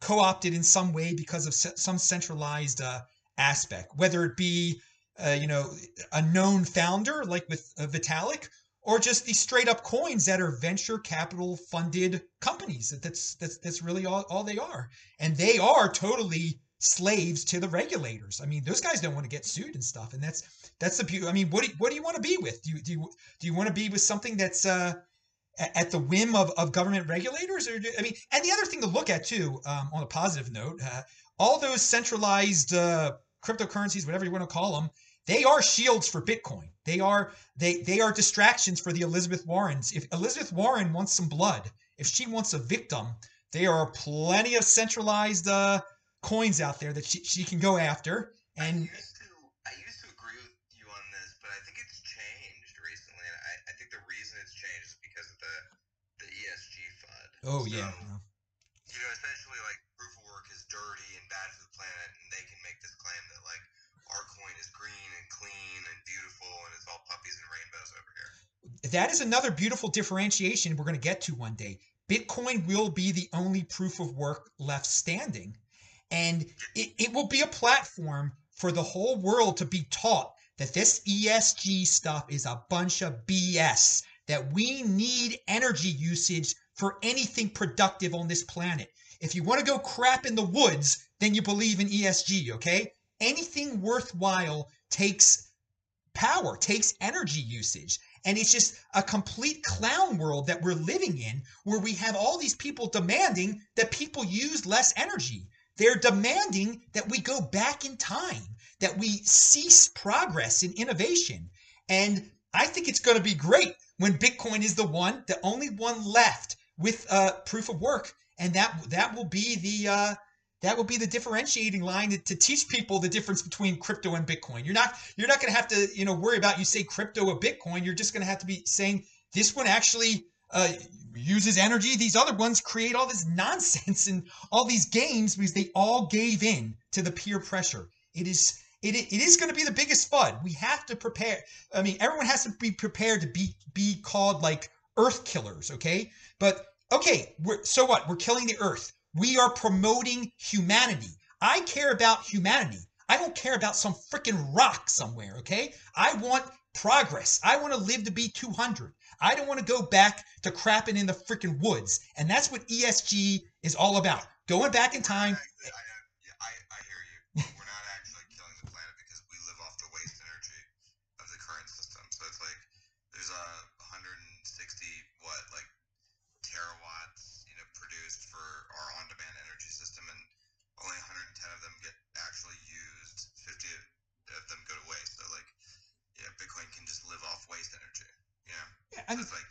co-opted in some way because of se- some centralized uh, aspect whether it be uh, you know a known founder like with vitalik or just these straight up coins that are venture capital funded companies. That's that's that's really all, all they are. And they are totally slaves to the regulators. I mean, those guys don't want to get sued and stuff, and that's that's the beauty. I mean, what do you, what do you want to be with? Do you do you, do you want to be with something that's uh, at the whim of, of government regulators, or do, I mean, and the other thing to look at too, um, on a positive note, uh, all those centralized uh, cryptocurrencies, whatever you want to call them, they are shields for Bitcoin. They are they they are distractions for the Elizabeth Warrens. If Elizabeth Warren wants some blood, if she wants a victim, there are plenty of centralized uh, coins out there that she, she can go after. And I used to I used to agree with you on this, but I think it's changed recently, and I, I think the reason it's changed is because of the the ESG fund. oh So, yeah, you know, essentially like proof of work is dirty and bad for the planet, and they can make this claim that like our coin is green and clean and beautiful, and it's all puppies and rainbows over here. that is another beautiful differentiation we're going to get to one day. Bitcoin will be the only proof of work left standing. And it, it will be a platform for the whole world to be taught that this ESG stuff is a bunch of BS, that we need energy usage for anything productive on this planet. If you want to go crap in the woods, then you believe in ESG, okay? Anything worthwhile takes power, takes energy usage. And it's just a complete clown world that we're living in where we have all these people demanding that people use less energy. They're demanding that we go back in time, that we cease progress in innovation. And I think it's going to be great when Bitcoin is the one, the only one left with uh, proof of work, and that that will be the uh, that will be the differentiating line to, to teach people the difference between crypto and Bitcoin. You're not you're not going to have to you know worry about you say crypto or Bitcoin. You're just going to have to be saying this one actually uh, uses energy. These other ones create all this nonsense and all these games because they all gave in to the peer pressure. It is it, it is going to be the biggest fun. We have to prepare. I mean, everyone has to be prepared to be be called like earth killers, okay? But okay, we're, so what? We're killing the earth. We are promoting humanity. I care about humanity. I don't care about some freaking rock somewhere, okay? I want progress. I want to live to be 200. I don't want to go back to crapping in the freaking woods. And that's what ESG is all about. Going back in time. I was like,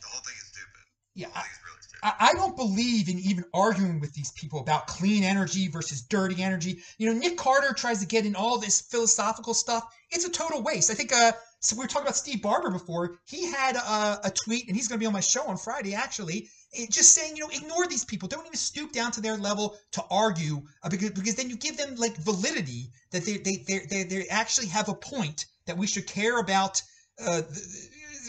the whole thing is stupid. Yeah. I, really stupid. I, I don't believe in even arguing with these people about clean energy versus dirty energy. You know, Nick Carter tries to get in all this philosophical stuff. It's a total waste. I think uh, so we were talking about Steve Barbour before. He had a, a tweet, and he's going to be on my show on Friday, actually, just saying, you know, ignore these people. Don't even stoop down to their level to argue uh, because, because then you give them like validity that they, they, they, they, they actually have a point that we should care about uh,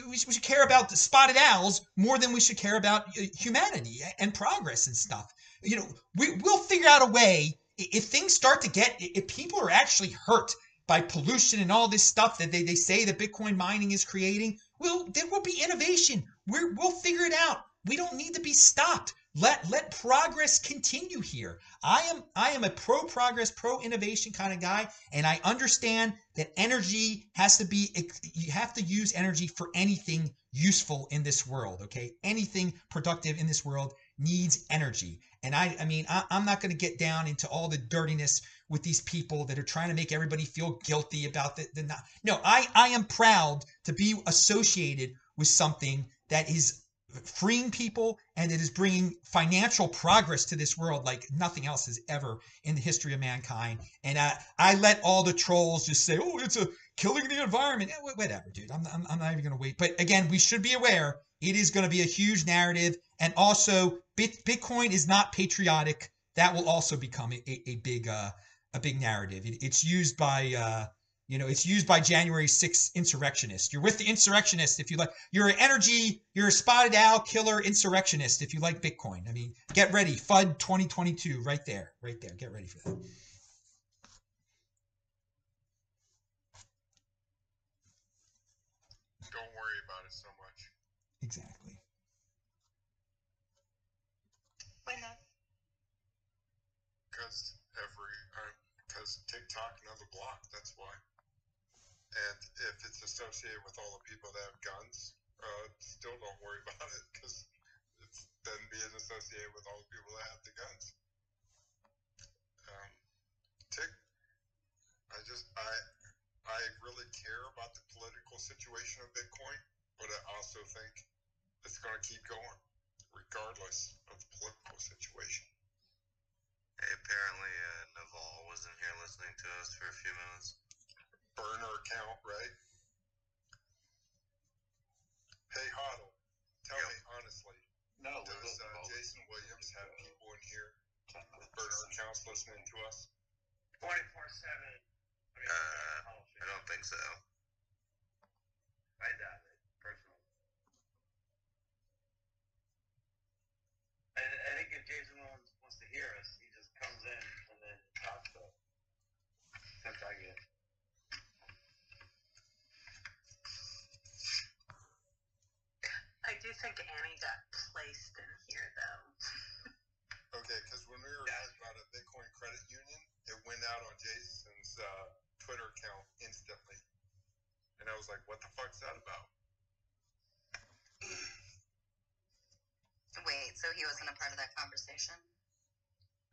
we should, care about the spotted owls more than we should care about uh, humanity and progress and stuff. You know, we we'll figure out a way if things start to get if people are actually hurt by pollution and all this stuff that they, they say that Bitcoin mining is creating, well, there will be innovation. We're, we'll figure it out. We don't need to be stopped. Let let progress continue here. I am I am a pro progress, pro innovation kind of guy, and I understand that energy has to be you have to use energy for anything useful in this world. Okay, anything productive in this world needs energy. And I I mean I, I'm not going to get down into all the dirtiness with these people that are trying to make everybody feel guilty about the, the not. No, I I am proud to be associated with something that is freeing people and it is bringing financial progress to this world like nothing else has ever in the history of mankind. And I, I let all the trolls just say, oh, it's a killing the environment. Eh, wh- Whatever, dude. I'm, I'm, I'm not even going to wait. But again, we should be aware it is going to be a huge narrative. And also, Bit, Bitcoin is not patriotic. That will also become a, a, a big uh, a big narrative. It, it's used by uh, you know, it's used by January 6th insurrectionists. You're with the insurrectionists if you like. You're an energy, you're a spotted owl killer insurrectionist if you like Bitcoin. I mean, get ready. FUD 2022 right there. Right there. Get ready for that. Don't worry about it so much. Exactly. Why not? Because every, uh, because tick tock another block. That's why. And if it's associated with all the people that have guns, uh, still don't worry about it because it's then being associated with all the people that have the guns. Um, Tick, I just I I really care about the political situation of Bitcoin, but I also think it's going to keep going regardless of the political situation. Hey, apparently uh, Naval wasn't here listening to us for a few minutes. Burner account, right? Hey, Hodl, tell me honestly. No, does uh, Jason Williams have people in here with burner accounts listening to us? 24 7. Uh, I don't think so. I doubt it, personally. I, I think if Jason think Annie got placed in here though. Okay, because when we were talking about a Bitcoin credit union, it went out on Jason's uh, Twitter account instantly. And I was like, what the fuck's that about? Wait, so he wasn't a part of that conversation?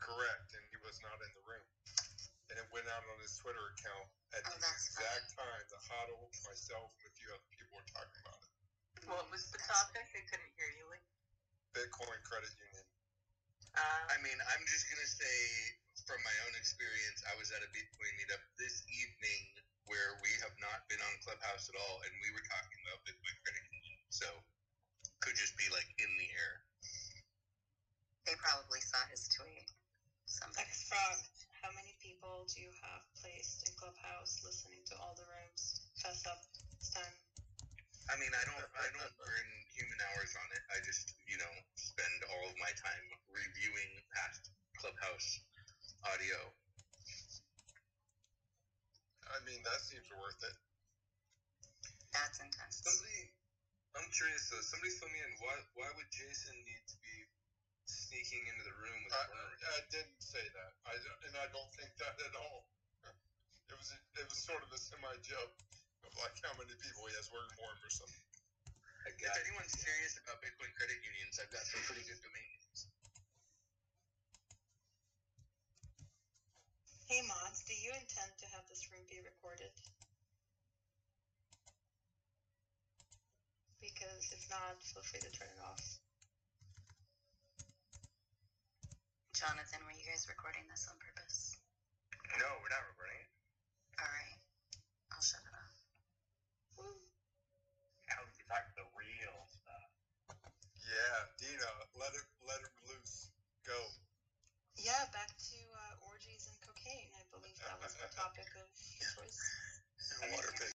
Correct, and he was not in the room. And it went out on his Twitter account at Oh, the exact time that Hodl, myself, and a few other people were talking about. What was the topic? I couldn't hear you. Bitcoin credit union. uh, I mean, I'm just gonna say from my own experience, I was at a Bitcoin meetup this evening where we have not been on Clubhouse at all, and we were talking about Bitcoin credit union. So could just be like in the air. They probably saw his tweet. Somebody. X Frog, how many people do you have placed in Clubhouse listening to all the rooms? Fess up. It's time. I mean, I don't, I don't burn human hours on it. I just, you know, spend all of my time reviewing past Clubhouse audio. I mean, that seems worth it. That's intense. Somebody, I'm curious though. Somebody fill me in. Why, why would Jason need to be sneaking into the room with I, a burner? I didn't say that, I don't, and I don't think that at all. It was a, it was sort of a semi joke of like how many people he has working for him or something. If anyone's serious about Bitcoin credit unions, I've got some pretty good domain names. Hey mods, do you intend to have this room be recorded? Because if not, feel free to turn it off. Jonathan, were you guys recording this on purpose? No, we're not recording it. All right. I'll shut it off. Now we can talk the real stuff. Yeah, Dina, let it let him loose. Go. Yeah, back to uh, orgies and cocaine. I believe that was the topic of choice. Water